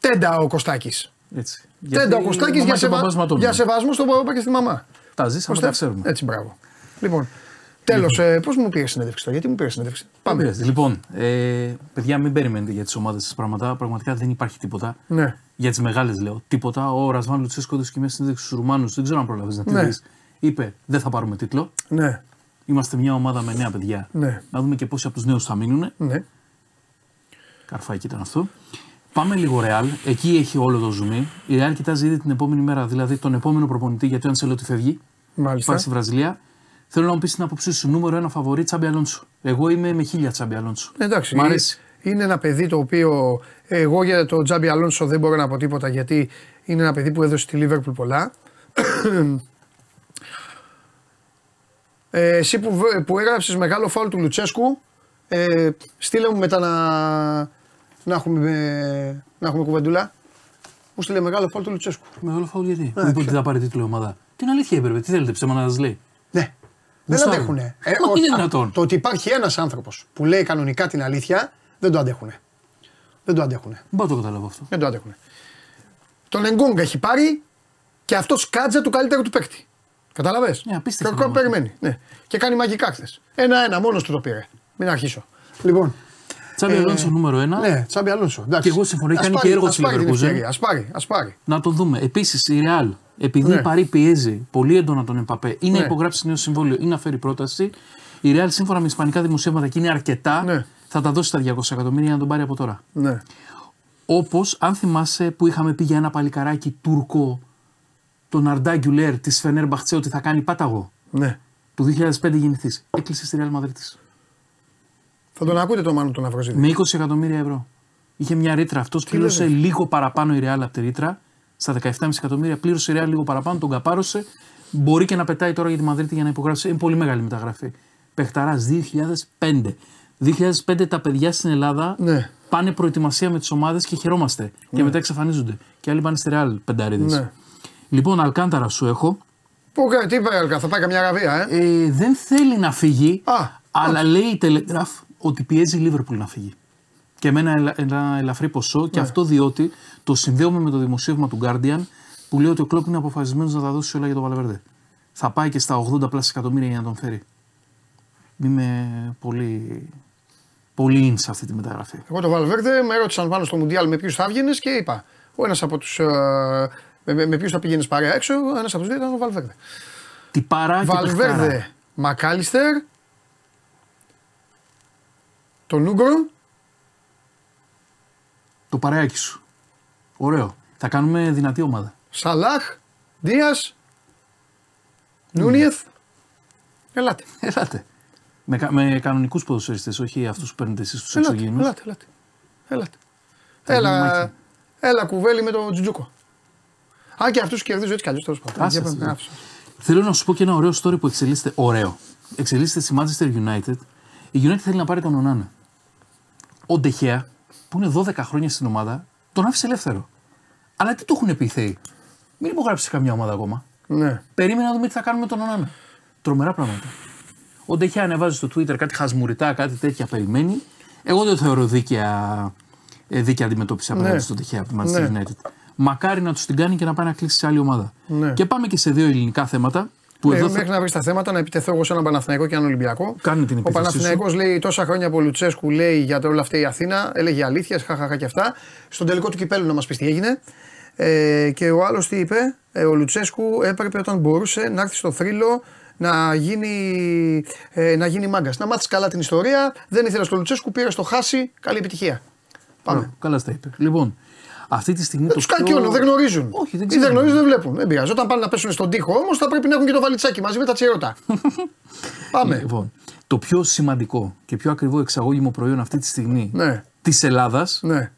τέντα ο Κωστάκης. Έτσι. Τέντα ο Κωστάκης για, σεβα... για σεβασμό στον παπά και στη μαμά. Τα ζήσαμε, Ώστε- τα ξέρουμε. Έτσι, μπράβο. Λοιπόν, τέλος, ε, πώς μου πήρε συνέντευξη τώρα, γιατί μου πήρε συνέντευξη; Δεν Πάμε. πειράζει. Λοιπόν, ε, παιδιά, μην περιμένετε για τις ομάδες σας πράγματα. Πραγματικά δεν υπάρχει τίποτα. Ναι. Για τις μεγάλες λέω. Τίποτα. Ο Ρασβάν Λουτσέσκο έδωσε και μια συνέντευξη στους Ρουμάνους. Δεν ξέρω αν προλάβει να τη Ναι. δεις. Είπε: Δεν θα πάρουμε τίτλο. Ναι, Είμαστε μια ομάδα με νέα παιδιά. Ναι. Να δούμε και πόσοι από τους νέους θα μείνουν. ναι. Καρφάκι ήταν αυτό. Πάμε λίγο Ρεάλ. Εκεί έχει όλο το ζουμί. Η Ρεάλ κοιτάζει ήδη την επόμενη μέρα, δηλαδή τον επόμενο προπονητή, γιατί ο Ανσελότη φεύγει. Μάλιστα. Πάει στη Βραζιλία. Θέλω να μου πεις την άποψή σου. Νούμερο ένα φαβορή Τσάμπι Αλόνσο. Εγώ είμαι με χίλια Τσάμπι Αλόνσο. Εντάξει, Μ' αρέσει. είναι ένα παιδί το οποίο εγώ για το Τζάμπι Αλόνσο δεν μπορώ να πω τίποτα γιατί είναι ένα παιδί που έδωσε στη Λίβερπουλ πολλά. Ε, εσύ που, β- που έγραψες μεγάλο φάουλ του Λουτσέσκου, ε, στείλε μου μετά να, να, έχουμε, ε, να έχουμε κουβεντούλα. Μου στείλε μεγάλο φάουλ του Λουτσέσκου. Μεγάλο φάουλ γιατί; Ναι, που είπε ότι ποιο. θα πάρει τίτλο η ομάδα. Την αλήθεια έπρεπε. Τι θέλετε, ψέμα να σας λέει; Ναι. Δεν Γουστάρουν. αντέχουνε. Ε, Μα ο- είναι α, δυνατόν. Το ότι υπάρχει ένας άνθρωπος που λέει κανονικά την αλήθεια, δεν το αντέχουνε. Δεν το αντέχουνε. Δεν μπορώ να το καταλάβω αυτό. Δεν το άντεχουνε. Τον Εγκόγκα έχει πάρει και αυτός κάτσε του καλύτερου του παίκτη. Καταλαβέ. Ναι, απίστευτο Και ο πράγμα. περιμένει. Ναι. Και κάνει μαγικά χθες. Ένα-ένα, μόνος του το πήρε. Μην αρχίσω. Λοιπόν. Τσάμπι ε, Αλόνσο νούμερο ένα. Ναι, Τσάμπι Αλόνσο. εντάξει. Και εγώ συμφωνώ, έχει Ας κάνει πάρει- και έργο ας στη πάρει την Leverkusen. ευκαιρία, Ας πάρει, ας πάρει. Να το δούμε. Επίσης η Ρεάλ, επειδή Ναι. η Παρή πιέζει πολύ έντονα τον Εμπαπέ ή να Ναι. υπογράψει νέο συμβόλαιο ή να φέρει πρόταση, η Ρεάλ σύμφωνα με ισπανικά δημοσιεύματα και είναι αρκετά, Ναι. θα τα δώσει τα 200 εκατομμύρια για να τον πάρει από τώρα. Ναι. Όπως αν θυμάσαι που είχαμε πει για ένα παλικαράκι Τούρκο, τον Αρντά Γκιουλέρ της Φενέρμπαχτσε ότι θα κάνει πάταγο. ναι. Του 2005 γεννηθή. Έκλεισε στη Ρεάλ Μαδρίτη. Θα τον ακούτε το Μάνο τον Αυραζίδη. Με 20 εκατομμύρια ευρώ. Είχε μια ρήτρα. Αυτός πλήρωσε λέτε; λίγο παραπάνω η Ρεάλ από τη ρήτρα. Στα 17,5 εκατομμύρια πλήρωσε η Ρεάλ λίγο παραπάνω, τον καπάρωσε. Μπορεί και να πετάει τώρα για τη Μαδρίτη για να υπογράψει. Είναι πολύ μεγάλη μεταγραφή. Πεχταράς 2005. 2005 τα παιδιά στην Ελλάδα Ναι. πάνε προετοιμασία με τις ομάδες και χαιρόμαστε. Και μετά εξαφανίζονται. Και άλλοι πάνε στη Ρεάλ πενταρίδες. Ναι. Λοιπόν, Αλκάνταρα σου έχω. Πού, κα- τι είπε, Αλκα, θα πάει καμιά Αραβία, ε; Ε, δεν θέλει να φύγει, Α, αλλά λέει η Telegraph ότι πιέζει η Λίβερπουλ να φύγει. Και με ένα, ελα- ένα ελαφρύ ποσό Ναι. και αυτό διότι το συνδέουμε με το δημοσίευμα του Guardian που λέει ότι ο Κλόπ είναι αποφασισμένος να τα δώσει όλα για τον Βαλβέρδε. Θα πάει και στα 80 πλάσια εκατομμύρια για να τον φέρει. Είμαι πολύ, πολύ in σε αυτή τη μεταγραφή. Εγώ το Βαλβέρδε με ρώτησαν πάνω στο Μουντιάλ με ποιους θα βγαίνει και είπα. Ο ένας από τους. με, με, με ποιου θα πήγαινε παρέα έξω, ο ένας από τους δύο ήταν ο Βαλβέρδε. Τι παρά και παιχτάρα. Βαλβέρδε, Μακάλιστερ, τον Ούγκρο, Το παρεάκι σου. Ωραίο. Θα κάνουμε δυνατή ομάδα. Σαλάχ, Δίας, Νούνιεθ. Ελάτε. Ελάτε. Με, κα- με κανονικούς ποδοσφαιριστές, όχι αυτούς που παίρνετε εσείς τους Ελάτε, εξωγήνου. ελάτε, ελάτε. ελάτε. Θα γίνει Έλα, μάχη. έλα κουβέλι με τον Τζουτζούκο. Α, και αυτούς κερδίζω έτσι κι αλλιώς τέλος πάντων. Άσε, Για άσε. πάμε, άφησα. Θέλω να σου πω και ένα ωραίο story που εξελίσσεται. Ωραίο. Εξελίσσεται στη Manchester United. Η United θέλει να πάρει τον Ονάνα. Ο Ντεχέα, που είναι 12 χρόνια στην ομάδα, τον άφησε ελεύθερο. Αλλά τι του έχουν πει οι Θεοί; Μην υπογράψεις σε καμιά ομάδα ακόμα. Ναι. Περίμενα να δούμε τι θα κάνουμε με τον Ονάνα. Τρομερά πράγματα. Ο Ντεχέα ανεβάζει στο Twitter κάτι χασμουριτά, κάτι τέτοια περιμένει. Εγώ δεν το θεωρώ δίκαια, ε, δίκαια αντιμετώπιση απέναντι Ναι. στον Τεχέα από τη Manchester Ναι. United. Μακάρι να τους την κάνει και να πάει να κλείσει σε άλλη ομάδα. Ναι. Και πάμε και σε δύο ελληνικά θέματα. Που Ε, εδώ θα- μέχρι να βρεις τα θέματα, να επιτεθώ εγώ σε έναν Παναθηναϊκό και έναν Ολυμπιακό. Κάνε την Ο επίθεσή Παναθηναϊκός λέει τόσα χρόνια από Λουτσέσκου λέει για το όλα αυτά η Αθήνα, έλεγε αλήθεια, χαχαχά και αυτά. Στον τελικό του κυπέλου να μας πεις τι έγινε. Ε, και ο άλλος τι είπε, ε, ο Λουτσέσκου έπρεπε όταν μπορούσε να έρθει στο θρύλο να γίνει, ε, να γίνει μάγκας. Να μάθεις καλά την ιστορία. Δεν ήθελες στο Λουτσέσκου, πήρες στο χάσει. Καλή επιτυχία. Πάμε. Ωραία, καλά στα είπε. Λοιπόν, αυτή τη στιγμή. Δεν το τους κάνει πιο- κιόλο, δεν γνωρίζουν. Όχι, δεν Ή ξέρουν. δεν γνωρίζουν, δεν βλέπουν. Δεν πειράζει. Όταν πάνε να πέσουν στον τοίχο όμως θα πρέπει να έχουν και το βαλιτσάκι μαζί με τα τσιρώτα. [LAUGHS] Πάμε. Λοιπόν, το πιο σημαντικό και πιο ακριβό εξαγώγημο προϊόν αυτή τη στιγμή Ναι. της Ελλάδας Ναι.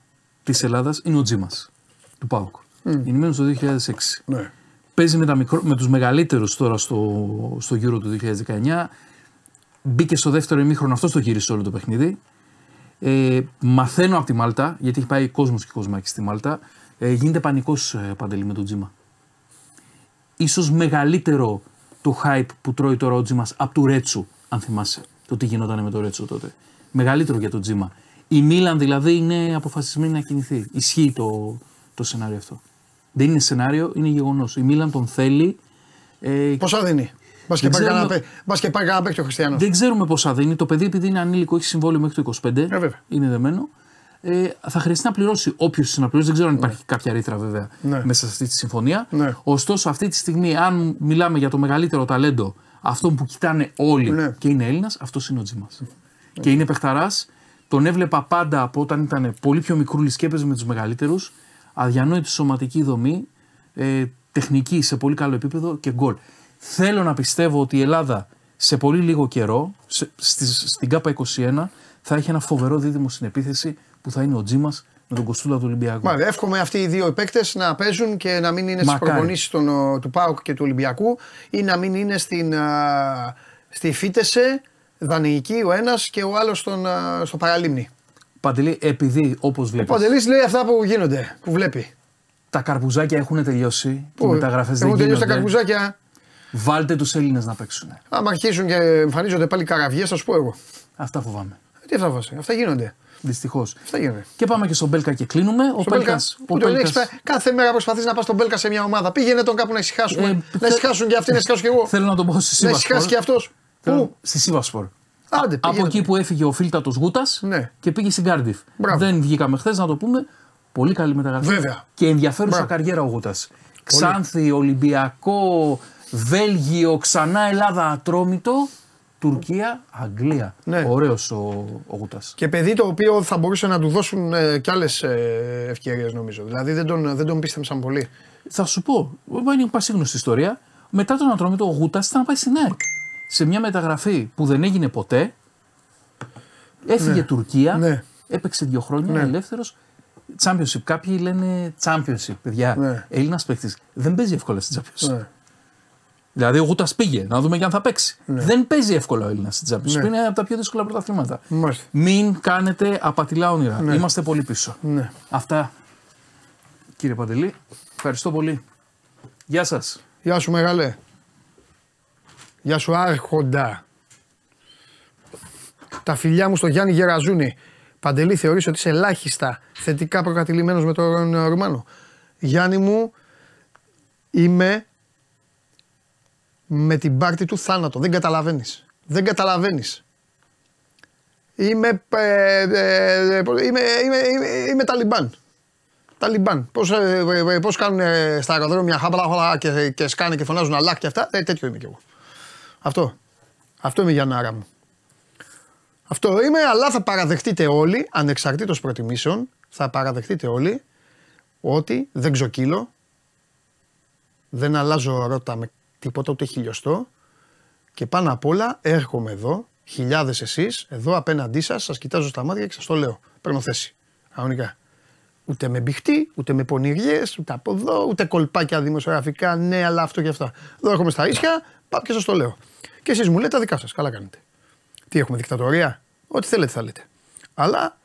της Ελλάδας είναι ο Τζίμας του ΠΑΟΚ. Γεννημένο το 2006. Ναι. Παίζει με, τα μικρό, με τους μεγαλύτερους τώρα στο, στο Euro του 2019. μπήκε στο δεύτερο ημίχρονο, αυτό το γύρισε όλο το παιχνίδι. Ε, μαθαίνω από τη Μάλτα, γιατί έχει πάει κόσμος και κοσμάκι στη Μάλτα. Ε, γίνεται πανικός ε, παντελή με τον Τζίμα. Ίσως μεγαλύτερο το hype που τρώει τώρα ο Τζίμας από του Ρέτσου, αν θυμάσαι. Το τι γινόταν με το Ρέτσου τότε. Μεγαλύτερο για τον Τζίμα. Η Μίλαν δηλαδή είναι αποφασισμένη να κινηθεί. Ισχύει το, το σενάριο αυτό. Δεν είναι σενάριο, είναι γεγονός. Η Μίλαν τον θέλει. Ε, Πόσα δίνει; Μπας και, Δεν πάει ξέρουμε- κανένα παί- μπας και πάει κανένα παίκτη ο Χριστιανός. δεν ξέρουμε πόσα δίνει. Το παιδί, επειδή είναι ανήλικο, έχει συμβόλαιο μέχρι το 25. Ε, βέβαια. είναι δεμένο. Ε, θα χρειαστεί να πληρώσει όποιος να πληρώσει. Δεν ξέρω αν υπάρχει κάποια ρήτρα βέβαια Ναι. μέσα σε αυτή τη συμφωνία. Ναι. Ωστόσο, αυτή τη στιγμή, αν μιλάμε για το μεγαλύτερο ταλέντο, αυτόν που κοιτάνε όλοι Ναι. και είναι Έλληνας, αυτός είναι ο Τζίμα. Και είναι παιχταράς. Τον έβλεπα πάντα από όταν ήταν πολύ πιο μικρούλης και έπαιζε με τους μεγαλύτερους. Αδιανόητη σωματική δομή, ε, τεχνική σε πολύ καλό επίπεδο και γκολ. Θέλω να πιστεύω ότι η Ελλάδα σε πολύ λίγο καιρό, σε, στις- στην ΚΑΠΑ 21, θα έχει ένα φοβερό δίδυμο στην επίθεση που θα είναι ο Τζίμας με τον Κοστούλα του Ολυμπιακού. Μάλιστα, εύχομαι αυτοί οι δύο παίκτες να παίζουν και να μην είναι στις Μακάρι. προπονήσεις του ΠΑΟΚ και του Ολυμπιακού ή να μην είναι στην, α, στη Φίτεσε, δανεική ο ένας και ο άλλος στο παραλίμνη. Παντελή, επειδή όπως Ο βλέπει, Παντελής λέει αυτά που γίνονται, που βλέπει. τα καρπουζάκια έχουν τελειώσει και οι Πού, μεταγραφές δεν Έχουν τελειώσει τα γίνονται. καρπουζάκια. Βάλτε τους Έλληνες να παίξουν. Άμα αρχίσουν και εμφανίζονται πάλι καραβιές, θα σου πω εγώ. Αυτά φοβάμαι. Τι αυτά βάζει, αυτά γίνονται. Δυστυχώς. Αυτά γίνονται. Και πάμε και στον Μπέλκα και κλείνουμε. Ο Στον Μπέλκα, Πέλκας, ο που τον Πέλκας- έχεις πα- κάθε μέρα προσπαθείς να πας στον Μπέλκα σε μια ομάδα. Πήγαινε τον κάπου να ησυχάσουμε. Ε, να θε- ησυχάσουν και αυτοί, να ησυχάσουν και εγώ. Θέλω να το πω στη να Σίβασπορ. ησυχάσει και αυτός. Πού; Στη Σίβασπορ. Άντε, Από πήγαινε. εκεί που έφυγε ο φίλτατος Γούτας Ναι. και πήγε στην Κάρντιφ. Μπράβο. Δεν βγήκαμε χθες να το πούμε. Πολύ καλή μεταγραφή. Βέβαια. Και ενδιαφέρουσα Μπράβο. καριέρα ο Γούτας. Ξάνθη, Ολυμπιακό, Βέλγιο, ξανά Ελλάδα Ατρόμητο, Τουρκία, Αγγλία. Ναι. Ωραίος ο, ο Γούτας. Και παιδί το οποίο θα μπορούσε να του δώσουν ε, κι άλλες ε, ευκαιρίες νομίζω. Δηλαδή δεν τον, δεν τον πίστεψαν πολύ. Θα σου πω, είναι πασίγνωστη ιστορία. Μετά τον Ατρόμητο, ο Γούτας ήταν να πάει στην ΑΕΚ. Σε μια μεταγραφή που δεν έγινε ποτέ, έφυγε Τουρκία, Ναι. έπαιξε δύο χρόνια Ναι. ελεύθερος. Championship. Κάποιοι λένε Championship, παιδιά. Ναι. Έλληνας παίκτης δεν παίζει εύκολα στην Championship. Ναι. Δηλαδή, ο Γούτας πήγε να δούμε και αν θα παίξει. Δεν παίζει εύκολα ο Έλληνας στην Championship. Ναι. Είναι από τα πιο δύσκολα πρωταθλήματα. Μάλιστα. Μην κάνετε απατηλά όνειρα. Είμαστε πολύ πίσω. Ναι. Αυτά. Κύριε Παντελή, ευχαριστώ πολύ. Γεια σας. Γεια σου μεγάλε. Γεια σου άρχοντα. Τα φιλιά μου στο Γιάννη Γεραζούνη. Παντελή θεωρείς ότι είσαι ελάχιστα θετικά προκατηλημένος με τον ε, Ρουμάνο; Γιάννη μου, είμαι με την πάρτη του θάνατο. Δεν καταλαβαίνεις. Δεν καταλαβαίνεις. Είμαι, ε, ε, ε, πώς- είμαι, είμαι, είμαι, είμαι Ταλιμπάν. Ταλιμπάν. Πώς ε, πώς κάνουν ε, στα αεροδρόμια χάπαλα χάπαλα και, και σκάνε και φωνάζουν αλάχ και αυτά. Ε, τέτοιο είμαι κι εγώ. Αυτό. Αυτό είμαι για νάρα μου. Αυτό είμαι, αλλά θα παραδεχτείτε όλοι, ανεξαρτήτως προτιμήσεων, θα παραδεχτείτε όλοι ότι δεν ξοκύλω, δεν αλλάζω ρότα με τίποτα ούτε χιλιοστό και πάνω απ' όλα έρχομαι εδώ, χιλιάδες εσείς, εδώ απέναντί σας, σας κοιτάζω στα μάτια και σας το λέω. Παίρνω θέση. Κανονικά. Ούτε με μπιχτή, ούτε με πονηριές, ούτε από εδώ, ούτε κολπάκια δημοσιογραφικά. Ναι, αλλά αυτό και αυτά. Εδώ έρχομαι στα ίσια, πάω και σας το λέω. Και εσείς μου λέτε τα δικά σας. Καλά κάνετε. Τι έχουμε, δικτατορία; Ό,τι θέλετε θα λέτε. Αλλά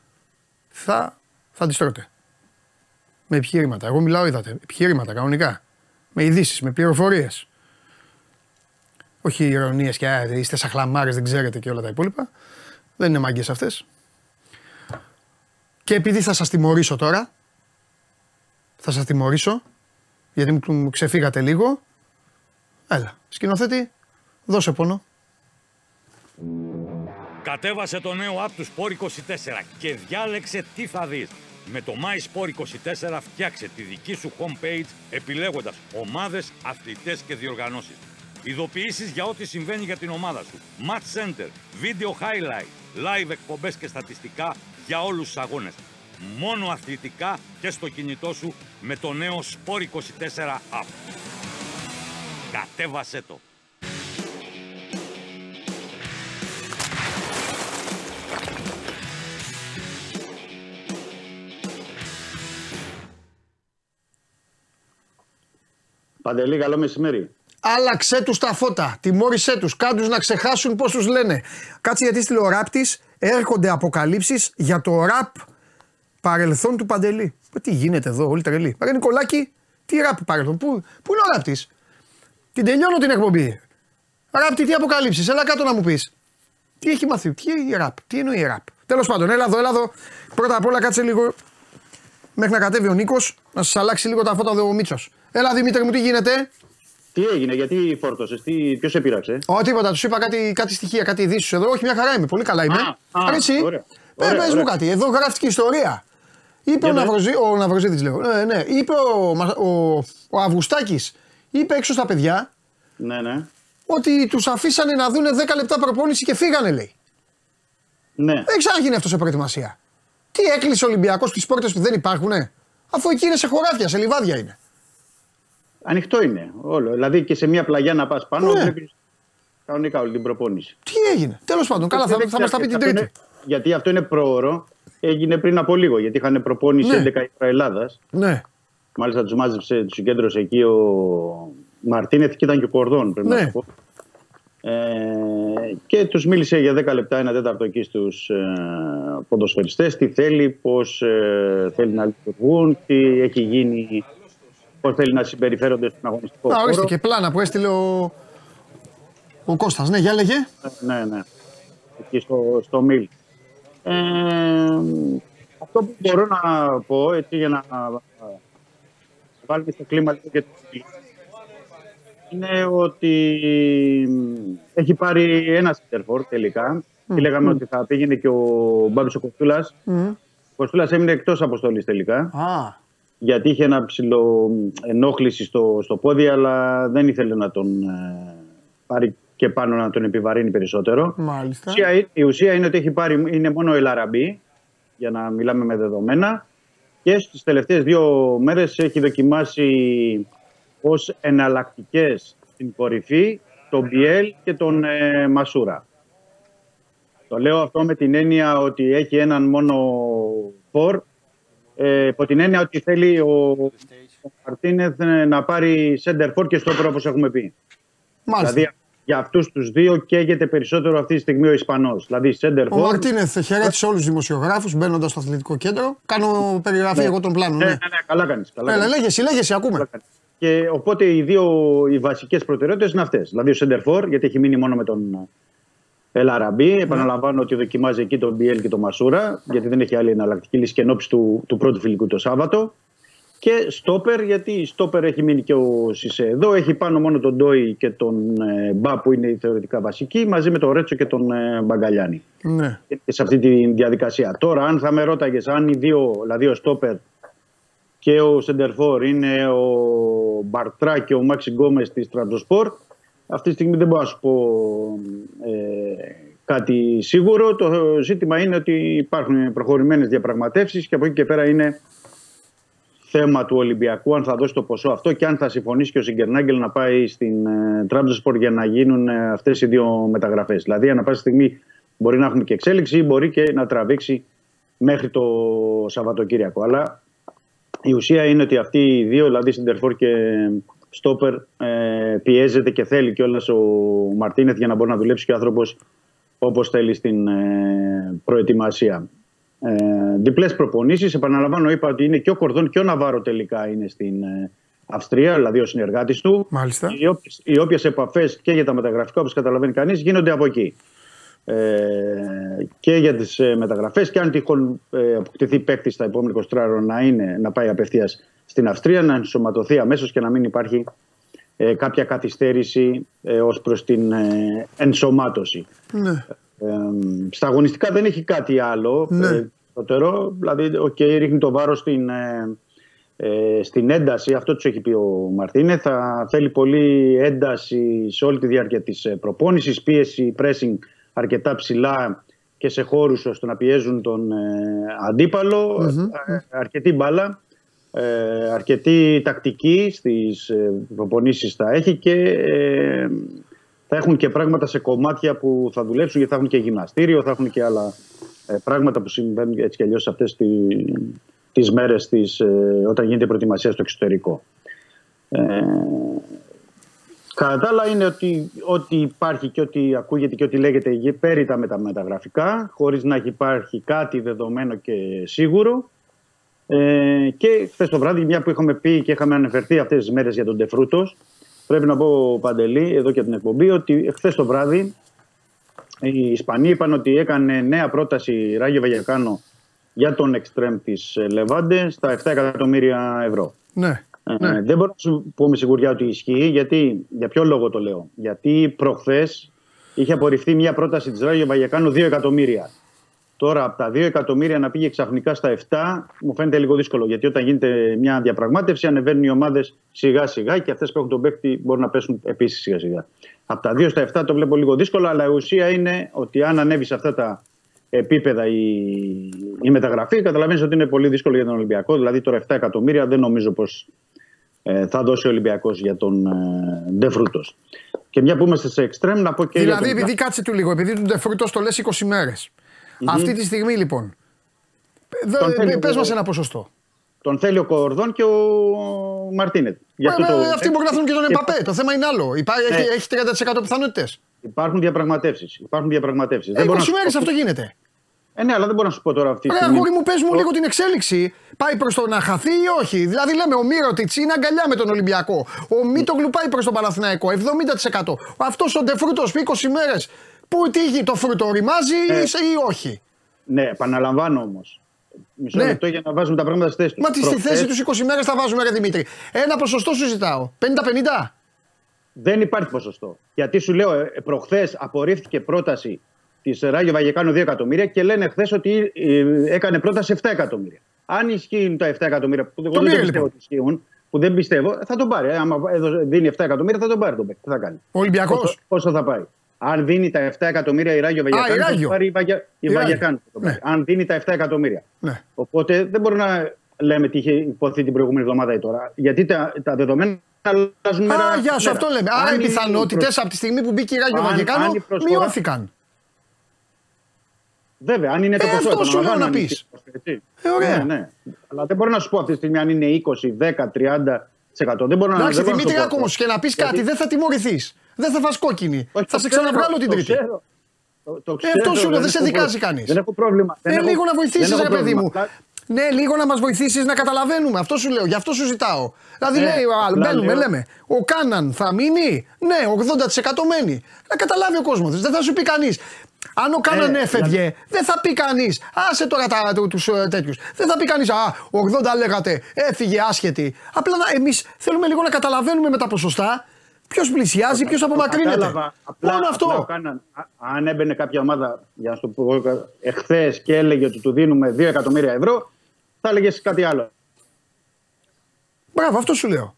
θα, θα αντιστρώτε. Με επιχειρήματα. Εγώ μιλάω, είδατε. Επιχειρήματα κανονικά. Με ειδήσεις, με πληροφορίες. Όχι ηρωνίες και «Α, είστε σαχλαμάρε, δεν ξέρετε και όλα τα υπόλοιπα. Δεν είναι μάγκες αυτές. Και επειδή θα σας τιμωρήσω τώρα, θα σας τιμωρήσω, γιατί μου- μου ξεφύγατε λίγο. Έλα, σκηνοθέτη, δώσε πόνο. Κατέβασε το νέο app του Sport 24 και διάλεξε τι θα δεις. Με το My Sport 24 φτιάξε τη δική σου homepage επιλέγοντας ομάδες, αθλητές και διοργανώσεις. Ειδοποιήσεις για ό,τι συμβαίνει για την ομάδα σου. Match Center, Video Highlight, Live εκπομπές και στατιστικά για όλους τους αγώνες. Μόνο αθλητικά και στο κινητό σου με το νέο Sport 24 app. Κατέβασέ το. Παντελή, καλό μεσημέρι. Άλλαξε τους τα φώτα. Τιμώρησέ τους. Κάντους να ξεχάσουν πώς τους λένε. Κάτσε γιατί στη τηλεοράπτη έρχονται αποκαλύψεις για το ραπ παρελθόν του Παντελή. Ε, Τι γίνεται εδώ, όλοι τρελοί. Ρε Νικολάκη, τι ραπ παρελθόν. Πού, πού είναι ο ράπτης; Την τελειώνω την εκπομπή. Ράπτη, τι αποκαλύψεις. Έλα κάτω να μου πεις. Τι έχει μάθει, τι είναι ραπ, τι εννοεί ραπ. Τέλος πάντων, έλα εδώ, έλα εδώ. Πρώτα απ' όλα κάτσε λίγο μέχρι να κατέβει ο Νίκος να σας αλλάξει λίγο τα φώτα εδώ ο Μίτσος. Έλα Δημήτρη μου, τι γίνεται; Τι έγινε, γιατί φόρτωσες, ποιος σε πείραξε; Ω, τίποτα, τους είπα κάτι, κάτι στοιχεία, κάτι ειδήσεις εδώ. Όχι, μια χαρά είμαι, πολύ καλά είμαι. Α, α, Έτσι. ωραία. Πε, Ωραία, πες μου ωραία. κάτι, εδώ γράφτηκε ιστορία. Είπε ο, Για Ναυροζή, ο Ναυροζίδης λέω. Ναι, ναι. Είπε ο, Μα- ο, ο Αυγουστάκης, είπε έξω στα παιδιά Ναι, ναι. ότι τους αφήσανε να δούνε 10 λεπτά προπόνηση και φύγανε λέει. ναι. Δεν ξαναγίνει αυτός σε προετοιμασία. Τι έκλεισε ο Ολυμπιακός τις πόρτες που δεν υπάρχουν, αφού εκεί είναι σε χωράφια, σε λιβάδια είναι. Ανοιχτό είναι όλο. Δηλαδή και σε μια πλαγιά να πας πάνω, Ναι. βλέπεις κανονικά όλη την προπόνηση. Τι έγινε. Τέλος πάντων, καλά, θα, Δεν θα μας τα πει την αυτό Τρίτη. είναι- γιατί αυτό είναι πρόωρο. Έγινε πριν από λίγο. Γιατί είχαν προπόνηση Ναι. 11 η ώρα Ελλάδας. Ναι, Μάλιστα τους μάζεψε, τους συγκέντρωσε εκεί ο Μαρτίνεθ και ήταν και ο Κορδόν, πρέπει Ναι. να σου πω. Ε, και τους μίλησε για 10 λεπτά, ένα τέταρτο εκεί στους ε, ποδοσφαιριστές, τι θέλει, πώς ε, θέλει να λειτουργούν, τι έχει γίνει, πώς θέλει να συμπεριφέρονται στον αγωνιστικό Α, χώρο. ορίστε και πλάνα που έστειλε ο, ο Κώστας. Ναι, για λέγε. Ναι, ναι. Εκεί στο, στο Μιλ. Ε, αυτό που μπορώ να πω, έτσι, για να βάλουμε στο κλίμα λίγο και το είναι ότι έχει πάρει ένα σέντερφορ τελικά. Και λέγαμε ότι θα πήγαινε και ο Μπάμπης ο Κοστούλας. Μμ. Ο Κοστούλας έμεινε εκτός αποστολής τελικά. Α, Γιατί είχε ένα ψηλό ενόχληση στο, στο πόδι, αλλά δεν ήθελε να τον ε, πάρει και πάνω να τον επιβαρύνει περισσότερο. μάλιστα. Η ουσία, η ουσία είναι ότι έχει πάρει, είναι μόνο el Arabi, για να μιλάμε με δεδομένα. Και στις τελευταίες δύο μέρες έχει δοκιμάσει ως εναλλακτικές στην κορυφή τον Μπιέλ και τον ε, Μασούρα. Το λέω αυτό με την έννοια ότι έχει έναν μόνο φορ, ε, από την έννοια ότι θέλει ο, ο Μαρτίνεθ ε, να πάρει center for και στόπερ όπως έχουμε πει. Μάλιστα. Δηλαδή για αυτούς τους δύο καίγεται περισσότερο αυτή τη στιγμή ο Ισπανός. Δηλαδή center Ο for. Μαρτίνεθ χαιρέτησε όλους τους δημοσιογράφους μπαίνοντας στο αθλητικό κέντρο. Κάνω περιγραφή εγώ των πλάνων. Ναι, Ναι. ναι, ναι, καλά κάνεις. Καλά Έλα, κάνεις. λέγε εσύ, λέγε εσύ, ακούμε. Καλά κάνεις. Και οπότε οι δύο οι βασικές προτεραιότητες είναι αυτές. Δηλαδή ο center for, γιατί έχει μείνει μόνο με τον El Arabi. Επαναλαμβάνω ότι δοκιμάζει εκεί τον Μπιέλ και τον Μασούρα, γιατί δεν έχει άλλη εναλλακτική λύση και εν ώψη του, του πρώτου φιλικού το Σάββατο. Και στόπερ, γιατί στόπερ έχει μείνει και ο Σισε εδώ. Έχει πάνω μόνο τον Ντόι και τον ε, Μπα που είναι θεωρητικά βασικοί, μαζί με τον Ρέτσο και τον ε, Μπαγκαλιάνη. Ναι. και σε αυτή τη διαδικασία. Τώρα, αν θα με ρώταγες αν οι δύο, δηλαδή ο Στόπερ και ο Σεντερφόρ είναι ο Μπαρτρά και ο Μάξι Γκόμες της Τραμπζοσπορ, αυτή τη στιγμή δεν μπορώ να σου πω ε, κάτι σίγουρο. Το ζήτημα είναι ότι υπάρχουν προχωρημένες διαπραγματεύσεις και από εκεί και πέρα είναι θέμα του Ολυμπιακού αν θα δώσει το ποσό αυτό και αν θα συμφωνήσει και ο Σιγκερνάγκελ να πάει στην ε, Τραμπζοσπορ για να γίνουν ε, αυτές οι δύο μεταγραφές. Δηλαδή, ανά πάση στιγμή μπορεί να έχουμε και εξέλιξη ή μπορεί και να τραβήξει μέχρι το Σαββατοκύριακο. Αλλά η ουσία είναι ότι αυτοί οι δύο, δηλαδή Σιντερφόρ και Στόπερ, ε, πιέζεται και θέλει κιόλας ο Μαρτίνεθ για να μπορεί να δουλέψει και ο άνθρωπος όπως θέλει στην ε, προετοιμασία. Ε, Διπλές προπονήσεις. Επαναλαμβάνω, είπα ότι είναι και ο Κορδόν και ο Ναβάρο τελικά είναι στην ε, Αυστρία, δηλαδή ο συνεργάτης του. Μάλιστα. Οι όποιες, οι όποιες επαφές και για τα μεταγραφικά, όπως καταλαβαίνει κανείς, γίνονται από εκεί. Ε, και για τις ε, μεταγραφές και αν τυχόν ε, αποκτηθεί παίκτης στα επόμενα 24 ώρα να, είναι, να πάει απευθείας στην Αυστρία, να ενσωματωθεί αμέσως και να μην υπάρχει ε, κάποια καθυστέρηση ε, ως προς την ε, ενσωμάτωση. Ναι. Ε, στα αγωνιστικά δεν έχει κάτι άλλο. Ναι. Ε, περισσότερο. δηλαδή, okay, ρίχνει το βάρος στην, ε, ε, στην ένταση. Αυτό τους έχει πει ο Μαρτίνε. Θα θέλει πολύ ένταση σε όλη τη διάρκεια της ε, προπόνησης, πίεση, pressing αρκετά ψηλά και σε χώρους ώστε να πιέζουν τον ε, αντίπαλο. Ε, αρκετή μπάλα. Ε, αρκετή τακτική στις ε, προπονήσεις θα έχει και ε, θα έχουν και πράγματα σε κομμάτια που θα δουλέψουν γιατί θα έχουν και γυμναστήριο, θα έχουν και άλλα ε, πράγματα που συμβαίνουν έτσι κι αλλιώς αυτές τι, τις μέρες της, ε, όταν γίνεται η προετοιμασία στο εξωτερικό. Ε, Κατά τα άλλα είναι ότι ό,τι υπάρχει και ό,τι ακούγεται και ό,τι λέγεται πέριτα με τα μεταγραφικά, χωρίς να έχει υπάρχει κάτι δεδομένο και σίγουρο. Ε, και χθες το βράδυ, μια που είχαμε πει και είχαμε αναφερθεί αυτές τις μέρες για τον Τεφρούτος, πρέπει να πω Παντελή, εδώ και την εκπομπή, ότι χθες το βράδυ οι Ισπανοί είπαν ότι έκανε νέα πρόταση Ράγιο Βαγιακάνο για τον εξτρέμ της Λεβάντε στα 7 εκατομμύρια ευρώ. Ναι. Ε, Ναι. δεν μπορώ να σου πω με σιγουριά ότι ισχύει, γιατί, για ποιο λόγο το λέω. Γιατί προχθές είχε απορριφθεί μια πρόταση της Ράγιο Βαγιακάνου 2 εκατομμύρια. Τώρα από τα 2 εκατομμύρια να πήγε ξαφνικά στα 7 μου φαίνεται λίγο δύσκολο. Γιατί όταν γίνεται μια διαπραγμάτευση ανεβαίνουν οι ομάδες σιγά σιγά και αυτές που έχουν τον παίκτη μπορούν να πέσουν επίσης σιγά σιγά. Από τα 2 στα 7 το βλέπω λίγο δύσκολο, αλλά η ουσία είναι ότι αν ανέβει σε αυτά τα επίπεδα η, η μεταγραφή, καταλαβαίνεις ότι είναι πολύ δύσκολο για τον Ολυμπιακό. Δηλαδή τώρα 7 εκατομμύρια δεν νομίζω πως ε, θα δώσει ο Ολυμπιακός για τον ε, Ντεφρούτο. Και μια που είμαστε σε εξτρέμ, να πω και. για Δηλαδή, τον- επειδή κάτσε του λίγο, επειδή του Ντεφρούτο το λες 20 μέρες. Αυτή τη στιγμή λοιπόν. Τον θέλει Πες ο- μας ένα ποσοστό. Τον θέλει ο Κορδόν και ο Μαρτίνετ. Γι' αυτό Ε, το- ε, Αυτοί μπορεί να θέλουν και τον και Εμπαπέ. Το θέμα είναι άλλο. Υπάρχει, Ναι. έχει, έχει 30% πιθανότητες. Υπάρχουν διαπραγματεύσεις. Υπάρχουν διαπραγματεύσεις. Ε, Δεν 20 μπορώ να σου μέρες πω- αυτό γίνεται. Ε, ναι, αλλά δεν μπορώ να σου πω τώρα αυτή τη Ρε στιγμή. αγόρι μου, πες μου λίγο την εξέλιξη. Πάει προς το να χαθεί ή όχι; Δηλαδή λέμε ο Μύρωτιτς είναι αγκαλιά με τον Ολυμπιακό. Ο Μίτογλου πάει προς τον Παναθηναϊκό. 70%. Αυτός ο Ντεφρούτο 20 μέρες. Πού τύχει το φρούτο, ρημάζει Ε. ή, ή όχι; Ναι, επαναλαμβάνω όμως. Μισό Ναι. λεπτό για να βάζουμε τα πράγματα στη θέση του. Μα τι στη θέση τους 20 μέρες θα βάζουμε, ρε Δημήτρη. Ένα ποσοστό σου ζητάω. 50-50. Δεν υπάρχει ποσοστό. Γιατί σου λέω, ε, προχθές απορρίφθηκε πρόταση της Ράγιο Βαγεκάνου 2 εκατομμύρια και λένε χθες ότι ε, έκανε πρόταση 7 εκατομμύρια. Αν ισχύουν τα 7 εκατομμύρια που εγώ Το δεν πήρε, πιστεύω λοιπόν. ότι ισχύουν, που δεν πιστεύω, θα τον πάρει. Ε, Άμα έδωσε- δίνει 7 εκατομμύρια, θα τον πάρει τον παίκτη. Τι θα κάνει; Ο Ολυμπιακός. Πόσο, πόσο θα πάει; Αν δίνει τα 7 εκατομμύρια η Ράγιο Βαγεκάνου, η θα Ράγιο. τον πάρει η, Βαγια... η Η Ράγιο. Βαγεκάνου. θα τον πάρει. Αν δίνει τα 7 εκατομμύρια. Ναι. Οπότε δεν μπορούμε να λέμε τι είχε υποθεί την προηγούμενη εβδομάδα ή τώρα. Γιατί τα, τα δεδομένα αλλάζουν μέρα. Α, γεια σου, μέρα. αυτό λέμε. Άρα Αν οι η πιθανότητες προσ- από τη στιγμή που μπήκε η Ράγιο Αν- Βαγεκάνο αν η προσφορά- μειώθηκαν. Βέβαια, αν είναι Ε, το ποσό. αυτό σου λέω επαναλαμβάνω, να αν πεις. ισχύει το ποσό, έτσι. Ε, ωραία. Ναι, ναι. Αλλά δεν μπορώ να σου πω αυτή τη στιγμή αν είναι 20, 10, 30%. Δεν μπορώ να Εντάξει, δεν μπορώ να Δημήτρη, σου πω άκου όμως αυτό. και να πεις Γιατί- κάτι, δεν θα τιμωρηθείς. Δεν θα φας κόκκινη. Όχι, θα το σε ξέρω, ξαναβγάλω την το Τρίτη. ξέρω. Το, το Ε, ξέρω, αυτό σου λέω, δεν σε έχω δικάζει πρόβλημα. κανείς. Δεν έχω πρόβλημα. Δεν Ε, έχω- λίγο να βοηθήσεις, δεν έχω ρε παιδί πρόβλημα. μου. Απλά- Ναι, λίγο να μας βοηθήσεις να καταλαβαίνουμε. Αυτό σου λέω, γι' αυτό σου ζητάω. Δηλαδή Ναι, λέει, α, απλά μπαίνουμε, λέω- λέμε. Ο Κάναν θα μείνει; Ναι, 80% μένει. Να καταλάβει ο κόσμος. Δεν θα σου πει κανείς. Αν ο Κάναν Ε, έφευγε, δεν θα πει κανείς. Άσε τώρα του τους, ε, τέτοιους. Δεν θα πει κανείς. Α, 80 λέγατε, έφυγε άσχετη. Απλά εμείς θέλουμε λίγο να καταλαβαίνουμε με τα ποσοστά ποιος πλησιάζει, ποιος απομακρύνεται. Κατάλαβα. Απλά, Μόνο αυτό. απλά ο Κάναν, α- αν έμπαινε κάποια ομάδα, για να σου το πω εχθές και έλεγε ότι του δίνουμε 2 εκατομμύρια ευρώ, θα έλεγε κάτι άλλο. Μπράβο, αυτό σου λέω.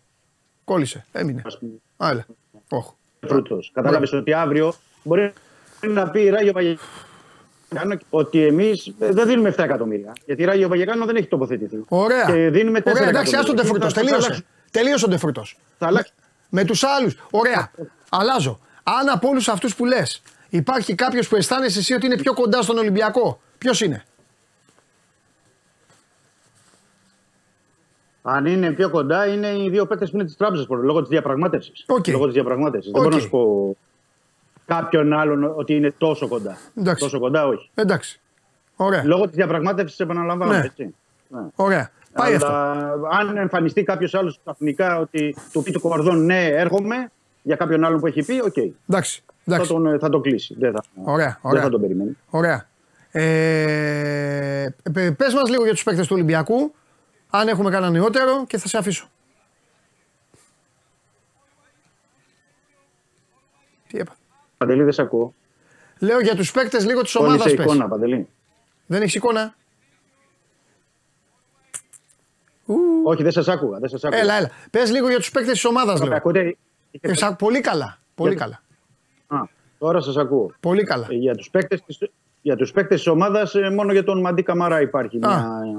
Κόλλησε. Έμεινε. Ας πούμε. Άλλα. Όχι. Φρούτος. Κατάλαβες ότι αύριο μπορεί να πει η Ράγιο Βαγεκάνο ότι εμείς δεν δίνουμε 7 εκατομμύρια. Γιατί η Ράγιο Βαγεκάνο δεν έχει τοποθετηθεί. Ωραία. Και δίνουμε 4 Ωραία, εντάξει, εκατομμύρια. άστον τον Τεφρούτο. Θα- θα Τελείωσε. αλλάξει- Τελείωσε ο Τεφρούτο. Θα αλλάξει. Με τους άλλους. Ωραία. Αλλάζω. Αν από όλους αυτούς που λες υπάρχει κάποιος που αισθάνεσαι εσύ ότι είναι πιο κοντά στον Ολυμπιακό, ποιος είναι; Αν είναι πιο κοντά, είναι οι δύο παίκτες που είναι της τράπεζας λόγω της διαπραγμάτευσης. Οκ. Λόγω της διαπραγμάτευσης. Δεν Οκ. μπορώ να σου πω κάποιον άλλον ότι είναι τόσο κοντά. Εντάξει. Τόσο κοντά, όχι. Εντάξει. Ωραία. Λόγω της διαπραγμάτευσης, επαναλαμβάνω. Ναι. Έτσι. Ναι. Ωραία. Πάει αυτό. Αλλά αν εμφανιστεί κάποιος άλλος ξαφνικά ότι του πει του Κορδόν ναι, έρχομαι για κάποιον άλλον που έχει πει, οκ. Εντάξει. Θα, Εντάξει. τον, θα τον κλείσει. Δεν θα, Ωραία, δεν ωραία. θα τον περιμένει. Ωραία. Ε, πε πες μας λίγο για τους παίκτες του Ολυμπιακού, αν έχουμε κανένα νεότερο και θα σε αφήσω. Τι είπα; Παντελή, δεν σε ακούω. Λέω για τους παίκτες λίγο της Κόλλησε ομάδας η πες. εικόνα, Παντελή. Δεν έχεις εικόνα; Όχι, δεν σας άκουγα. Δεν σας άκουγα. Έλα, έλα. Πες λίγο για τους παίκτες της ομάδας Με λέω. ακούτε. Ε, σα- πολύ καλά. Πολύ Γιατί- καλά. Α, τώρα σας ακούω. Πολύ καλά. Ε, Για τους παίκτες της, για τους παίκτες της ομάδας ε, μόνο για τον Μαντί Καμαρά υπάρχει Α. μια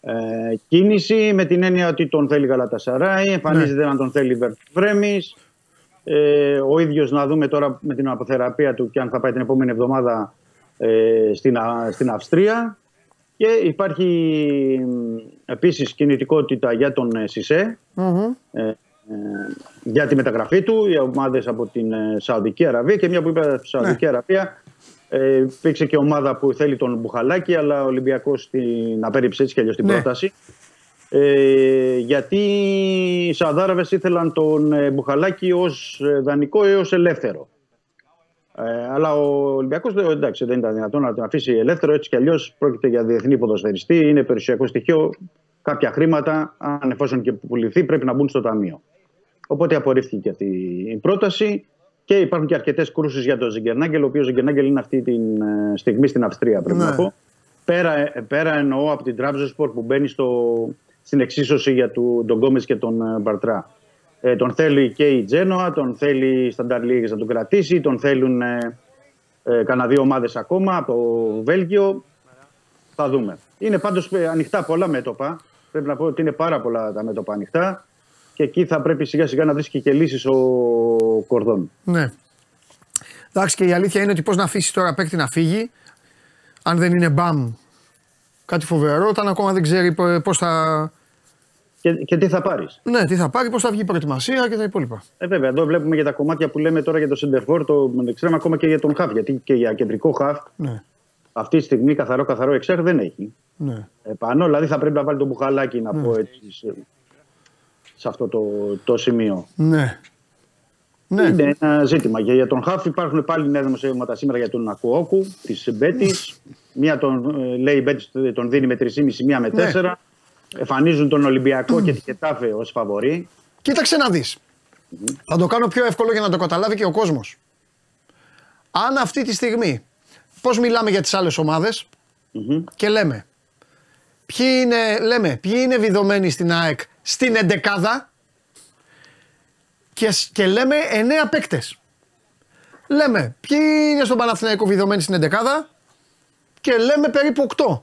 ε, κίνηση με την έννοια ότι τον θέλει Γαλατασαράη, εμφανίζεται Ναι. να τον θέλει Βρέμις. Ε, ο ίδιος να δούμε τώρα με την αποθεραπεία του και αν θα πάει την επόμενη εβδομάδα ε, στην, Α- στην Αυστρία. Και υπάρχει μ, επίσης κινητικότητα για τον ε, Σισε. Μμμ. Ε, για τη μεταγραφή του, οι ομάδες από την ε, Σαουδική Αραβία και μια που είπα Σαουδική Ναι. Αραβία. Ε, υπήρξε και ομάδα που θέλει τον Μπουχαλάκη, αλλά ο Ολυμπιακός την απέρριψε έτσι κι αλλιώς την Ναι. πρόταση. Ε, γιατί οι Σαουδάραβες ήθελαν τον ε, Μπουχαλάκη ως δανεικό έως ελεύθερο. Ε, αλλά ο Ολυμπιακός εντάξει, δεν ήταν δυνατόν να τον αφήσει ελεύθερο. Έτσι κι αλλιώς πρόκειται για διεθνή ποδοσφαιριστή. Είναι περιουσιακό στοιχείο. Κάποια χρήματα, αν εφόσον και πουληθεί, πρέπει να μπουν στο ταμείο. Οπότε απορρίφθηκε αυτή η πρόταση και υπάρχουν και αρκετές κρούσεις για τον Ζιγκερνάγκελ, ο οποίος Ζιγκερνάγκελ είναι αυτή τη στιγμή στην Αυστρία, πρέπει Ναι. να πω. Πέρα, ε, πέρα εννοώ από την Τράπεζα που μπαίνει στο, στην εξίσωση για του, τον Γκόμες και τον ε, Μπαρτρά. Ε, τον θέλει και η Τζένοα, τον θέλει η Στανταρ Λίγες να τον κρατήσει, τον θέλουν ε, ε, κανένα δύο ομάδες ακόμα από το Βέλγιο. Θα δούμε. Είναι πάντως ανοιχτά πολλά μέτωπα. Πρέπει να πω ότι είναι πάρα πολλά τα μέτωπα ανοιχτά και εκεί θα πρέπει σιγά σιγά να βρίσκει και λύσεις ο Κορδόν. Ναι. Εντάξει και η αλήθεια είναι ότι πώς να αφήσει τώρα παίκτη να φύγει, αν δεν είναι μπαμ κάτι φοβερό, όταν ακόμα δεν ξέρει πώς θα. Και, και τι θα πάρεις; Ναι, τι θα πάρει, πώς θα βγει η προετοιμασία και τα υπόλοιπα. Ε, βέβαια, εδώ βλέπουμε για τα κομμάτια που λέμε τώρα για το Σεντερφόρ, το εξτρέμ ακόμα και για τον Χαφ. Γιατί και για κεντρικό Χαφ Ναι, αυτή τη στιγμή καθαρό καθαρό εξέρ δεν έχει. ναι. Επάνω, δηλαδή θα πρέπει να βάλει τον μπουχαλάκι να πω έτσι σε, σε αυτό το, το σημείο. Ναι. Ναι. Είναι ένα ζήτημα. Και για τον Χαφ υπάρχουν πάλι νέα δημοσιεύματα σήμερα για τον Ακουόκου της Μπέτης. Μία τον ε, λέει η Μπέτης τον δίνει με 3,5, μία με 4. Ναι. Εμφανίζουν τον Ολυμπιακό και την Κετάφε ως φαβορή. Κοίταξε να δεις. Θα το κάνω πιο εύκολο για να το καταλάβει και ο κόσμος. Αν αυτή τη στιγμή, πώς μιλάμε για τις άλλες ομάδες και λέμε, ποιοι είναι, λέμε, ποιοι είναι βιδωμένοι στην ΑΕΚ στην εντεκάδα και, σ- και λέμε 9 παίκτες. Λέμε, ποιοι είναι στον Παναθηναϊκό βιδωμένοι στην εντεκάδα και λέμε περίπου 8.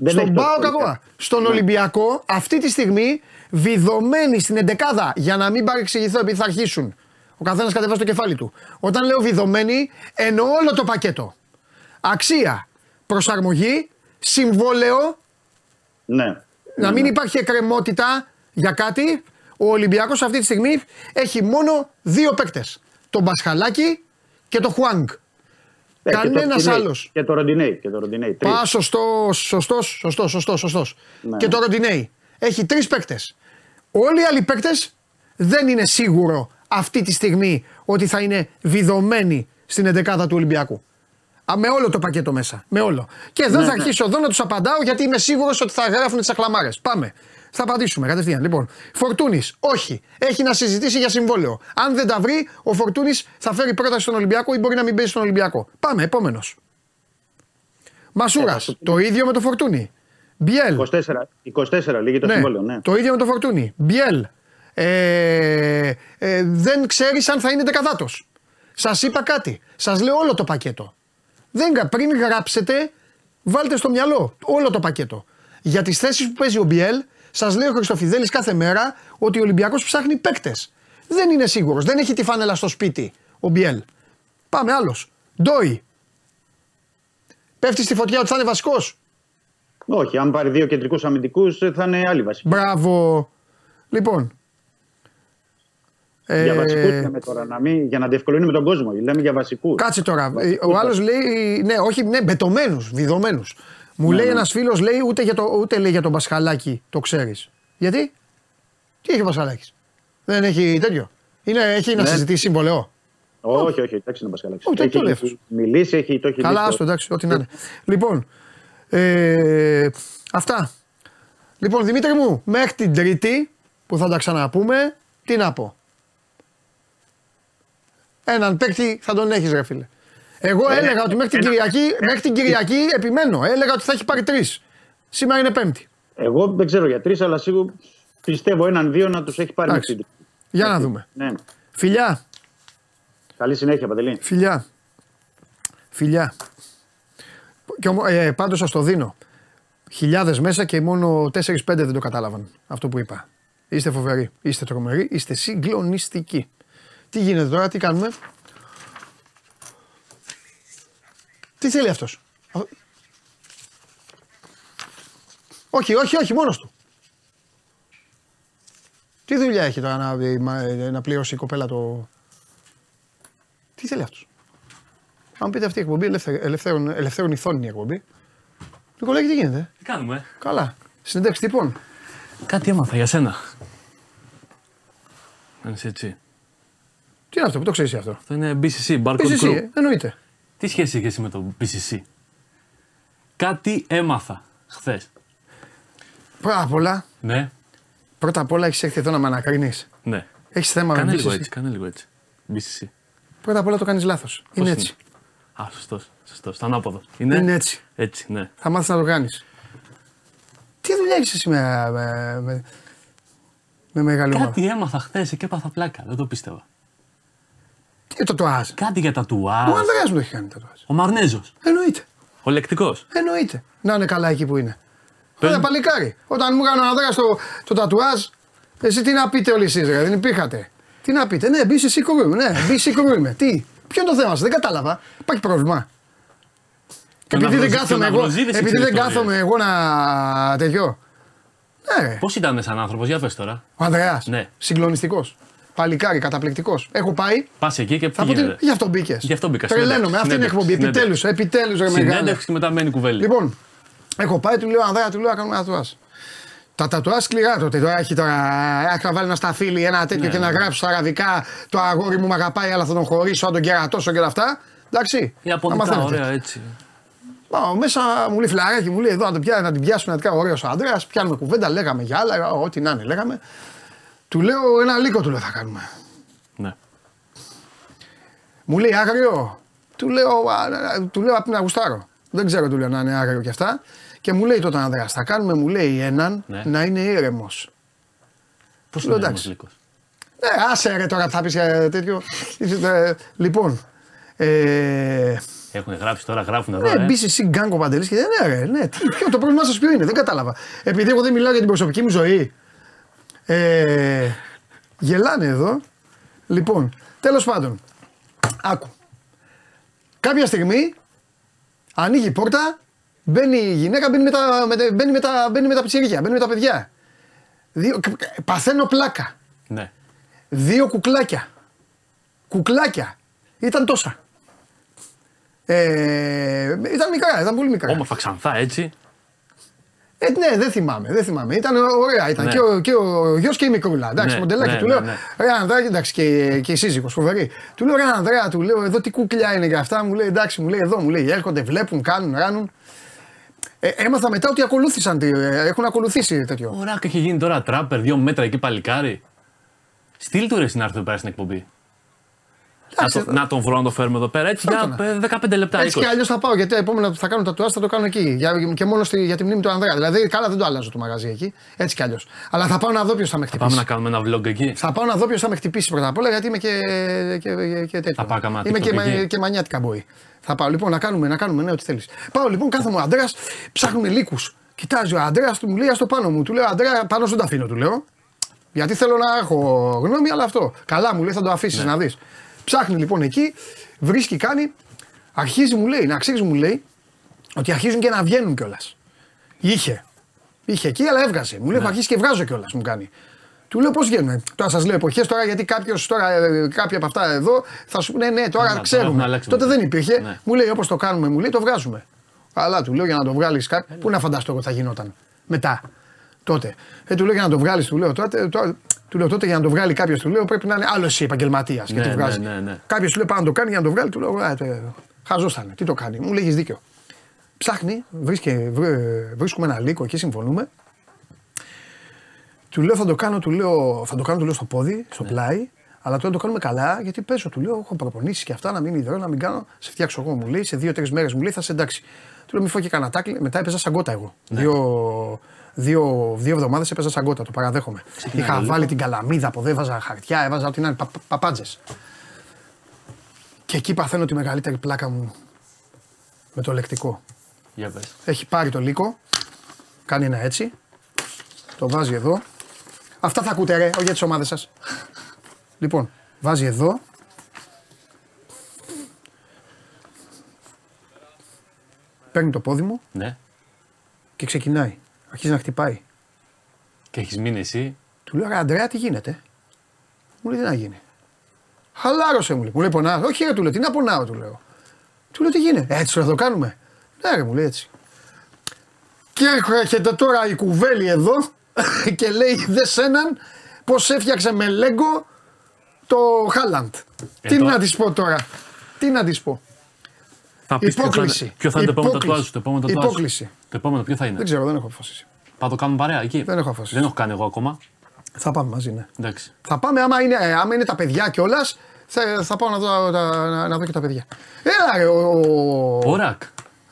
Δεν Στον έχει Πάο τόσο Κακόα. πολύ. Στον Ολυμπιακό αυτή τη στιγμή βιδωμένοι στην εντεκάδα για να μην παρεξηγηθώ επειδή θα αρχίσουν. Ο καθένας κατεβάζει το κεφάλι του. Όταν λέω βιδωμένοι, εννοώ όλο το πακέτο. Αξία, προσαρμογή, συμβόλαιο, Ναι. να μην υπάρχει εκκρεμότητα για κάτι. Ο Ολυμπιακός αυτή τη στιγμή έχει μόνο δύο παίκτες. Τον Μπασχαλάκη και τον Χουάνγκ. Ε, και το Κανένας Ροντινέι. άλλος. Και το Ροντινέι. Και το Ροντινέι. Τρεις. Πα σωστός, σωστός, σωστός, σωστός, σωστός. Ναι. Και το Ροντινέι. Έχει τρεις παίκτες. Όλοι οι άλλοι παίκτες δεν είναι σίγουρο αυτή τη στιγμή ότι θα είναι βιδωμένοι στην 11η του Ολυμπιακού. Α, με όλο το πακέτο μέσα. Με όλο. Και εδώ Ναι, θα ναι. αρχίσω εδώ να τους απαντάω γιατί είμαι σίγουρος ότι θα γράφουν τις αχλαμάρες. Πάμε. Θα απαντήσουμε κατευθείαν. Λοιπόν, Φορτούνης, όχι. Έχει να συζητήσει για συμβόλαιο. Αν δεν τα βρει, ο Φορτούνης θα φέρει πρόταση στον Ολυμπιακό ή μπορεί να μην παίζει στον Ολυμπιακό. Πάμε, επόμενος. Μασούρας, Ε, θα σου πει. το ίδιο με το Φορτούνη. Μπιέλ. 24, 24 λίγη το Ναι, συμβόλαιο. Ναι. το ίδιο με το Φορτούνη. Μπιέλ. Ε, ε, δεν ξέρεις αν θα είναι δεκαδάτος. Σας είπα κάτι. Σας λέω όλο το πακέτο. Δεν, γρα- πριν γράψετε, βάλτε στο μυαλό όλο το πακέτο. Για τις θέσεις που παίζει ο Μπιέλ, σας λέει ο Χριστοφιδέλης κάθε μέρα ότι ο Ολυμπιακός ψάχνει παίκτες. Δεν είναι σίγουρος. Δεν έχει τη φάνελα στο σπίτι ο Μπιέλ. Πάμε άλλος. Ντόι. Πέφτει στη φωτιά ότι θα είναι βασικός; Όχι, αν πάρει δύο κεντρικούς αμυντικούς θα είναι άλλη βασική. Μπράβο. Λοιπόν. Για Ε, βασικούς λέμε τώρα, να μην, για να διευκολύνουμε τον κόσμο. Λέμε για βασικούς. Κάτσε τώρα. Ε, Ο άλλος λέει. Ναι, όχι, ναι, μπετωμένους, βιδωμένους. Μου Ναι, λέει ναι. ένας φίλος, λέει ούτε, για το, ούτε λέει για τον Πασχαλάκη το ξέρεις. Γιατί; Τι έχει ο Πασχαλάκης; Δεν έχει τέτοιο. Είναι, έχει να Ναι. συζητήσει συμβολαιό. Όχι, όχι, εντάξει να μα Όχι, δεν το λέω. Έχει μιλήσει, έχει, το έχει Καλά, λύσει. άστο, εντάξει, ό,τι να είναι. Λοιπόν, ε, αυτά. Λοιπόν, Δημήτρη μου, μέχρι την Τρίτη που θα τα ξαναπούμε, τι να πω. Έναν παίκτη θα τον έχεις ρε φίλε. Εγώ Ε, έλεγα ότι μέχρι την, ένα- Κυριακή, μέχρι την Κυριακή επιμένω. Έλεγα ότι θα έχει πάρει τρεις. Σήμερα είναι Πέμπτη. Εγώ δεν ξέρω για τρεις, αλλά σίγουρα πιστεύω έναν-δύο να τους έχει πάρει Εντάξει. μέχρι την- Για να δούμε. Ναι. Φιλιά, Καλή συνέχεια, Παντελή. φιλιά. Φιλιά. Και ομο, ε, πάντως σας το δίνω. Χιλιάδες μέσα και μόνο 4-5 δεν το κατάλαβαν αυτό που είπα. Είστε φοβεροί, είστε τρομεροί, είστε συγκλονιστικοί. Τι γίνεται τώρα, τι κάνουμε; Τι θέλει αυτός; Α- Όχι, όχι, όχι, μόνος του. Τι δουλειά έχει τώρα να, μα- να πληρώσει η κοπέλα το. Τι θέλει αυτός; Αν πείτε αυτή η εκπομπή, ελεύθερη- ελευθέρων, ελευθέρων ηθών είναι η εκπομπή. Νικολάκη, τι γίνεται; Τι κάνουμε; Καλά. Συνέντευξη τύπων. Κάτι έμαθα για σένα. Αν είσαι έτσι. Τι είναι αυτό, που το ξέρεις αυτό; Αυτό είναι BCC, Barcode Είσαι Crew. εσύ, ε, εννοείται. Τι σχέση έχει εσύ με το BCC. Κάτι έμαθα χθες. Πρώτα απ' όλα, Ναι, πρώτα απ' όλα έχεις έρθει εδώ να με ανακρίνεις. ναι. Έχεις θέμα Κάνε με λίγο BCC. έτσι, κάνε λίγο έτσι. BCC. Πρώτα απ' όλα το κάνεις λάθος. Είναι είναι; έτσι. Α, σωστός. Σωστός. Στο ανάποδο. Είναι, Είναι έτσι. Έτσι, ναι. Θα μάθεις να το κάνεις. Τι δουλειά έχει εσύ με, με, με, με μεγάλη ομάδα; Κάτι έμαθα χθες και έπαθα πλάκα. Δεν το πίστευα. Τι είναι το τουάζ. Κάτι για τα Ο τουάζ. Ανδρέας μου το έχει κάνει το τουάζ. Ο Μαρνέζο. Εννοείται. Ο λεκτικός. Εννοείται. Να είναι καλά εκεί που είναι. Πες- Ωραία, παλικάρι. Όταν μου έκανε ο Ανδρέας το, το τατουάζ, εσύ τι να πείτε όλοι εσείς, δεν υπήρχατε. Τι να πείτε, ναι, BCC κρούουμε, ναι, BCC κρούουμε. Τι, ποιο είναι το θέμα σας, δεν κατάλαβα. Υπάρχει πρόβλημα. Τον Επειδή δεν Αυραζί- κάθομαι τον εγώ, Αυραζίδης επειδή ήξερε δεν ιστορίες. κάθομαι εγώ να τέτοιο. Ναι, Πώς ήταν σαν άνθρωπος, για πες τώρα. ο Ανδρέας. Ναι. Συγκλονιστικός. Παλικάρι, καταπληκτικός. Έχω πάει. Πας εκεί και Θα πω τι. πήγαινε. Γι' αυτό μπήκες. Γι' αυτό μπήκα. Τρελαίνομαι. Αυτή είναι η εκπομπή. Επιτέλους, επιτέλους, ρε μεγάλε. Συνέντευξη και μετά μένει κουβέλη. Λοιπόν, έχω πάει, του λέω Ανδρέα, του λέω να κάνουμε ένα τατουάζ. Τα τατουάζ σκληρά τότε. Τώρα έχει τώρα. Έχει βάλει ένα σταφύλι, ένα τέτοιο Ναι, και να ναι. γράψει στα αραβικά το αγόρι μου μ' αγαπάει, αλλά θα τον χωρίσω, αν τον κερατώσω και όλα αυτά. Εντάξει. Ιαπωνικά, να μαθαίνετε. ωραία έτσι. Πάω μέσα, μου λέει φιλαράκι, μου λέει εδώ να, το πιά, να την πιάσουμε να την κάνω ωραίο άντρα. Πιάνουμε κουβέντα, λέγαμε για άλλα, ό,τι να είναι, λέγαμε. Του λέω ένα λύκο του λέω θα κάνουμε. Ναι. Μου λέει άγριο. Του λέω, α, του λέω απ' την αγουστάρω. Δεν ξέρω, του λέω να είναι άγριο και αυτά. Και μου λέει τότε ο Ανδρέας, θα κάνουμε, μου λέει έναν Ναι. να είναι ήρεμος. Πώς Λέω, είναι ο εντάξει. Λύκος; Ναι, άσε ρε τώρα που θα πεις τέτοιο. Ε, λοιπόν. Ε, Έχουν γράψει τώρα, γράφουν εδώ. ναι, ε. BCC γκάγκο παντελής και ναι, ρε, ναι. Τι, ποιο, το πρόβλημά σας ποιο είναι, δεν κατάλαβα. Επειδή εγώ δεν μιλάω για την προσωπική μου ζωή. Ε, γελάνε εδώ. Λοιπόν, τέλος πάντων. Άκου. Κάποια στιγμή ανοίγει η πόρτα, μπαίνει η γυναίκα, μπαίνει με τα, με, τα- μπαίνει με τα, μπαίνει με τα πιτσιρίκια, μπαίνει με τα παιδιά. Δύο, παθαίνω πλάκα. Ναι. Δύο κουκλάκια. Κουκλάκια. Ήταν τόσα. Ε, ήταν μικρά, ήταν πολύ μικρά. Όμορφα ξανθά έτσι. Ε, ναι, δεν θυμάμαι, δεν θυμάμαι. Ήταν ωραία, ήταν Ναι. και ο, και ο γιος και η μικρούλα. Εντάξει, Ναι, μοντελάκι. ναι, του ναι, λέω, ναι. ρε Ανδρέα, εντάξει, και, και η σύζυγος, φοβερή. Του λέω, ρε Ανδρέα, του λέω, εδώ τι κούκλια είναι και αυτά. Μου λέει, εντάξει, μου λέει, εδώ, μου λέει, έρχονται, βλέπουν, κάνουν, ράνουν. Ε, έμαθα μετά ότι ακολούθησαν, τι- ε, έχουν ακολουθήσει τέτοιο. Ωραία, και έχει γίνει τώρα τράπερ, δύο μέτρα εκεί παλικάρι. Στείλ του ρε να έρθει εδώ πέρα στην εκπομπή. Να, Εντάξει, το- να τον βρω να το φέρουμε εδώ πέρα. Έτσι Φέρ' για τον. 15 λεπτά. Έτσι 20. κι αλλιώς θα πάω γιατί τα επόμενα που θα κάνω τα τουάς θα το κάνω εκεί. Για, και μόνο στη, για τη μνήμη του Ανδρέα. Δηλαδή, καλά δεν το αλλάζω το μαγαζί εκεί. Έτσι κι αλλιώς. Αλλά θα πάω να δω ποιος θα με χτυπήσει. Πάμε να κάνουμε ένα vlog εκεί. Θα πάω να δω ποιος θα με χτυπήσει πρώτα απ' όλα γιατί είμαι και, και, και τέτοιο. Θα πάω κάμα είμαι και, TikTok μα- εκεί. και μανιάτικα μποή. Θα πάω λοιπόν να κάνουμε, να κάνουμε ναι, ό,τι θέλεις. Πάω λοιπόν, κάθομαι ο Αντρέα, ψάχνουμε λύκους. Κοιτάζει ο Αντρέα, του μου λέει στο πάνω μου. Του λέω Αντρέα, πάνω σου το αφήνω, του λέω. Γιατί θέλω να έχω γνώμη, αλλά αυτό. Καλά μου λέει, θα το αφήσεις να δεις. Ψάχνει λοιπόν εκεί, βρίσκει, κάνει. Αρχίζει μου λέει, να ξέρει μου λέει, ότι αρχίζουν και να βγαίνουν κιόλας. Είχε. Είχε εκεί, αλλά έβγαζε. Μου λέει, έχω αρχίσει και βγάζω κιόλας, μου κάνει. Του λέω πώς βγαίνουν. Τώρα σας λέω εποχές τώρα, γιατί κάποιος τώρα, ε, κάποια από αυτά εδώ θα σου πούνε ναι, ναι, τώρα τώρα έχουμε ξέρουμε. αλλάξει Τότε μετά. δεν υπήρχε. Ναι. Μου λέει όπως το κάνουμε, μου λέει το βγάζουμε. Αλλά του λέω για να το βγάλεις κάτι. Πού να φανταστώ εγώ θα γινόταν μετά. Τότε. Ε, του λέω για να το βγάλεις, του λέω τότε. τώρα- του λέω τότε για να το βγάλει κάποιος, του λέω πρέπει να είναι άλλος εσύ επαγγελματία. Ναι, και τη βγάζει. ναι, ναι, ναι. Κάποιος του λέει πάνω να το κάνει για να το βγάλει, του λέω ε, χαζόστανε. Τι το κάνει. Μου λέει έχεις δίκιο. Ψάχνει, βρίσκε, βρε- βρίσκουμε ένα λύκο εκεί, συμφωνούμε. Του λέω θα το κάνω, του λέω, θα το κάνω του λέω, στο πόδι, στο Ναι. πλάι, αλλά τώρα το κάνουμε καλά γιατί παίζω. Του λέω: Έχω προπονήσεις και αυτά να μην ιδρώ, να μην κάνω. Σε φτιάξω εγώ, μου λέει. Σε δύο-τρεις μέρες μου λέει θα σε εντάξει. Του λέω: Μη φω και κανένα τάκλι. Μετά έπαιζα σαν κότα εγώ. Ναι. Δύο, δύο, δύο εβδομάδες έπαιζα σαν κότα, το παραδέχομαι. Ξεκινάει Είχα λίγο. βάλει την καλαμίδα από εδώ, έβαζα χαρτιά, έβαζα ό,τι να είναι, πα, παπάντζες. Και εκεί παθαίνω τη μεγαλύτερη πλάκα μου με το λεκτικό. Για πες. Έχει πάρει το λύκο, κάνει ένα έτσι, το βάζει εδώ. Αυτά θα ακούτε ρε, όχι για τις ομάδες σας. λοιπόν, βάζει εδώ. Παίρνει το πόδι μου Ναι. και ξεκινάει. Αρχίζει να χτυπάει. Και έχεις μείνει εσύ. Του λέω, ρε Αντρέα, τι γίνεται. Μου λέει, τι να γίνει. Χαλάρωσε μου λέει. Μου λέει, πονάω. Όχι, ρε, του λέω, τι να πονάω, του λέω. Του λέω, τι γίνεται. Έτσι θα το κάνουμε. Ναι, ρε, μου λέει έτσι. Και έρχεται τώρα η κουβέλη εδώ [LAUGHS] και λέει δε σέναν πως έφτιαξε με λέγκο το Χάλαντ. Ε, Τι το- να της πω τώρα. Τι να της πω. Θα πεις ποιο θα είναι- Υπόκληση. Ποιο θα είναι το επόμενο Υπόκληση. τατουάζ σου, το επόμενο τατουάζ σου. Υπόκληση. Το επόμενο ποιο θα είναι; Δεν ξέρω, δεν έχω αποφασίσει. Πάμε το κάνουμε παρέα εκεί; Δεν έχω αποφασίσει. Δεν έχω κάνει εγώ ακόμα. Θα πάμε μαζί, ναι. Εντάξει. Θα πάμε άμα είναι, ε, άμα είναι τα παιδιά κιόλας. Θα, θα πάω να δω, τα- να, να δω και τα παιδιά. Έλα ρε, ο. ο- Ωρακ.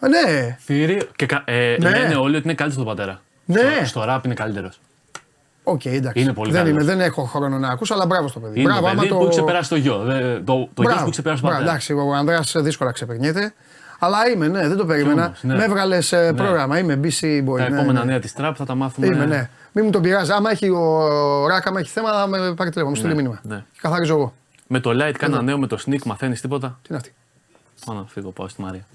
Ναι, Θηρίο. Και κα- ε, Ναι. λένε όλοι ότι είναι καλύτερο τον πατέρα. Ναι. Στο, στο ραπ είναι καλύτερος. οκ, εντάξει. Είναι πολύ δεν, καλός. είμαι, δεν έχω χρόνο να ακούσω, αλλά μπράβο στο παιδί. Είναι μπράβο, παιδί άμα που το... έχει ξεπεράσει το γιο. Δε- Το, το γιος Μπράβο, που έχει ξεπεράσει τον μπράβο, πατέρα. εντάξει, ο Ανδρέας δύσκολα ξεπερνιέται. Αλλά είμαι, ναι, δεν το περίμενα. όμως, ναι. Με έβγαλες Ναι. πρόγραμμα, είμαι BC boy. Τα ναι, επόμενα ναι. νέα της τραπ θα τα μάθουμε. Είμαι, ναι. Μην μου τον πειράζει. Άμα έχει ο Ράκα, άμα έχει θέμα, θα με πάρει τηλέφωνο, μου στείλει Ναι, μήνυμα. ναι. Και καθαρίζω εγώ. Με το light κάνα Ναι. νέο με το sneak μαθαίνεις τίποτα; Τι είναι αυτή. Πάω να φύγω, πάω στη Μαρία.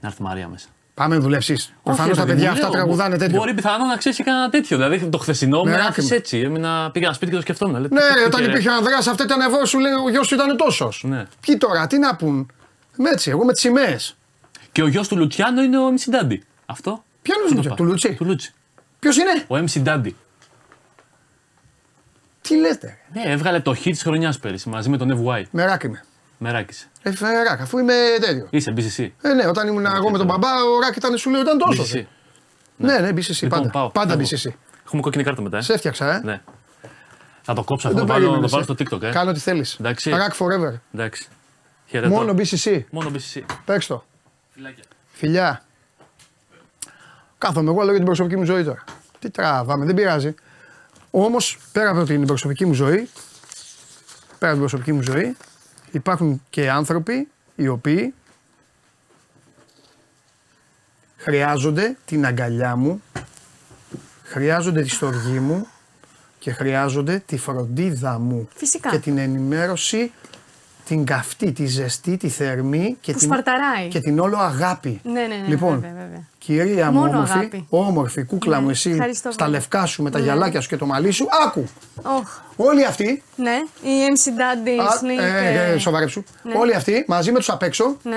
Να έρθει η Μαρία μέσα. Πάμε να δουλέψεις. Προφανώς τα Όχι, παιδιά ρε παιδί αυτά μου, λέω, τραγουδάνε μπο- τέτοιο. Μπορεί πιθανόν να ξέρει κανένα τέτοιο. Δηλαδή το χθεσινό με Ναι, άφησε άκρημα. έτσι. Έμεινα, πήγα σπίτι και το σκεφτόμουν. Λέω, Ναι, τι- τι όταν και- υπήρχε ο Ανδρέας, αυτό ήταν εγώ, σου λέει ο γιος σου ήταν τόσος. Ναι. Ποιοι τώρα, τι να πούν. Με έτσι, εγώ με τις σημαίες. Και ο γιος του Λουτσιάνο είναι ο MC Daddy. Αυτό. Ποιο είναι ο Πού το Λουτσιάνο, πάω; του Λούτσι; Του Λούτσι. Ποιος είναι, Ο MC Daddy. τι λέτε. Ναι, έβγαλε το hit της χρονιάς πέρυσι μαζί με τον FY. Μεράκι είμαι. Μεράκησε. Ε, φεράκι, αφού είμαι τέτοιο. Είσαι BCC. Ε, ναι, όταν ήμουν εγώ με τον μπαμπά, ο Ράκ ήταν, σου λέει, ήταν τόσο. BCC. Ναι, ναι, BCC, Λοιπόν, πάντα. πάω. Πάντα Έχω. BCC. Έχουμε κόκκινη κάρτα μετά. Ε. Σε έφτιαξα, ε. Ναι. Θα το κόψω Δεν αυτό, το να το βάλω, να περίμενες, το βάλω ε. στο TikTok. Ε. Κάνω ό,τι θέλεις. Εντάξει. Ρακ forever. Εντάξει. Χαιρετώ. Μόνο BCC. Μόνο BCC. Παίξ το. Φιλάκια. Φιλιά. Κάθομαι εγώ λέω για την προσωπική μου ζωή τώρα. Τι τραβάμε, δεν πειράζει. Όμως πέρα από την προσωπική μου ζωή, πέρα από την προσωπική μου ζωή, υπάρχουν και άνθρωποι οι οποίοι χρειάζονται την αγκαλιά μου, χρειάζονται τη στοργή μου και χρειάζονται τη φροντίδα μου Φυσικά. και την ενημέρωση, την καυτή, τη ζεστή, τη θερμή και, Που την, σπαρταράει. και την όλο αγάπη. Ναι, ναι, ναι, λοιπόν, βέβαια, βέβαια. Κυρία μου, Μόνο όμορφη, αγάπη. όμορφη κούκλα Ναι, μου, εσύ ευχαριστώ στα πολύ. λευκά σου με τα Ναι. γυαλάκια σου και το μαλλί σου, άκου. Οχ, Όλοι αυτοί, ναι, η MC Daddy, α, Sneak. ε, ε, σοβαρέψου, Ναι. όλοι αυτοί μαζί με τους απ' έξω, Ναι,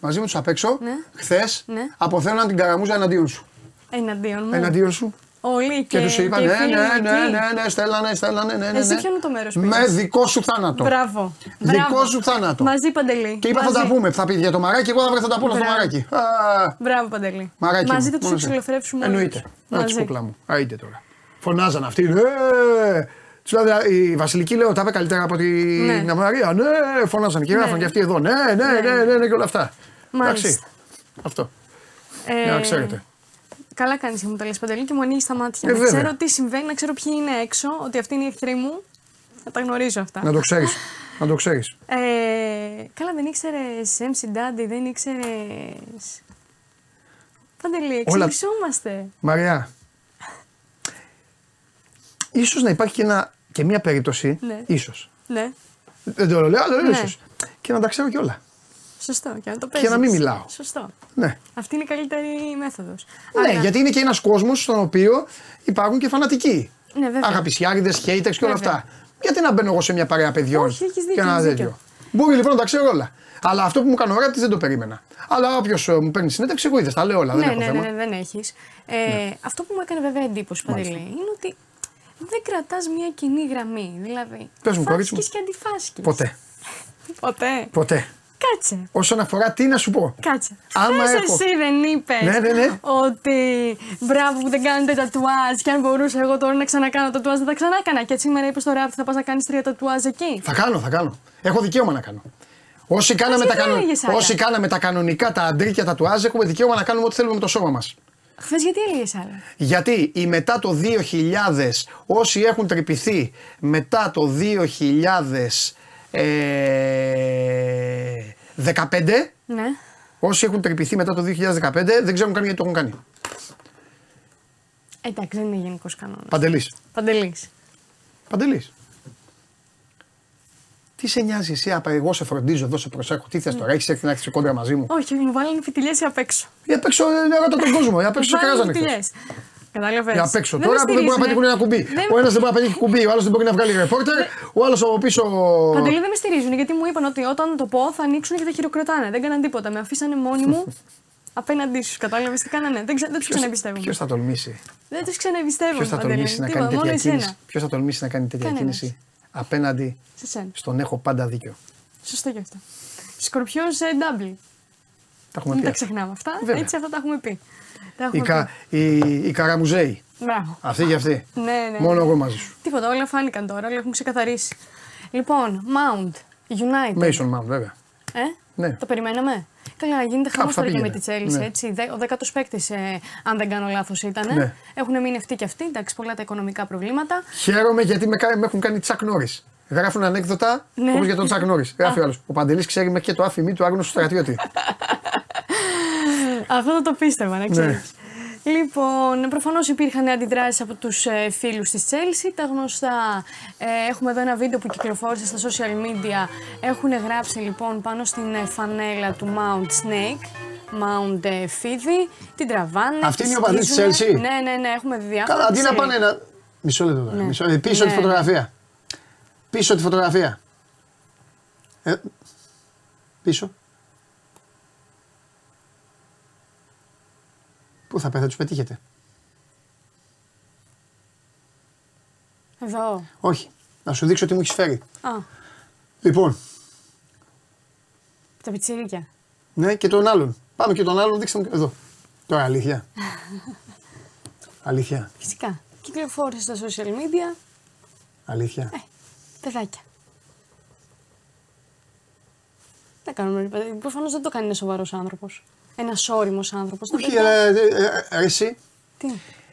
μαζί με τους απ' έξω, Ναι. χθες Ναι. αποθέναν την καραμούζα εναντίον σου. εναντίον μου. Εναντίον σου. Όλοι Και, και, τους είπαν, και ναι, οι φίλοι ναι, μου ναι, εκεί. ναι, ναι, στέλνανε, στέλνανε, ναι, ναι, Εσύ ναι. ποιο είναι το μέρος Με πήγες; δικό σου θάνατο. Μπράβο. Δικό Μπράβο. σου θάνατο. Μαζί Παντελή. Και είπα θα Μαζί. τα πούμε, θα πει για το μαράκι, εγώ θα βρω θα τα πούμε στο Μπράβο. μαράκι. Α, Μπράβο Παντελή. Μαράκι Μαζί μου, θα τους μόνος σε. εξολοθρεύσουμε Εννοείται. όλους. Να τη Μαζί. κούκλα μου. Αείτε τώρα. Φωνάζαν αυτοί. Ναι. Τους λέω, η Βασιλική λέω, τα είπε καλύτερα από την Ναι. Μαρία. Ναι, φωνάζαν και γράφαν Ναι. και αυτοί εδώ. Ναι, ναι, ναι, ναι, ναι, ναι, και όλα αυτά. Μάλιστα. Εντάξει. Αυτό. Ε, Για να ξέρετε. Καλά κάνεις που μου το λες Παντελή και μου ανοίγεις τα μάτια. Ε, να βέβαια. ξέρω τι συμβαίνει, να ξέρω ποιοι είναι έξω, ότι αυτοί είναι οι εχθροί μου. Να τα γνωρίζω αυτά. Να το ξέρεις. Να το ξέρεις. Ε, καλά, δεν ήξερες MC Daddy, δεν ήξερε. Παντελή, Όλα- εξελισσόμαστε. Μαριά. Ίσως να υπάρχει και, ένα, και μια περίπτωση. Ναι. Ίσως. Ναι, Δεν το λέω, αλλά λέω Ναι. ίσως. Και να τα ξέρω κιόλα. Σωστό. Και να το Και παίζεις. να μην μιλάω. Σωστό. Ναι. Αυτή είναι η καλύτερη μέθοδος. Ναι, γιατί είναι και ένας κόσμος στον οποίο υπάρχουν και φανατικοί. Ναι, βέβαια. Αγαπησιάριδες, haters και όλα Βέβαια. αυτά. Γιατί να μπαίνω εγώ σε μια παρέα παιδιών Όχι, έχεις δίκιο, και ένα έχεις τέτοιο. δίκιο. Μπορεί λοιπόν να τα ξέρω όλα. Αλλά αυτό που μου έκανε ο ράπτη δεν το περίμενα. Αλλά όποιος μου παίρνει συνέντευξη, εγώ είδες, τα λέω όλα. Ναι, δεν έχω ναι, θέμα. ναι, ναι, δεν έχεις. Ε, Αυτό που μου έκανε βέβαια εντύπωση, Παντελή, είναι ότι δεν κρατάς μια κοινή γραμμή. Δηλαδή. Πες μου, κορίτσι μου. φάσκεις και αντιφάσκεις. Ποτέ. [LAUGHS] Ποτέ. Ποτέ. Κάτσε. Όσον αφορά τι να σου πω. Κάτσε. Άμα Χθες έχω- εσύ δεν είπες Ναι, ναι, ναι. ότι μπράβο που δεν κάνετε τατουάζ και αν μπορούσα εγώ τώρα να ξανακάνω τατουάζ θα τα ξανάκανα. Και σήμερα είπες στο ράπ θα πας να κάνεις τρία τατουάζ εκεί. Θα κάνω, θα κάνω. Έχω δικαίωμα να κάνω. Όσοι κάναμε, τα, γιατί κανο... έλεγες άλλα; Όσοι κάναμε τα κανονικά, τα αντρίκια, τα τουάζ, έχουμε δικαίωμα να κάνουμε ό,τι θέλουμε με το σώμα μας. Χθες γιατί έλεγες άλλα. Γιατί οι μετά το 2000, όσοι έχουν τρυπηθεί μετά το 2015, Ναι. όσοι έχουν τρυπηθεί μετά το 2015, δεν ξέρουν καν γιατί το έχουν κάνει. Εντάξει, δεν είναι γενικός κανόνας. Παντελής. Παντελής. Παντελής. Τι σε νοιάζει εσύ, απ' εγώ σε φροντίζω, εδώ σε προσέχω. Τι θες τώρα, έχεις έρθει να έρθεις σε κόντρα μαζί μου; Όχι, μου βάλανε φιτιλιές απ' έξω. Για απ' έξω ε, ρώτα τον κόσμο, για απ' έξω σε Βάλανε κράζανε φιτιλιές. χθες. Κατάλαβες; Για απ' έξω τώρα που δεν μπορεί να πετύχουν ένα κουμπί. Ο ένας δεν μπορεί να πετύχει κουμπί, ο άλλος δεν μπορεί να βγάλει ρεπόρτερ, ο άλλος από πίσω. Παντελή δεν με στηρίζουν γιατί μου είπαν ότι όταν το πω θα ανοίξουν και θα χειροκροτάνε. Δεν κάναν τίποτα. Με αφήσανε μόνοι μου [LAUGHS] απέναντί σου. Κατάλαβες τι κάνανε. Δεν, ξε... δεν τους ξαναεμπιστεύομαι. Ποιος θα τολμήσει; Δεν τους ξαναεμπιστεύομαι. Ποιος θα Παντελή. τολμήσει να Τίποτα, κάνει μόνο τέτοια εσένα. κίνηση; Ποιος θα τολμήσει να κάνει τέτοια Κανένας. κίνηση απέναντι Σε σένα. στον έχω πάντα δίκιο. Σωστό και αυτό. Σκορπιό σε double. Τα έχουμε Μην πει. τα ξεχνάμε αυτά. Βέβαια. Έτσι αυτά τα έχουμε πει. Τα Η, έχουμε κα, η, η Καραμουζέη. πει. Μπράβο. Αυτή και αυτή. Ναι, ναι. Μόνο εγώ μαζί σου. Τίποτα, όλα φάνηκαν τώρα, όλα έχουν ξεκαθαρίσει. Λοιπόν, Mount, United. Mason Mount, βέβαια. Ε, Ναι. το περιμέναμε; Καλά, γίνεται Κάπου χαμός θα τώρα και με πήγαινε. τη Τσέλση. Ναι. Έτσι. Δε- Ο δέκατος παίκτης, ε, αν δεν κάνω λάθος, ήταν. Ναι. Έχουν μείνει αυτοί και αυτοί. Εντάξει, πολλά τα οικονομικά προβλήματα. Χαίρομαι γιατί με, κα- με έχουν κάνει τσακ Νόρι. Γράφουν ανέκδοτα Ναι. όπως για τον Τσακ Νόρι. [LAUGHS] Γράφει ο άλλος. Ο Παντελής ξέρει μέχρι και το άφημί του άγνωστου στρατιώτη. [LAUGHS] Αυτό θα το πίστευα, να ξέρεις. Ναι. Λοιπόν, προφανώς υπήρχαν αντιδράσεις από τους ε, φίλους της Chelsea. Τα γνωστά. Ε, έχουμε εδώ ένα βίντεο που κυκλοφόρησε στα social media. Έχουν γράψει λοιπόν πάνω στην ε, φανέλα του Mount Snake. Mount ε, Φίδι, την τραβάνε. Αυτή τη είναι η οπαδή της σκίζουνε. Chelsea? Ναι, ναι, ναι, έχουμε δει διάφορα. Καλά, αντί να Ξέρει. πάνε να. Μισό λεπτό τώρα. Ναι. Μισό... ε, Πίσω Ναι. τη φωτογραφία. Πίσω τη φωτογραφία. Ε, πίσω. Πού θα πέθατε, τους πετύχετε; Εδώ. Όχι. Να σου δείξω τι μου έχεις φέρει. Α, Λοιπόν, τα πιτσιρίκια. ναι, και τον άλλον. Πάμε και τον άλλον, δείξτε μου. Εδώ. Τώρα αλήθεια. [LAUGHS] αλήθεια. Φυσικά. Κυκλοφόρησε στα social media. Αλήθεια. Παιδάκια. Δεν κάνουμε. Προφανώς δεν το κάνει ένα σοβαρός άνθρωπος. Ένας όριμος άνθρωπος. Όχι, ε, ε, ε, εσύ. Τι;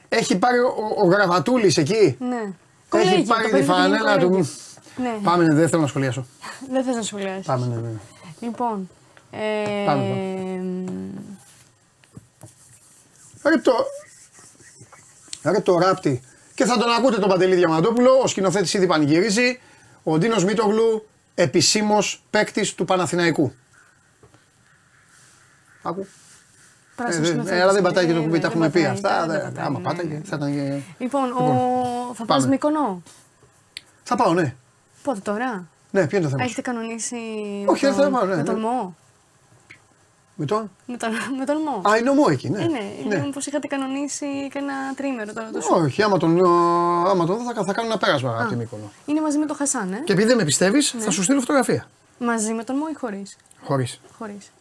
Έχει πάρει ο, ο Γραβατούλης εκεί. Ναι. Έχει Κολέγιο, πάρει το τη παιδί φανέλα είναι του. κολέγιο. Ναι. Πάμε, ναι, δεν θέλω να σχολιάσω. [LAUGHS] Δεν θες να σχολιάσεις. Πάμε, ναι, ναι. Λοιπόν. Ε, Πάμε, μ, Ρε το, ρε το ράπτη. Και θα τον ακούτε τον Παντελή Διαμαντόπουλο, ο σκηνοθέτης ήδη πανηγυρίζει. Ο Ντίνος Μήτογλου, επισήμως παίκτης του Παναθηναϊκού. Άκου. Ε, πράσινος δεν- σκηνοθέτης. ε, αλλά δεν πατάει και το Ναι, κουμπί, ναι, τα δεν έχουμε πει πατάει, αυτά. δεν δεν- πατάει, Άμα ναι, πάταγε, ναι. θα ήταν και. Λοιπόν, ο... θα πάμε. πας Μυκονό. Θα πάω, ναι. Πότε τώρα; Ναι, ποιο είναι το θέμα; σου; Έχετε κανονίσει. Όχι, με δεν θα τον- πάω, ναι, Με ναι. τον Μό. Με τον; Με τον, με τον Μό. Α, είναι ο Μό εκεί, ναι. Ε, ναι, ναι. ναι. πως είχατε κανονίσει και ένα τρίμερο τώρα το σου. Όχι, άμα τον, άμα τον δω θα, θα κάνω ένα πέρασμα από τη Μύκονο. Είναι μαζί με τον Χασάν, ε; Και επειδή δεν με πιστεύεις, Ναι. θα σου στείλω φωτογραφία. Μαζί με τον Μό ή χωρίς; Χωρίς. Χωρίς.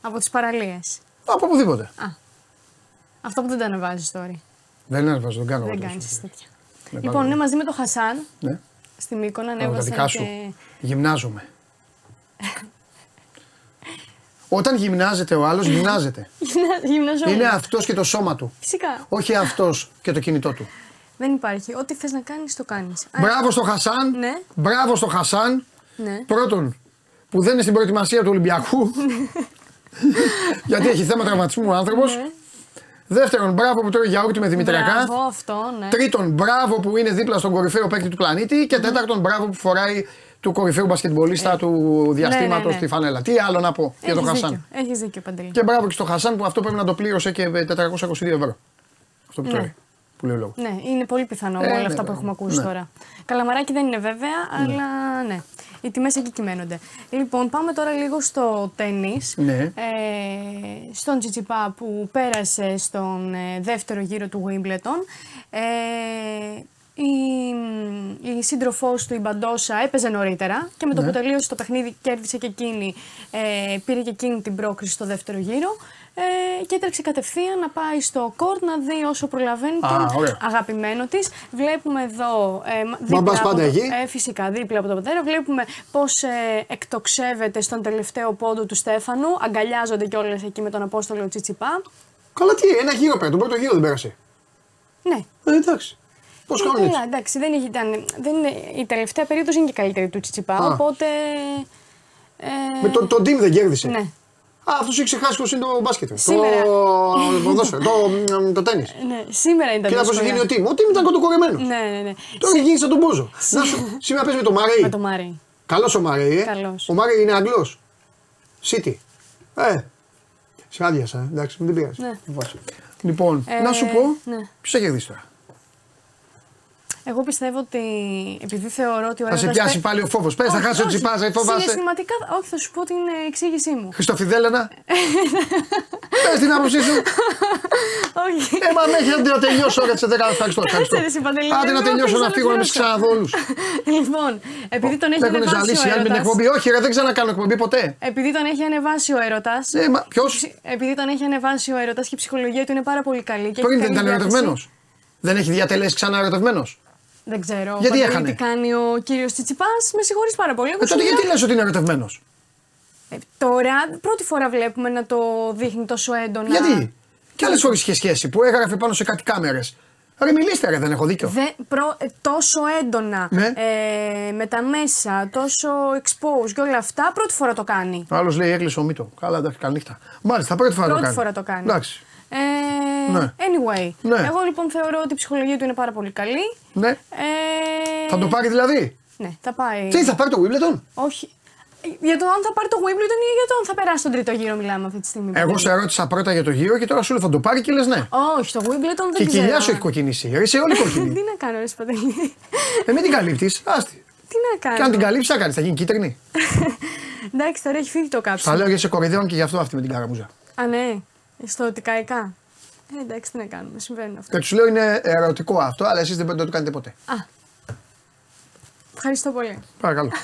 Από τις παραλίες. Από οπουδήποτε. Αυτό που δεν τα ανεβάζεις τώρα. Δεν είναι βάζω, τον κάνω. Δεν εγώ κάνεις τόσο. τέτοια. Ναι, Λοιπόν, πάλι. είναι μαζί με τον Χασάν Ναι. στη Μύκονα. Κάνω τα Ανέβασαν δικά σου. και. Γυμνάζομαι. Όταν γυμνάζεται ο άλλος, γυμνάζεται. [LAUGHS] Γυμνα- Γυμναζόμουν. είναι αυτός και το σώμα του. Φυσικά. Όχι αυτός και το κινητό του. Δεν υπάρχει. Ό,τι θες να κάνεις, το κάνεις. Μπράβο στο Χασάν. Ναι. Μπράβο στο Χασάν. Ναι. Πρώτον, που δεν είναι στην προετοιμασία του Ολυμπιακού. [LAUGHS] [LAUGHS] γιατί έχει θέμα τραυματισμού ο άνθρωπος. Ναι. Δεύτερον, μπράβο που τρώει γιαούρτι με δημητριακά. Μπράβο, αυτό, ναι. Τρίτον, μπράβο που είναι δίπλα στον κορυφαίο παίκτη του πλανήτη. Και τέταρτον, μπράβο που φοράει του κορυφαίου μπασκετμπολίστα του διαστήματος ναι, ναι. στη φανέλα. Τι άλλο να πω για τον Έχεις Χασάν. δίκιο. Έχεις δίκιο, Παντελή. Και μπράβο και στο Χασάν που αυτό πρέπει να το πλήρωσε και 422 ευρώ. Αυτό που Ναι. τρώει. Που λέει ο λόγος. Ναι, είναι πολύ πιθανό Ε, με όλα ναι, αυτά ναι, που έχουμε ακούσει ναι. τώρα. Καλαμαράκι δεν είναι βέβαια, αλλά ναι. Οι τιμές εκεί κυμαίνονται. Λοιπόν, πάμε τώρα λίγο στο τέννη. Ναι. Ε, στον Τσιτσιπά που πέρασε στον ε, δεύτερο γύρο του Wimbledon. Ε, η, η σύντροφός του, η Μπαντόσα, έπαιζε νωρίτερα και με το Ναι. που τελείωσε το παιχνίδι κέρδισε και εκείνη, ε, πήρε και εκείνη την πρόκριση στο δεύτερο γύρο. Ε, και έτρεξε κατευθείαν να πάει στο κόρτ να δει όσο προλαβαίνει Α, τον ωραία. αγαπημένο της. Βλέπουμε εδώ. Ε, μα- δίπλα πας από πάντα το- εκεί. Ε, φυσικά, δίπλα από τον πατέρα. Βλέπουμε πώς ε, εκτοξεύεται στον τελευταίο πόντο του Στέφανου. Αγκαλιάζονται κιόλας εκεί με τον Απόστολο Τσιτσιπά. Καλά, τι, ένα γύρο πέρα. Τον πρώτο γύρο δεν πέρασε. Ναι. Ε, εντάξει. Πώς Ε, κάνουν καλά, έτσι. εντάξει, δεν ήταν, δεν είναι, η τελευταία περίοδος είναι και καλύτερη του Τσιτσιπά. Α. Οπότε. Ε, Με τον το team δεν κέρδισε. Ναι. Α, αυτός έχει ξεχάσει πώ είναι το μπάσκετ. Σήμερα. Το ποδόσφαιρο, το, το τέννη. ναι, σήμερα ήταν Κοίτα πώ δύσκολα. γίνει ο team. Ο team ήταν κοντοκορεμένος. Ναι, ναι, ναι. Τώρα γίνει σαν τον Μπόζο. Να σου, σήμερα παίζει με τον Μαρέι. Με το Μάρι. Καλός ο Μαρέι, ε. Καλός. Ο Μαρέι είναι Αγγλός. City. Ε. Σε άδειασα, ε. εντάξει, δεν πειράζει. Ναι. Βάζω. Λοιπόν, Ε, να σου πω. ναι. Ποιος θα κερδίσει τώρα; Εγώ πιστεύω ότι επειδή θεωρώ ότι ο Θα σε έρωτας πιάσει πέ- πάλι ο φόβος. Πες, θα Όχι, χάσει ο όχι. τσιπάς, θα φοβάσαι. Συναισθηματικά, όχι, θα σου πω την ε, εξήγησή μου. Χριστοφιδέλενα. [LAUGHS] Πες την άποψή σου. όχι. Ε, μα μέχρι να τελειώσω ώρα σε 10 ευχαριστώ. ευχαριστώ. Κάτσε, ρε, Παντελή, Άντε να δεν τελειώσω μπορώ να φύγω να μην ολοκληρώσω. ξαναδώ όλους. [LAUGHS] λοιπόν, επειδή τον έχει Με έχουν ανεβάσει ο ζαλίσει οι άλλοι με την έρωτας, εκπομπή. Όχι, ρε, δεν ξανακάνω εκπομπή ποτέ. επειδή τον έχει ανεβάσει ο έρωτα. Ε, μα ποιος; Επειδή τον έχει ανεβάσει ο έρωτας και η ψυχολογία του είναι πάρα πολύ καλή. Και Πριν έχει δεν καλή ήταν διάθεση. ερωτευμένος; Δεν έχει διατελέσει ξανά ερωτευμένος; Δεν ξέρω. Γιατί Παντελή, έχανε; Τι κάνει ο κύριος Τσιτσιπάς, με συγχωρείς πάρα πολύ. Εγώ Ε, σου τότε μιλάω- γιατί λες ότι είναι ερωτευμένος; Ε, τώρα, πρώτη φορά βλέπουμε να το δείχνει τόσο έντονα. Γιατί; Και άλλες φορές είχε σχέση που έγραφε πάνω σε κάτι κάμερες. Ρε, μιλήστε, ρε, δεν έχω δίκιο. Δε, προ, ε, τόσο έντονα Ναι. ε, με τα μέσα, τόσο expose και όλα αυτά, πρώτη φορά το κάνει. Άλλος λέει έκλεισε ο μύτο. Καλά, εντάξει, καλή νύχτα. Μάλιστα, πρώτη φορά Πρώτη το κάνει. φορά το κάνει. Εντάξει. Ε, Ναι. Anyway, Ναι. εγώ λοιπόν θεωρώ ότι η ψυχολογία του είναι πάρα πολύ καλή. Ναι. Ε, Θα το πάρει δηλαδή; Ναι, θα πάει. Τι, θα πάρει το Wimbledon; Όχι. Ε, Για το αν θα πάρει το Wimbledon ή για το αν θα περάσει τον τρίτο γύρο, μιλάμε αυτή τη στιγμή. Εγώ σε ρώτησα πρώτα για το γύρο και τώρα σου λέω θα το πάρει και λες ναι. Όχι, το Wimbledon Και δεν η κοιλιά ξέρω. σου έχει κοκκινήσει. Ρε, Είσαι όλη [LAUGHS] κοκκινή. Τι να κάνω, ρε Σπατελή. ε, μην την καλύπτεις. Άστη. Τι να κάνω. Και αν την καλύψεις, θα κάνεις. Θα γίνει κίτρινη. [LAUGHS] Εντάξει, τώρα έχει φύγει το κάψιμο. Θα λέω γιατί σε κοροϊδεύουν και γι' αυτό αυτή με την καραμούζα. Α, ναι. Στο τικαϊκά. Ε, εντάξει, τι να κάνουμε. Συμβαίνει αυτό. Και τους λέω είναι ερωτικό αυτό, αλλά εσείς δεν το κάνετε ποτέ. Α. Ευχαριστώ πολύ. Παρακαλώ. [LAUGHS]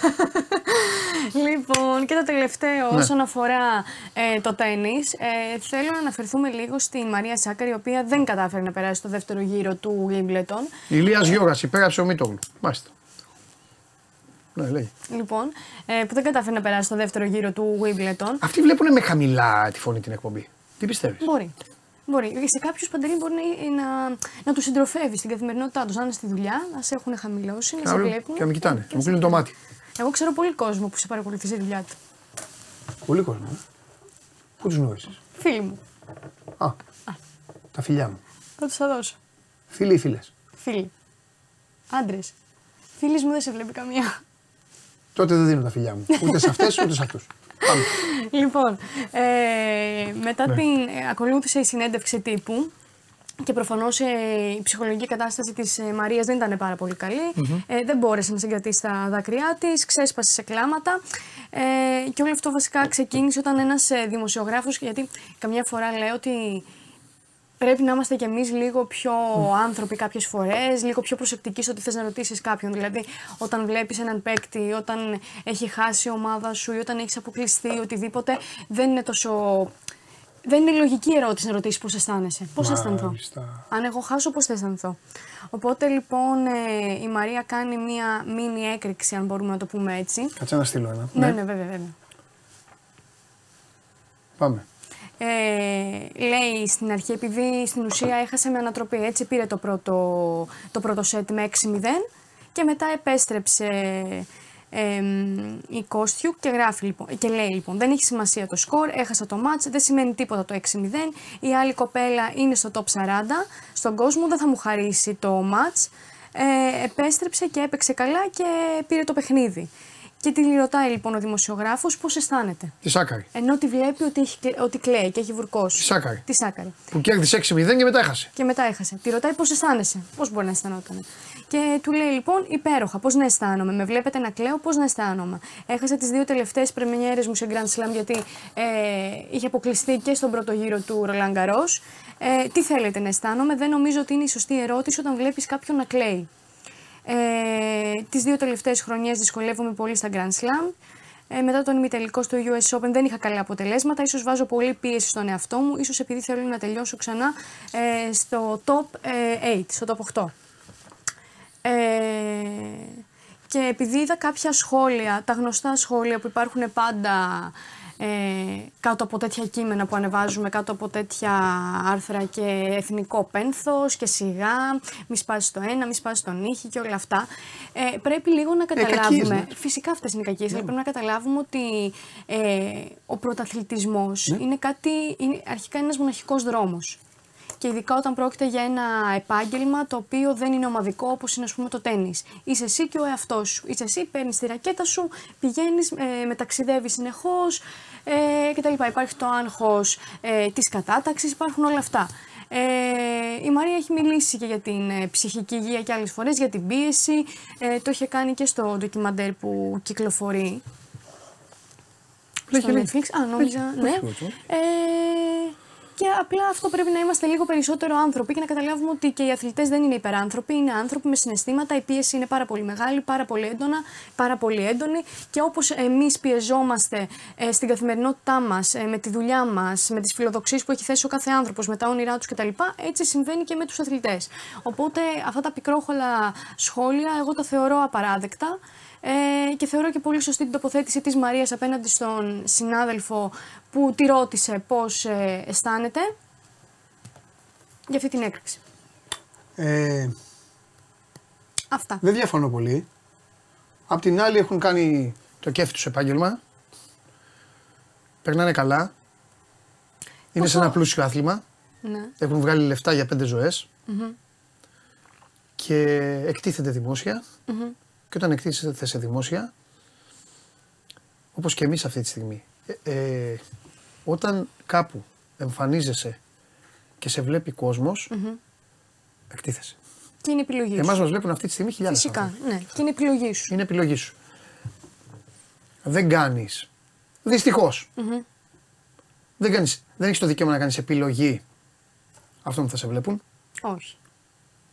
Λοιπόν, και το τελευταίο Ναι. όσον αφορά ε, το τέννις, ε, θέλω να αναφερθούμε λίγο στη Μαρία Σάκαρη, η οποία δεν κατάφερε να περάσει το δεύτερο γύρο του Wimbledon. Ηλία Γιώργας, υπέγραψε ο Μίτογλου. Μάλιστα. Ναι, λέει. Λοιπόν, ε, που δεν κατάφερε να περάσει το δεύτερο γύρο του Wimbledon. Αυτοί βλέπουν με χαμηλά τη φωνή την εκπομπή. Τι πιστεύεις; Μπορεί. Μπορεί. Σε κάποιους παντελή μπορεί να, να, να τους συντροφεύει στην καθημερινότητά τους. Να είναι στη δουλειά, να σε έχουν χαμηλώσει, να σε βλέπουν. Και να με κοιτάνε. και Να μου σε κλείνουν το μάτι. Εγώ ξέρω πολύ κόσμο που σε παρακολουθεί στη δουλειά του. Πολύ κόσμο. ε. Πού τους γνώρισες; Φίλοι μου. Α, τα φιλιά μου. Θα τους τα δώσω. Φίλοι ή φίλες; Φίλοι. Άντρες. Φίλης μου δεν σε βλέπει καμία. Τότε δεν δίνω τα φιλιά μου. Ούτε σε αυτές [LAUGHS] ούτε σε αυτούς. [LAUGHS] Λοιπόν, ε, μετά Ναι. την. Ε, ακολούθησε η συνέντευξη τύπου και προφανώς η ψυχολογική κατάσταση της ε, Μαρίας δεν ήταν πάρα πολύ καλή. Μμμ. Ε, δεν μπόρεσε να συγκρατήσει τα δάκρυά της, ξέσπασε σε κλάματα. Ε, και όλο αυτό βασικά ξεκίνησε όταν ένας ε, δημοσιογράφος, γιατί καμιά φορά λέω ότι πρέπει να είμαστε κι εμείς λίγο πιο άνθρωποι κάποιες φορές, λίγο πιο προσεκτικοί στο τι θες να ρωτήσεις κάποιον. Δηλαδή, όταν βλέπεις έναν παίκτη, όταν έχει χάσει η ομάδα σου ή όταν έχεις αποκλειστεί οτιδήποτε, δεν είναι τόσο. Δεν είναι λογική ερώτηση να ρωτήσεις πώς αισθάνεσαι. Πώς θα αισθανθώ; Μάλιστα. Αν εγώ χάσω, πώς θα αισθανθώ; Οπότε λοιπόν ε, η Μαρία κάνει μία μίνι έκρηξη, αν μπορούμε να το πούμε έτσι. Κάτσε να στείλω ένα. Ναι, ναι, βέβαια, βέβαια. Πάμε. Ε, λέει στην αρχή, επειδή στην ουσία έχασε με ανατροπή, έτσι πήρε το πρώτο, το πρώτο σετ με 6-0 και μετά επέστρεψε ε, η Κόστιου και γράφει λοιπόν, και λέει λοιπόν δεν έχει σημασία το σκορ, έχασα το μάτς, δεν σημαίνει τίποτα το 6-0, η άλλη κοπέλα είναι στο top 40 στον κόσμο, δεν θα μου χαρίσει το μάτς, ε, επέστρεψε και έπαιξε καλά και πήρε το παιχνίδι. Και τη ρωτάει λοιπόν ο δημοσιογράφος πώς αισθάνεται. Τη Σάκαρη. Ενώ τη βλέπει ότι, έχει, κλε- ότι κλαίει και έχει βουρκώσει. Τη Σάκαρη. Τη Σάκαρη. Που κέρδισε 6-0 και μετά έχασε. Και μετά έχασε. Τη ρωτάει πώς αισθάνεσαι. Πώς μπορεί να αισθανόταν. Και του λέει λοιπόν υπέροχα, πώς να αισθάνομαι. Με βλέπετε να κλαίω, πώς να αισθάνομαι. Έχασα τις δύο τελευταίες πρεμιέρες μου σε Grand Slam γιατί ε, είχε αποκλειστεί και στον πρώτο γύρο του Ρολάν Γκαρό. Ε, τι θέλετε να αισθάνομαι; Δεν νομίζω ότι είναι η σωστή ερώτηση όταν βλέπεις κάποιον να κλαίει. Ε, τις δύο τελευταίες χρονιές δυσκολεύομαι πολύ στα Grand Slam. Ε, μετά τον ημιτελικό στο US Open δεν είχα καλά αποτελέσματα. Ίσως βάζω πολύ πίεση στον εαυτό μου. Ίσως επειδή θέλω να τελειώσω ξανά ε, στο top ε, 8, στο top 8. Ε, και επειδή είδα κάποια σχόλια, τα γνωστά σχόλια που υπάρχουν πάντα ε, κάτω από τέτοια κείμενα που ανεβάζουμε, κάτω από τέτοια άρθρα και εθνικό πένθος και σιγά, μη σπάσει το ένα, μη σπάσει τον ήχη και όλα αυτά. Ε, πρέπει λίγο να κακίες, καταλάβουμε. ναι. Φυσικά αυτές είναι κακίες, Ναι. αλλά πρέπει να καταλάβουμε ότι ε, ο πρωταθλητισμός Ναι. είναι κάτι, είναι αρχικά ένας μοναχικός δρόμος. Και ειδικά όταν πρόκειται για ένα επάγγελμα το οποίο δεν είναι ομαδικό όπως είναι ας πούμε το τέννις. Είσαι εσύ και ο εαυτός σου. Είσαι εσύ, παίρνεις τη ρακέτα σου, πηγαίνεις, ε, μεταξιδεύεις συνεχώς ε, κτλ. Υπάρχει το άγχος ε, της κατάταξης, υπάρχουν όλα αυτά. Ε, η Μαρία έχει μιλήσει και για την ε, ψυχική υγεία και άλλες φορές, για την πίεση. Ε, το είχε κάνει και στο ντοκιμαντέρ που κυκλοφορεί. Λέγε, στο λέγε. Netflix. Α, νόμιζα, Λέγε, ναι. όχι, όχι. Ε, και απλά αυτό πρέπει να είμαστε λίγο περισσότερο άνθρωποι και να καταλάβουμε ότι και οι αθλητές δεν είναι υπεράνθρωποι, είναι άνθρωποι με συναισθήματα. Η πίεση είναι πάρα πολύ μεγάλη, πάρα πολύ έντονα, πάρα πολύ έντονη. Και όπως εμείς πιεζόμαστε ε, στην καθημερινότητά μας, ε, με τη δουλειά μας, με τις φιλοδοξίες που έχει θέσει ο κάθε άνθρωπος, με τα όνειρά τους κτλ., έτσι συμβαίνει και με τους αθλητές. Οπότε αυτά τα πικρόχολα σχόλια εγώ τα θεωρώ απαράδεκτα. Ε, και θεωρώ και πολύ σωστή την τοποθέτηση της Μαρίας απέναντι στον συνάδελφο που τη ρώτησε πώς ε, αισθάνεται για αυτή την έκρηξη. Ε, Αυτά. δεν διαφωνώ πολύ. Απ' την άλλη έχουν κάνει το κέφι τους επάγγελμα. Περνάνε καλά. Είναι σε ένα πλούσιο άθλημα. Ναι. Έχουν βγάλει λεφτά για πέντε ζωές Μμμ. και εκτίθεται δημόσια. Μμμ. Και όταν εκτίθεται σε δημόσια, όπως και εμείς αυτή τη στιγμή, ε, ε, όταν κάπου εμφανίζεσαι και σε βλέπει κόσμος, Μμμ. εκτίθεσαι. Και είναι επιλογή Εμάς σου. μας βλέπουν αυτή τη στιγμή χιλιάδες Φυσικά, άνθρωποι. ναι. Και είναι επιλογή σου. Είναι επιλογή σου. Δεν κάνεις. Δυστυχώς. Μμμ. Δεν, κάνεις, δεν έχεις το δικαίωμα να κάνεις επιλογή αυτών που θα σε βλέπουν. Όχι.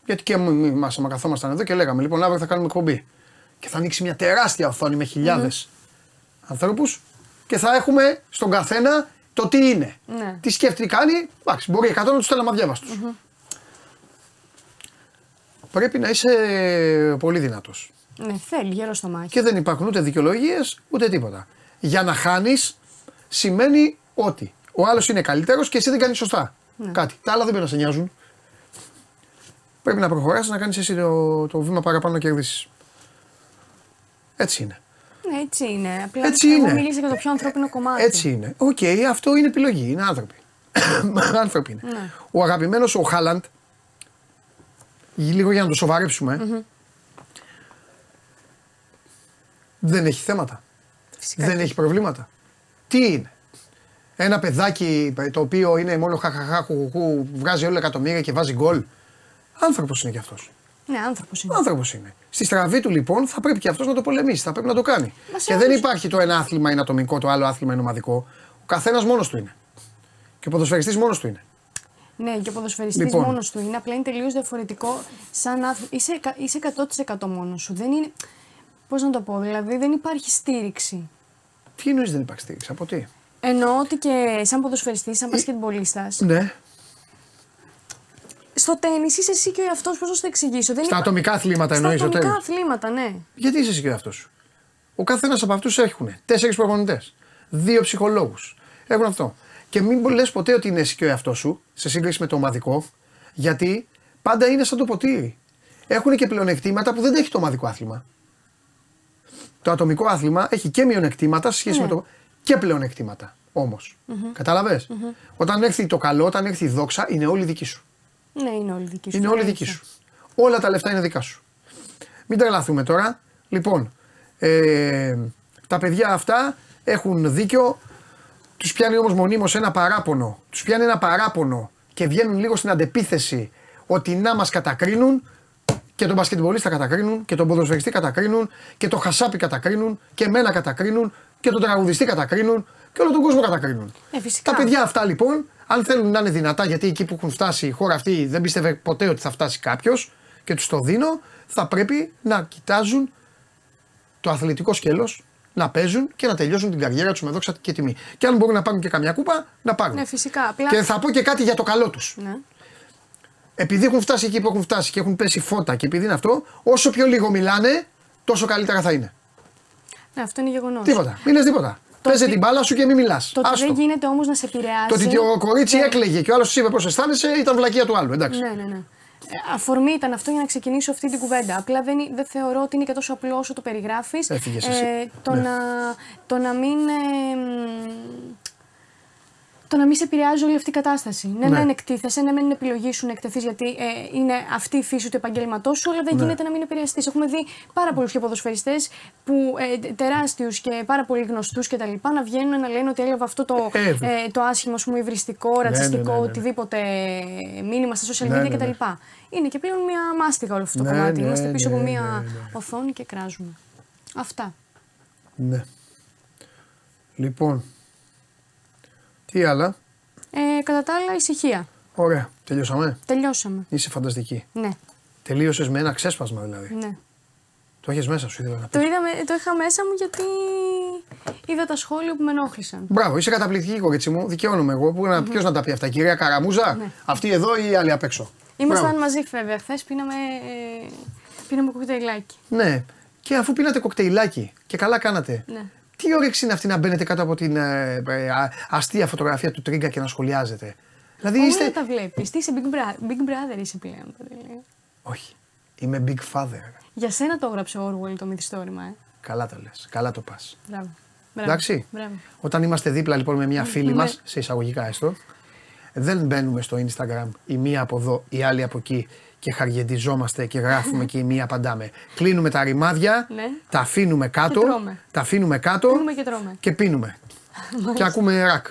Γιατί και εμάς, άμα καθόμασταν εδώ και λέγαμε, λοιπόν, αύριο θα κάνουμε εκπομπή. Και θα ανοίξει μια τεράστια οθόνη με χιλιάδες ανθρώπους και θα έχουμε στον καθένα το τι είναι. Ναι. Τι σκέφτεται, τι κάνει. Εντάξει, μπορεί 100 να τους στέλναμε αδιάβαστου. Μμμ. Πρέπει να είσαι πολύ δυνατός. Ναι, θέλει γερό στο μάχη. Και δεν υπάρχουν ούτε δικαιολογίες ούτε τίποτα. Για να χάνεις σημαίνει ότι ο άλλος είναι καλύτερος και εσύ δεν κάνεις σωστά. Ναι. Κάτι. Τα άλλα δεν πρέπει να σε νοιάζουν. Πρέπει να προχωράσει να κάνεις εσύ το, το βήμα παραπάνω να κερδίσεις. Έτσι είναι. Ναι, έτσι είναι. Απλά Έτσι εγώ είναι. μίλησα για το πιο ανθρώπινο κομμάτι. Έτσι είναι. Οκ, αυτό είναι επιλογή. Είναι άνθρωποι. [COUGHS] άνθρωποι είναι. Ναι. Ο αγαπημένος ο Χάλαντ, λίγο για να το σοβαρέψουμε, Μμμ. δεν έχει θέματα. Φυσικά δεν και έχει προβλήματα. Τι είναι; Ένα παιδάκι το οποίο είναι μόνο χαχαχά, χουχουχού, βγάζει όλα εκατομμύρια και βάζει γκολ. Άνθρωπος είναι κι αυτός. Ναι, άνθρωπος είναι. Άνθρωπος είναι. Στη στραβή του λοιπόν θα πρέπει και αυτός να το πολεμήσει, θα πρέπει να το κάνει. Μας σε Και δεν όλους- υπάρχει το ένα άθλημα είναι ατομικό, το άλλο άθλημα είναι ομαδικό. Ο καθένας μόνος του είναι. Και ο ποδοσφαιριστής μόνος του είναι. Ναι, και ο ποδοσφαιριστής Λοιπόν. μόνος του είναι. Απλά είναι τελείως διαφορετικό σαν άθλημα. Είσαι, εκα- είσαι 100% μόνος σου. Δεν είναι. Πώς να το πω, δηλαδή δεν υπάρχει στήριξη. Τι εννοείς δεν υπάρχει στήριξη, από τι; Εννοώ ότι και σαν ποδοσφαιριστής, σαν μπασκετμπολίστας, Ναι. Στο τέννις είσαι εσύ και ο εαυτός, πώς να σου το εξηγήσω; Δεν Στα υπά- ατομικά αθλήματα Στα εννοείς ο ατομικά τέλο. αθλήματα, ναι. Γιατί είσαι εσύ και ο εαυτός σου; Ο καθένας από αυτούς έχουν τέσσερις προπονητές, δύο ψυχολόγους. Έχουν αυτό. Και μην λες ποτέ ότι είναι εσύ και ο εαυτός σου σε σύγκριση με το ομαδικό, γιατί πάντα είναι σαν το ποτήρι. Έχουν και πλεονεκτήματα που δεν έχει το ομαδικό άθλημα. Το ατομικό άθλημα έχει και μειονεκτήματα σε σχέση Ναι. με το. και πλεονεκτήματα όμως. Μμμ. Κατάλαβε. Μμμ. Όταν έρθει το καλό, όταν έρθει η δόξα, είναι όλη δική σου. Ναι, είναι όλοι δικοί σου. Είναι όλη δική σου. Όλα τα λεφτά είναι δικά σου. Μην τρελαθούμε τώρα. Λοιπόν, ε, τα παιδιά αυτά έχουν δίκιο. Τους πιάνει όμως μονίμως ένα παράπονο. Τους πιάνει ένα παράπονο και βγαίνουν λίγο στην αντεπίθεση ότι να μας κατακρίνουν και τον μπασκετμπολίστα κατακρίνουν και τον ποδοσφαιριστή κατακρίνουν και τον χασάπι κατακρίνουν και εμένα κατακρίνουν και τον τραγουδιστή κατακρίνουν και όλο τον κόσμο κατακρίνουν. Ε, φυσικά. Τα παιδιά αυτά λοιπόν, αν θέλουν να είναι δυνατά, γιατί εκεί που έχουν φτάσει η χώρα αυτή δεν πίστευε ποτέ ότι θα φτάσει κάποιος και τους το δίνω, θα πρέπει να κοιτάζουν το αθλητικό σκέλος, να παίζουν και να τελειώσουν την καριέρα τους με δόξα και τιμή. Και αν μπορούν να πάρουν και καμιά κούπα, να πάρουν. Ναι, φυσικά. Απλά... Και θα πω και κάτι για το καλό τους. Ναι. Επειδή έχουν φτάσει εκεί που έχουν φτάσει και έχουν πέσει φώτα και επειδή είναι αυτό, όσο πιο λίγο μιλάνε, τόσο καλύτερα θα είναι. ναι, αυτό είναι γεγονός. Τίποτα. Μην λε τίποτα. Το Παίζε ότι- την μπάλα σου και μην μιλάς. Το ότι δεν γίνεται όμως να σε επηρεάσει. Το ότι το κορίτσι δεν- έκλαιγε και ο άλλος τη είπε πώς αισθάνεσαι ήταν βλακεία του άλλου. Εντάξει. Ναι, ναι, ναι. Ε, Αφορμή ήταν αυτό για να ξεκινήσω αυτή την κουβέντα. Απλά δεν, δεν θεωρώ ότι είναι και τόσο απλό όσο το περιγράφεις. Έφυγες εσύ. το, Ναι. να, το να μην. ε, μ, το να μην σε επηρεάζει όλη αυτή η κατάσταση. Ναι, Ναι. ναι, ναι εκτίθεσαι, ναι, μεν είναι επιλογή σου να εκτεθείς γιατί ε, είναι αυτή η φύση του επαγγελματός σου, αλλά δεν Ναι. γίνεται να μην επηρεαστείς. Έχουμε δει πάρα πολλούς και ποδοσφαιριστές που ε, τεράστιους και πάρα πολύ γνωστούς κτλ. να βγαίνουν να λένε ότι έλαβα αυτό το, Ε, ε, το άσχημο, ας πούμε, υβριστικό, ναι, ρατσιστικό, ναι, ναι. οτιδήποτε μήνυμα στα social Ναι, media ναι, κτλ. ναι. Είναι και πλέον μια μάστιγα όλο αυτό το Ναι, κομμάτι. ναι, Είμαστε πίσω ναι, από ναι, μια ναι, ναι. οθόνη και κράζουμε. Αυτά. Ναι. Λοιπόν. Τι άλλα; Ε, κατά τα άλλα, ησυχία. Ωραία. Τελειώσαμε; Τελειώσαμε. Είσαι φανταστική. Ναι, Τελείωσες με ένα ξέσπασμα δηλαδή. ναι. Το έχεις μέσα σου, ήθελα να Το, πεις. είδαμε, το είχα μέσα μου γιατί είδα τα σχόλια που με ενόχλησαν. Μπράβο, είσαι καταπληκτική κορίτσι μου. Δικαιώνομαι εγώ. Που, να Ποιος να τα πει αυτά, η κυρία Καραμούζα, Ναι. αυτή εδώ ή η άλλη απ' έξω; Ήμασταν Μπράβο. μαζί βέβαια. Χθες πίναμε, ε, πίναμε κοκτέιλάκι. Ναι. Και αφού πίνατε κοκτέιλάκι και καλά κάνατε. Ναι. Τι όρεξη είναι αυτή να μπαίνετε κάτω από την ε, ε, α- αστεία φωτογραφία του Τρίγκα και να σχολιάζετε; Δηλαδή Όλα είστε. τα βλέπεις. Τι είσαι Big, Bra- Big Brother είσαι πλέον. Παντελή. Όχι. Είμαι big father. Για σένα το έγραψε ο Orwell το μυθιστόρημα, ε. Καλά το λες. Καλά το πας. Μπράβο. Μπράβο. Εντάξει. Μπράβο. Όταν είμαστε δίπλα λοιπόν με μια φίλη Ναι. μας, σε εισαγωγικά έστω, δεν μπαίνουμε στο Instagram η μία από εδώ, η άλλη από εκεί και χαργεντιζόμαστε και γράφουμε και η μία απαντάμε. Κλείνουμε τα ρημάδια, Ναι. τα αφήνουμε κάτω, Και τρώμε. τα αφήνουμε κάτω Πίνουμε και τρώμε. και πίνουμε. και ακούμε ρακ.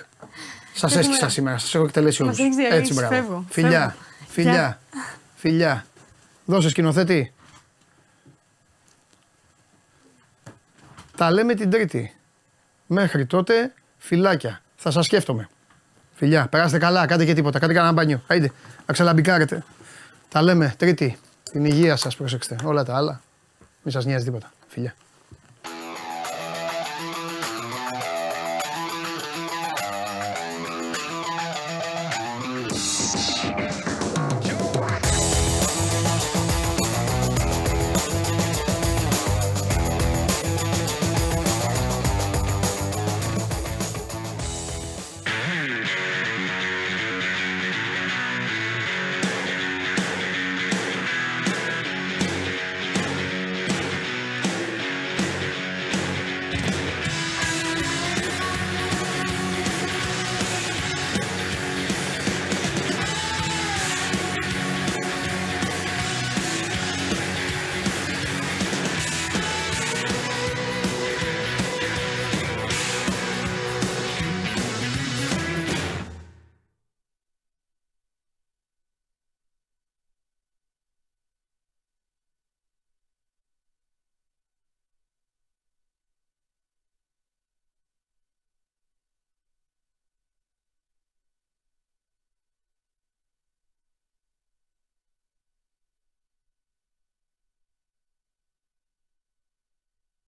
Σας Και έσκησα έχουμε- σήμερα, σας έχω εκτελέσει όλους. Μας έχεις διαλύσει, Έτσι, μπράβο. φεύγω, Φιλιά, φεύγω. φιλιά, φιλιά. Δώσε σκηνοθέτη. Τα λέμε την Τρίτη. Μέχρι τότε, φιλάκια. Θα σας σκέφτομαι. Φιλιά, περάστε καλά, κάντε και τίποτα. Κάντε κανένα μπάνιο. Άιντε, να ξαλαμπικάρετε. Τα λέμε Τρίτη. Την υγεία σας, προσέξτε. Όλα τα άλλα. Μην σας νοιάζει τίποτα. Φιλιά.